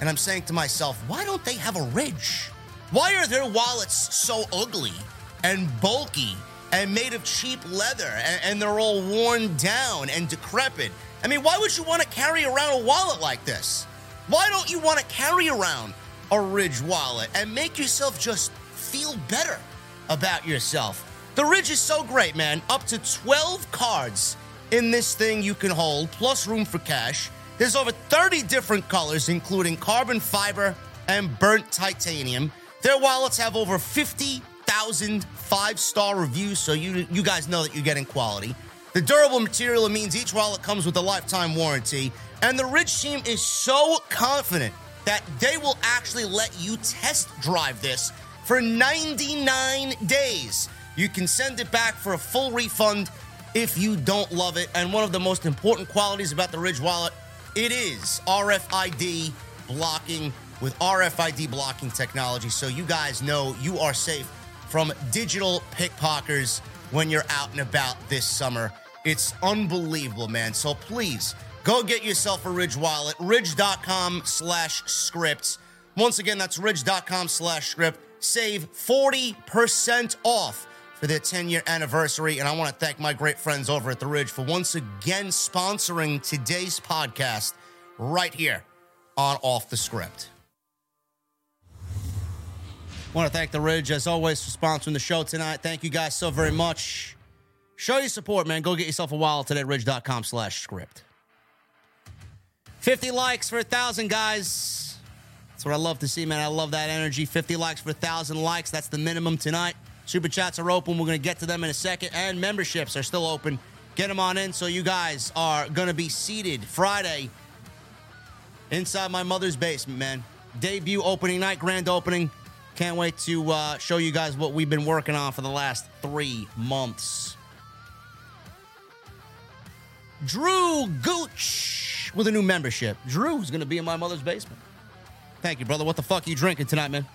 And I'm saying to myself, why don't they have a ridge? Why are their wallets so ugly and bulky and made of cheap leather and, and they're all worn down and decrepit. I mean, why would you want to carry around a wallet like this? Why don't you want to carry around a Ridge wallet and make yourself just feel better about yourself? The Ridge is so great, man. Up to 12 cards in this thing you can hold, plus room for cash. There's over 30 different colors, including carbon fiber and burnt titanium. Their wallets have over 50,000 five star reviews, so you, you guys know that you're getting quality. The durable material means each wallet comes with a lifetime warranty, and the Ridge team is so confident that they will actually let you test drive this for 99 days. You can send it back for a full refund if you don't love it. And one of the most important qualities about the Ridge wallet, it is RFID blocking with RFID blocking technology. So you guys know you are safe from digital pickpockers when you're out and about this summer. It's unbelievable, man. So please go get yourself a Ridge wallet, ridge.com slash scripts. Once again, that's ridge.com slash script. Save 40% off for their 10 year anniversary. And I want to thank my great friends over at The Ridge for once again sponsoring today's podcast right here on Off the Script. I want to thank The Ridge, as always, for sponsoring the show tonight. Thank you guys so very much. Show your support, man. Go get yourself a wallet today, ridge.com slash script. 50 likes for a 1,000, guys. That's what I love to see, man. I love that energy. 50 likes for a 1,000 likes. That's the minimum tonight. Super chats are open. We're going to get to them in a second. And memberships are still open. Get them on in. So you guys are going to be seated Friday inside my mother's basement, man. Debut opening night, grand opening. Can't wait to uh, show you guys what we've been working on for the last three months. Drew Gooch with a new membership. Drew's going to be in my mother's basement. Thank you, brother. What the fuck are you drinking tonight, man?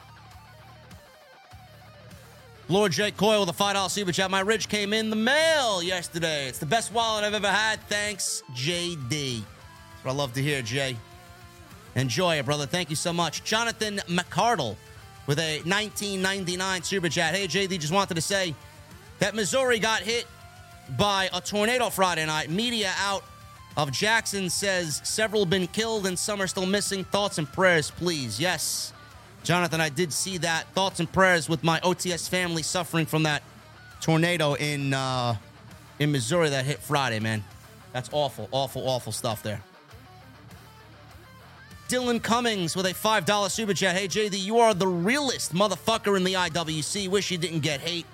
Lord Jake Coyle with a $5 super chat. My Ridge came in the mail yesterday. It's the best wallet I've ever had. Thanks, JD. That's what I love to hear, Jay. Enjoy it, brother. Thank you so much. Jonathan McCardle with a 1999 super chat. Hey, JD, just wanted to say that Missouri got hit by a tornado Friday night. Media out of Jackson says several been killed and some are still missing. Thoughts and prayers, please. Yes, Jonathan, I did see that. Thoughts and prayers with my OTS family suffering from that tornado in uh, in Missouri that hit Friday, man. That's awful, awful, awful stuff there. Dylan Cummings with a $5 super chat. Hey, JD, you are the realest motherfucker in the IWC. Wish you didn't get hate.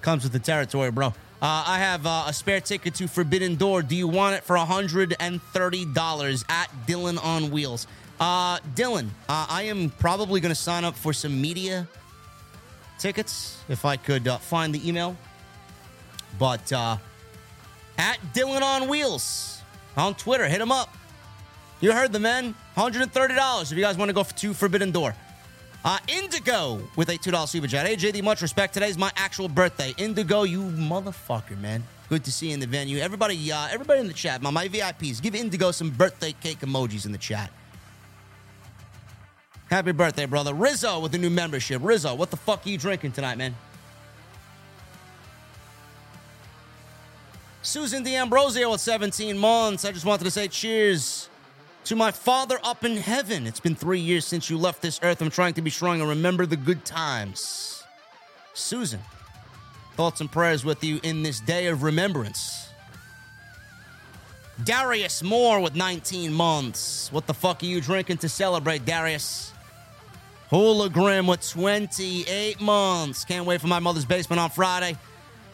Comes with the territory, bro. Uh, I have uh, a spare ticket to Forbidden Door. Do you want it for $130 at Dylan on Wheels? Uh, Dylan, uh, I am probably going to sign up for some media tickets if I could uh, find the email. But uh, at Dylan on Wheels on Twitter, hit him up. You heard the men. $130 if you guys want to go to Forbidden Door. Uh, Indigo with a $2 super chat. Hey, JD, much respect. Today's my actual birthday. Indigo, you motherfucker, man. Good to see you in the venue. Everybody, uh, everybody in the chat, my, my VIPs, give Indigo some birthday cake emojis in the chat. Happy birthday, brother. Rizzo with a new membership. Rizzo, what the fuck are you drinking tonight, man? Susan D'Ambrosio with 17 months. I just wanted to say cheers to my father up in heaven. It's been three years since you left this earth. I'm trying to be strong and remember the good times. Susan, thoughts and prayers with you in this day of remembrance. Darius Moore with 19 months. What the fuck are you drinking to celebrate, Darius? Hologram with 28 months. Can't wait for my mother's basement on Friday.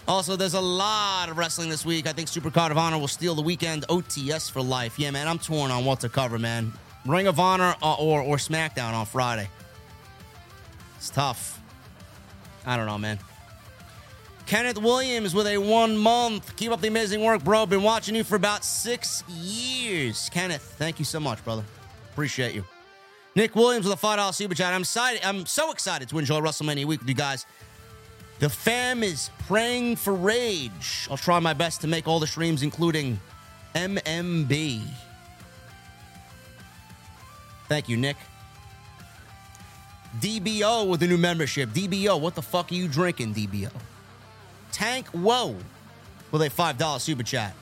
Also, there's a lot of wrestling this week. I think Supercard of Honor will steal the weekend OTS for life. Yeah, man, I'm torn on what to cover, man. Ring of Honor uh, or, or SmackDown on Friday. It's tough. I don't know, man. Kenneth Williams with a one month. Keep up the amazing work, bro. Been watching you for about six years. Kenneth, thank you so much, brother. Appreciate you. Nick Williams with a $5 super chat. I'm excited. I'm so excited to enjoy WrestleMania week with you guys. The fam is praying for rage. I'll try my best to make all the streams, including MMB. Thank you, Nick. DBO with a new membership. DBO, what the fuck are you drinking, DBO? Tank Whoa with a $5 super chat.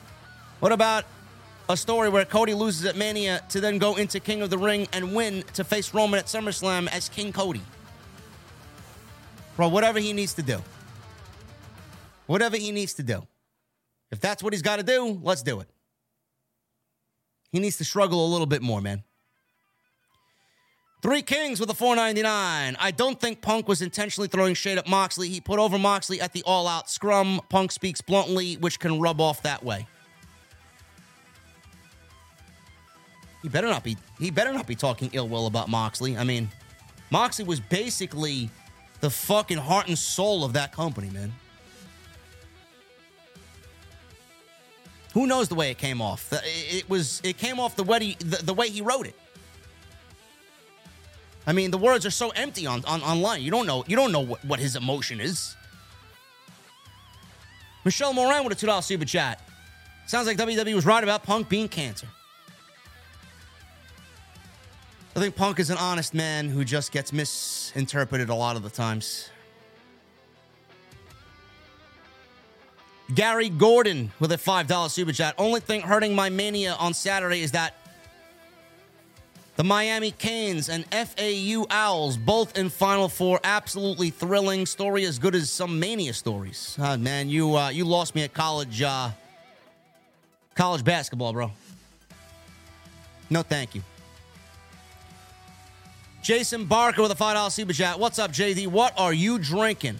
What about a story where Cody loses at Mania to then go into King of the Ring and win to face Roman at SummerSlam as King Cody? Bro, whatever he needs to do. Whatever he needs to do. If that's what he's got to do, let's do it. He needs to struggle a little bit more, man. Three Kings with a 499. I don't think Punk was intentionally throwing shade at Moxley. He put over Moxley at the all out scrum. Punk speaks bluntly, which can rub off that way. He better not be he better not be talking ill will about Moxley. I mean, Moxley was basically the fucking heart and soul of that company, man. Who knows the way it came off? It was it came off the way he, the, the way he wrote it. I mean, the words are so empty on, on online. You don't know you don't know what, what his emotion is. Michelle Moran with a two dollar super chat. Sounds like WWE was right about Punk being cancer. I think Punk is an honest man who just gets misinterpreted a lot of the times. Gary Gordon with a $5 super chat. Only thing hurting my mania on Saturday is that the Miami Canes and FAU Owls, both in Final Four, absolutely thrilling story, as good as some mania stories. Oh, man, you uh, you lost me at college uh, college basketball, bro. No, thank you. Jason Barker with a $5 super chat. What's up, JD? What are you drinking?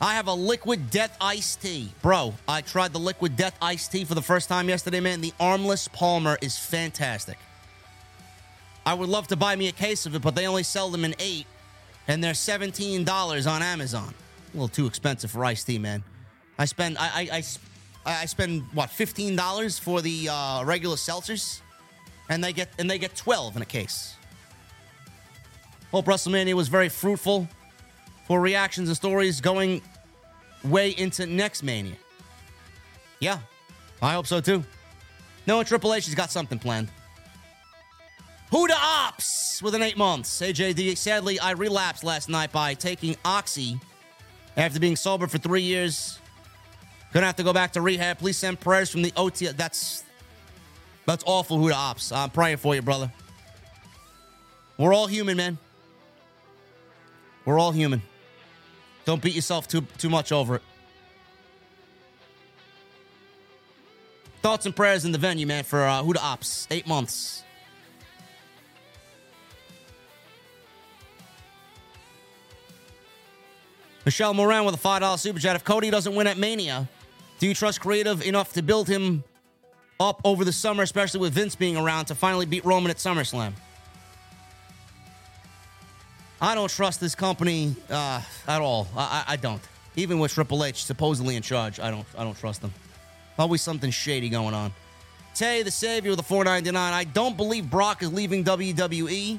I have a liquid death iced tea. Bro, I tried the liquid death iced tea for the first time yesterday, man. The Armless Palmer is fantastic. I would love to buy me a case of it, but they only sell them in eight, and they're $17 on Amazon. A little too expensive for iced tea, man. I spend I I, I, I spend what fifteen dollars for the uh, regular seltzers, and they get and they get twelve in a case. Hope WrestleMania was very fruitful for reactions and stories going way into next Mania. Yeah, I hope so too. No, Triple H has got something planned. Who to ops with an eight months. AJD, sadly, I relapsed last night by taking Oxy after being sober for three years. Gonna have to go back to rehab. Please send prayers from the OT. That's that's awful. Who to ops. I'm praying for you, brother. We're all human, man. We're all human. Don't beat yourself too too much over it. Thoughts and prayers in the venue, man, for uh, Huda Ops. Eight months. Michelle Moran with a $5 super chat. If Cody doesn't win at Mania, do you trust creative enough to build him up over the summer, especially with Vince being around, to finally beat Roman at SummerSlam? I don't trust this company uh, at all. I, I, don't. Even with Triple H supposedly in charge, I don't. I don't trust them. Always something shady going on. Tay the Savior with the 4.99. I don't believe Brock is leaving WWE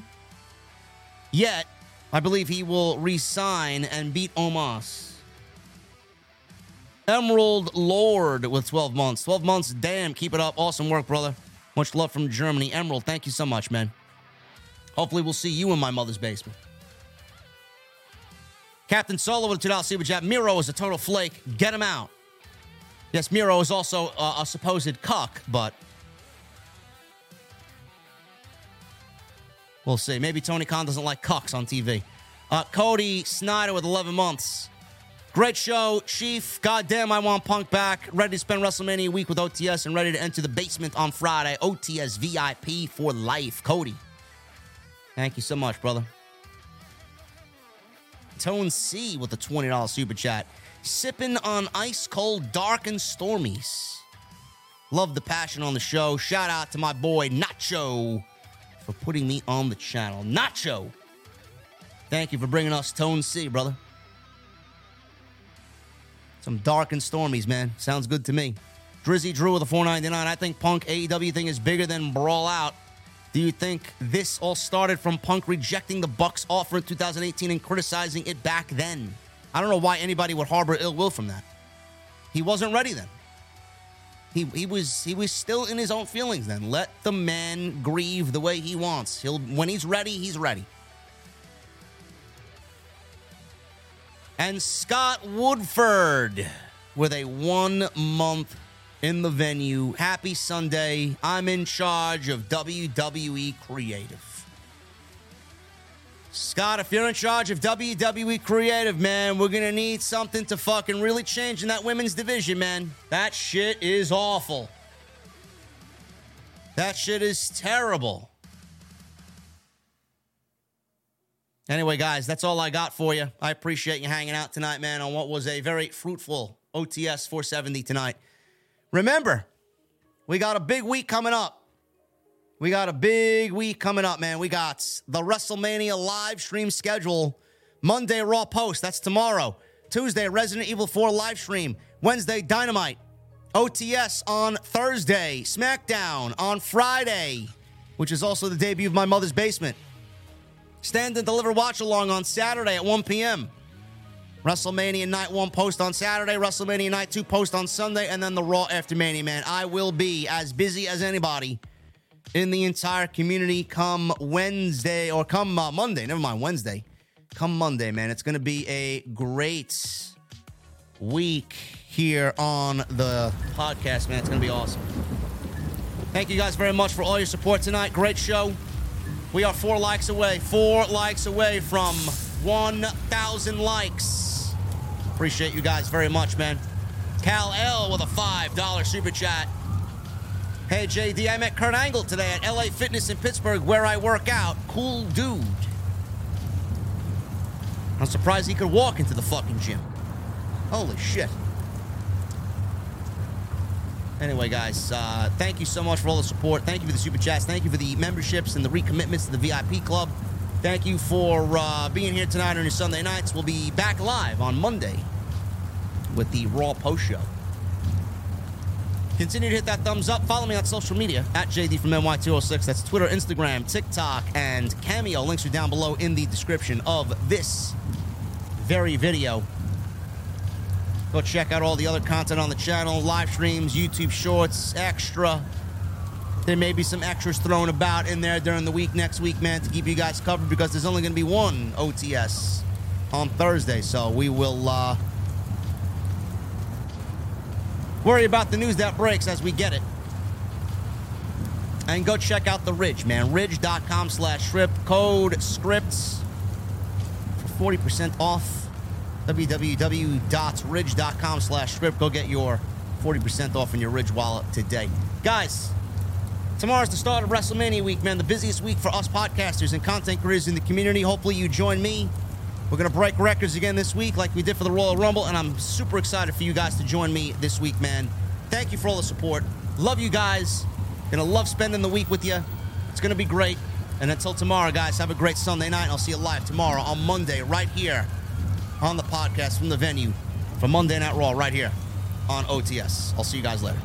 yet. I believe he will resign and beat Omos. Emerald Lord with 12 months. 12 months, damn, keep it up. Awesome work, brother. Much love from Germany. Emerald, thank you so much, man. Hopefully, we'll see you in my mother's basement. Captain Solo with a $2 super chat. Miro is a total flake. Get him out. Yes, Miro is also uh, a supposed cuck, but we'll see. Maybe Tony Khan doesn't like cucks on TV. Uh, Cody Snyder with 11 months. Great show, Chief. Goddamn, I want Punk back. Ready to spend WrestleMania week with OTS and ready to enter the basement on Friday. OTS VIP for life. Cody. Thank you so much, brother. Tone C with a $20 super chat. Sipping on ice cold, dark, and stormies. Love the passion on the show. Shout out to my boy Nacho for putting me on the channel. Nacho! Thank you for bringing us Tone C, brother. Some dark and stormies, man. Sounds good to me. Drizzy Drew with a 499. I think Punk AEW thing is bigger than Brawl Out. Do you think this all started from Punk rejecting the Bucks offer in 2018 and criticizing it back then? I don't know why anybody would harbor ill will from that. He wasn't ready then. He, he was he was still in his own feelings then. Let the man grieve the way he wants. He'll when he's ready, he's ready. and Scott Woodford with a one month in the venue. Happy Sunday. I'm in charge of WWE Creative. Scott, if you're in charge of WWE Creative, man, we're going to need something to fucking really change in that women's division, man. That shit is awful. That shit is terrible. Anyway, guys, that's all I got for you. I appreciate you hanging out tonight, man, on what was a very fruitful OTS 470 tonight. Remember, we got a big week coming up. We got a big week coming up, man. We got the WrestleMania live stream schedule. Monday, Raw Post. That's tomorrow. Tuesday, Resident Evil 4 live stream. Wednesday, Dynamite. OTS on Thursday. SmackDown on Friday, which is also the debut of my mother's basement. Stand and deliver watch along on Saturday at 1 p.m. WrestleMania Night 1 post on Saturday, WrestleMania Night 2 post on Sunday, and then the Raw After Mania, man. I will be as busy as anybody in the entire community come Wednesday or come uh, Monday. Never mind, Wednesday. Come Monday, man. It's going to be a great week here on the podcast, man. It's going to be awesome. Thank you guys very much for all your support tonight. Great show. We are four likes away, four likes away from 1,000 likes. Appreciate you guys very much, man. Cal L with a $5 super chat. Hey, JD, I met Kurt Angle today at LA Fitness in Pittsburgh where I work out. Cool dude. I'm surprised he could walk into the fucking gym. Holy shit. Anyway, guys, uh, thank you so much for all the support. Thank you for the super chats. Thank you for the memberships and the recommitments to the VIP club. Thank you for uh, being here tonight on your Sunday nights. We'll be back live on Monday with the Raw Post Show. Continue to hit that thumbs up. Follow me on social media at JD from NY206. That's Twitter, Instagram, TikTok, and Cameo. Links are down below in the description of this very video. Go check out all the other content on the channel live streams, YouTube shorts, extra. There may be some extras thrown about in there during the week next week, man, to keep you guys covered because there's only going to be one OTS on Thursday. So we will uh, worry about the news that breaks as we get it. And go check out the Ridge, man. Ridge.com slash script. Code scripts for 40% off www.ridge.com slash script. Go get your 40% off in your Ridge wallet today. Guys, tomorrow's the start of WrestleMania week, man. The busiest week for us podcasters and content creators in the community. Hopefully you join me. We're going to break records again this week like we did for the Royal Rumble, and I'm super excited for you guys to join me this week, man. Thank you for all the support. Love you guys. Gonna love spending the week with you. It's gonna be great. And until tomorrow, guys, have a great Sunday night. And I'll see you live tomorrow on Monday, right here on the podcast from the venue for Monday Night Raw right here on OTS. I'll see you guys later.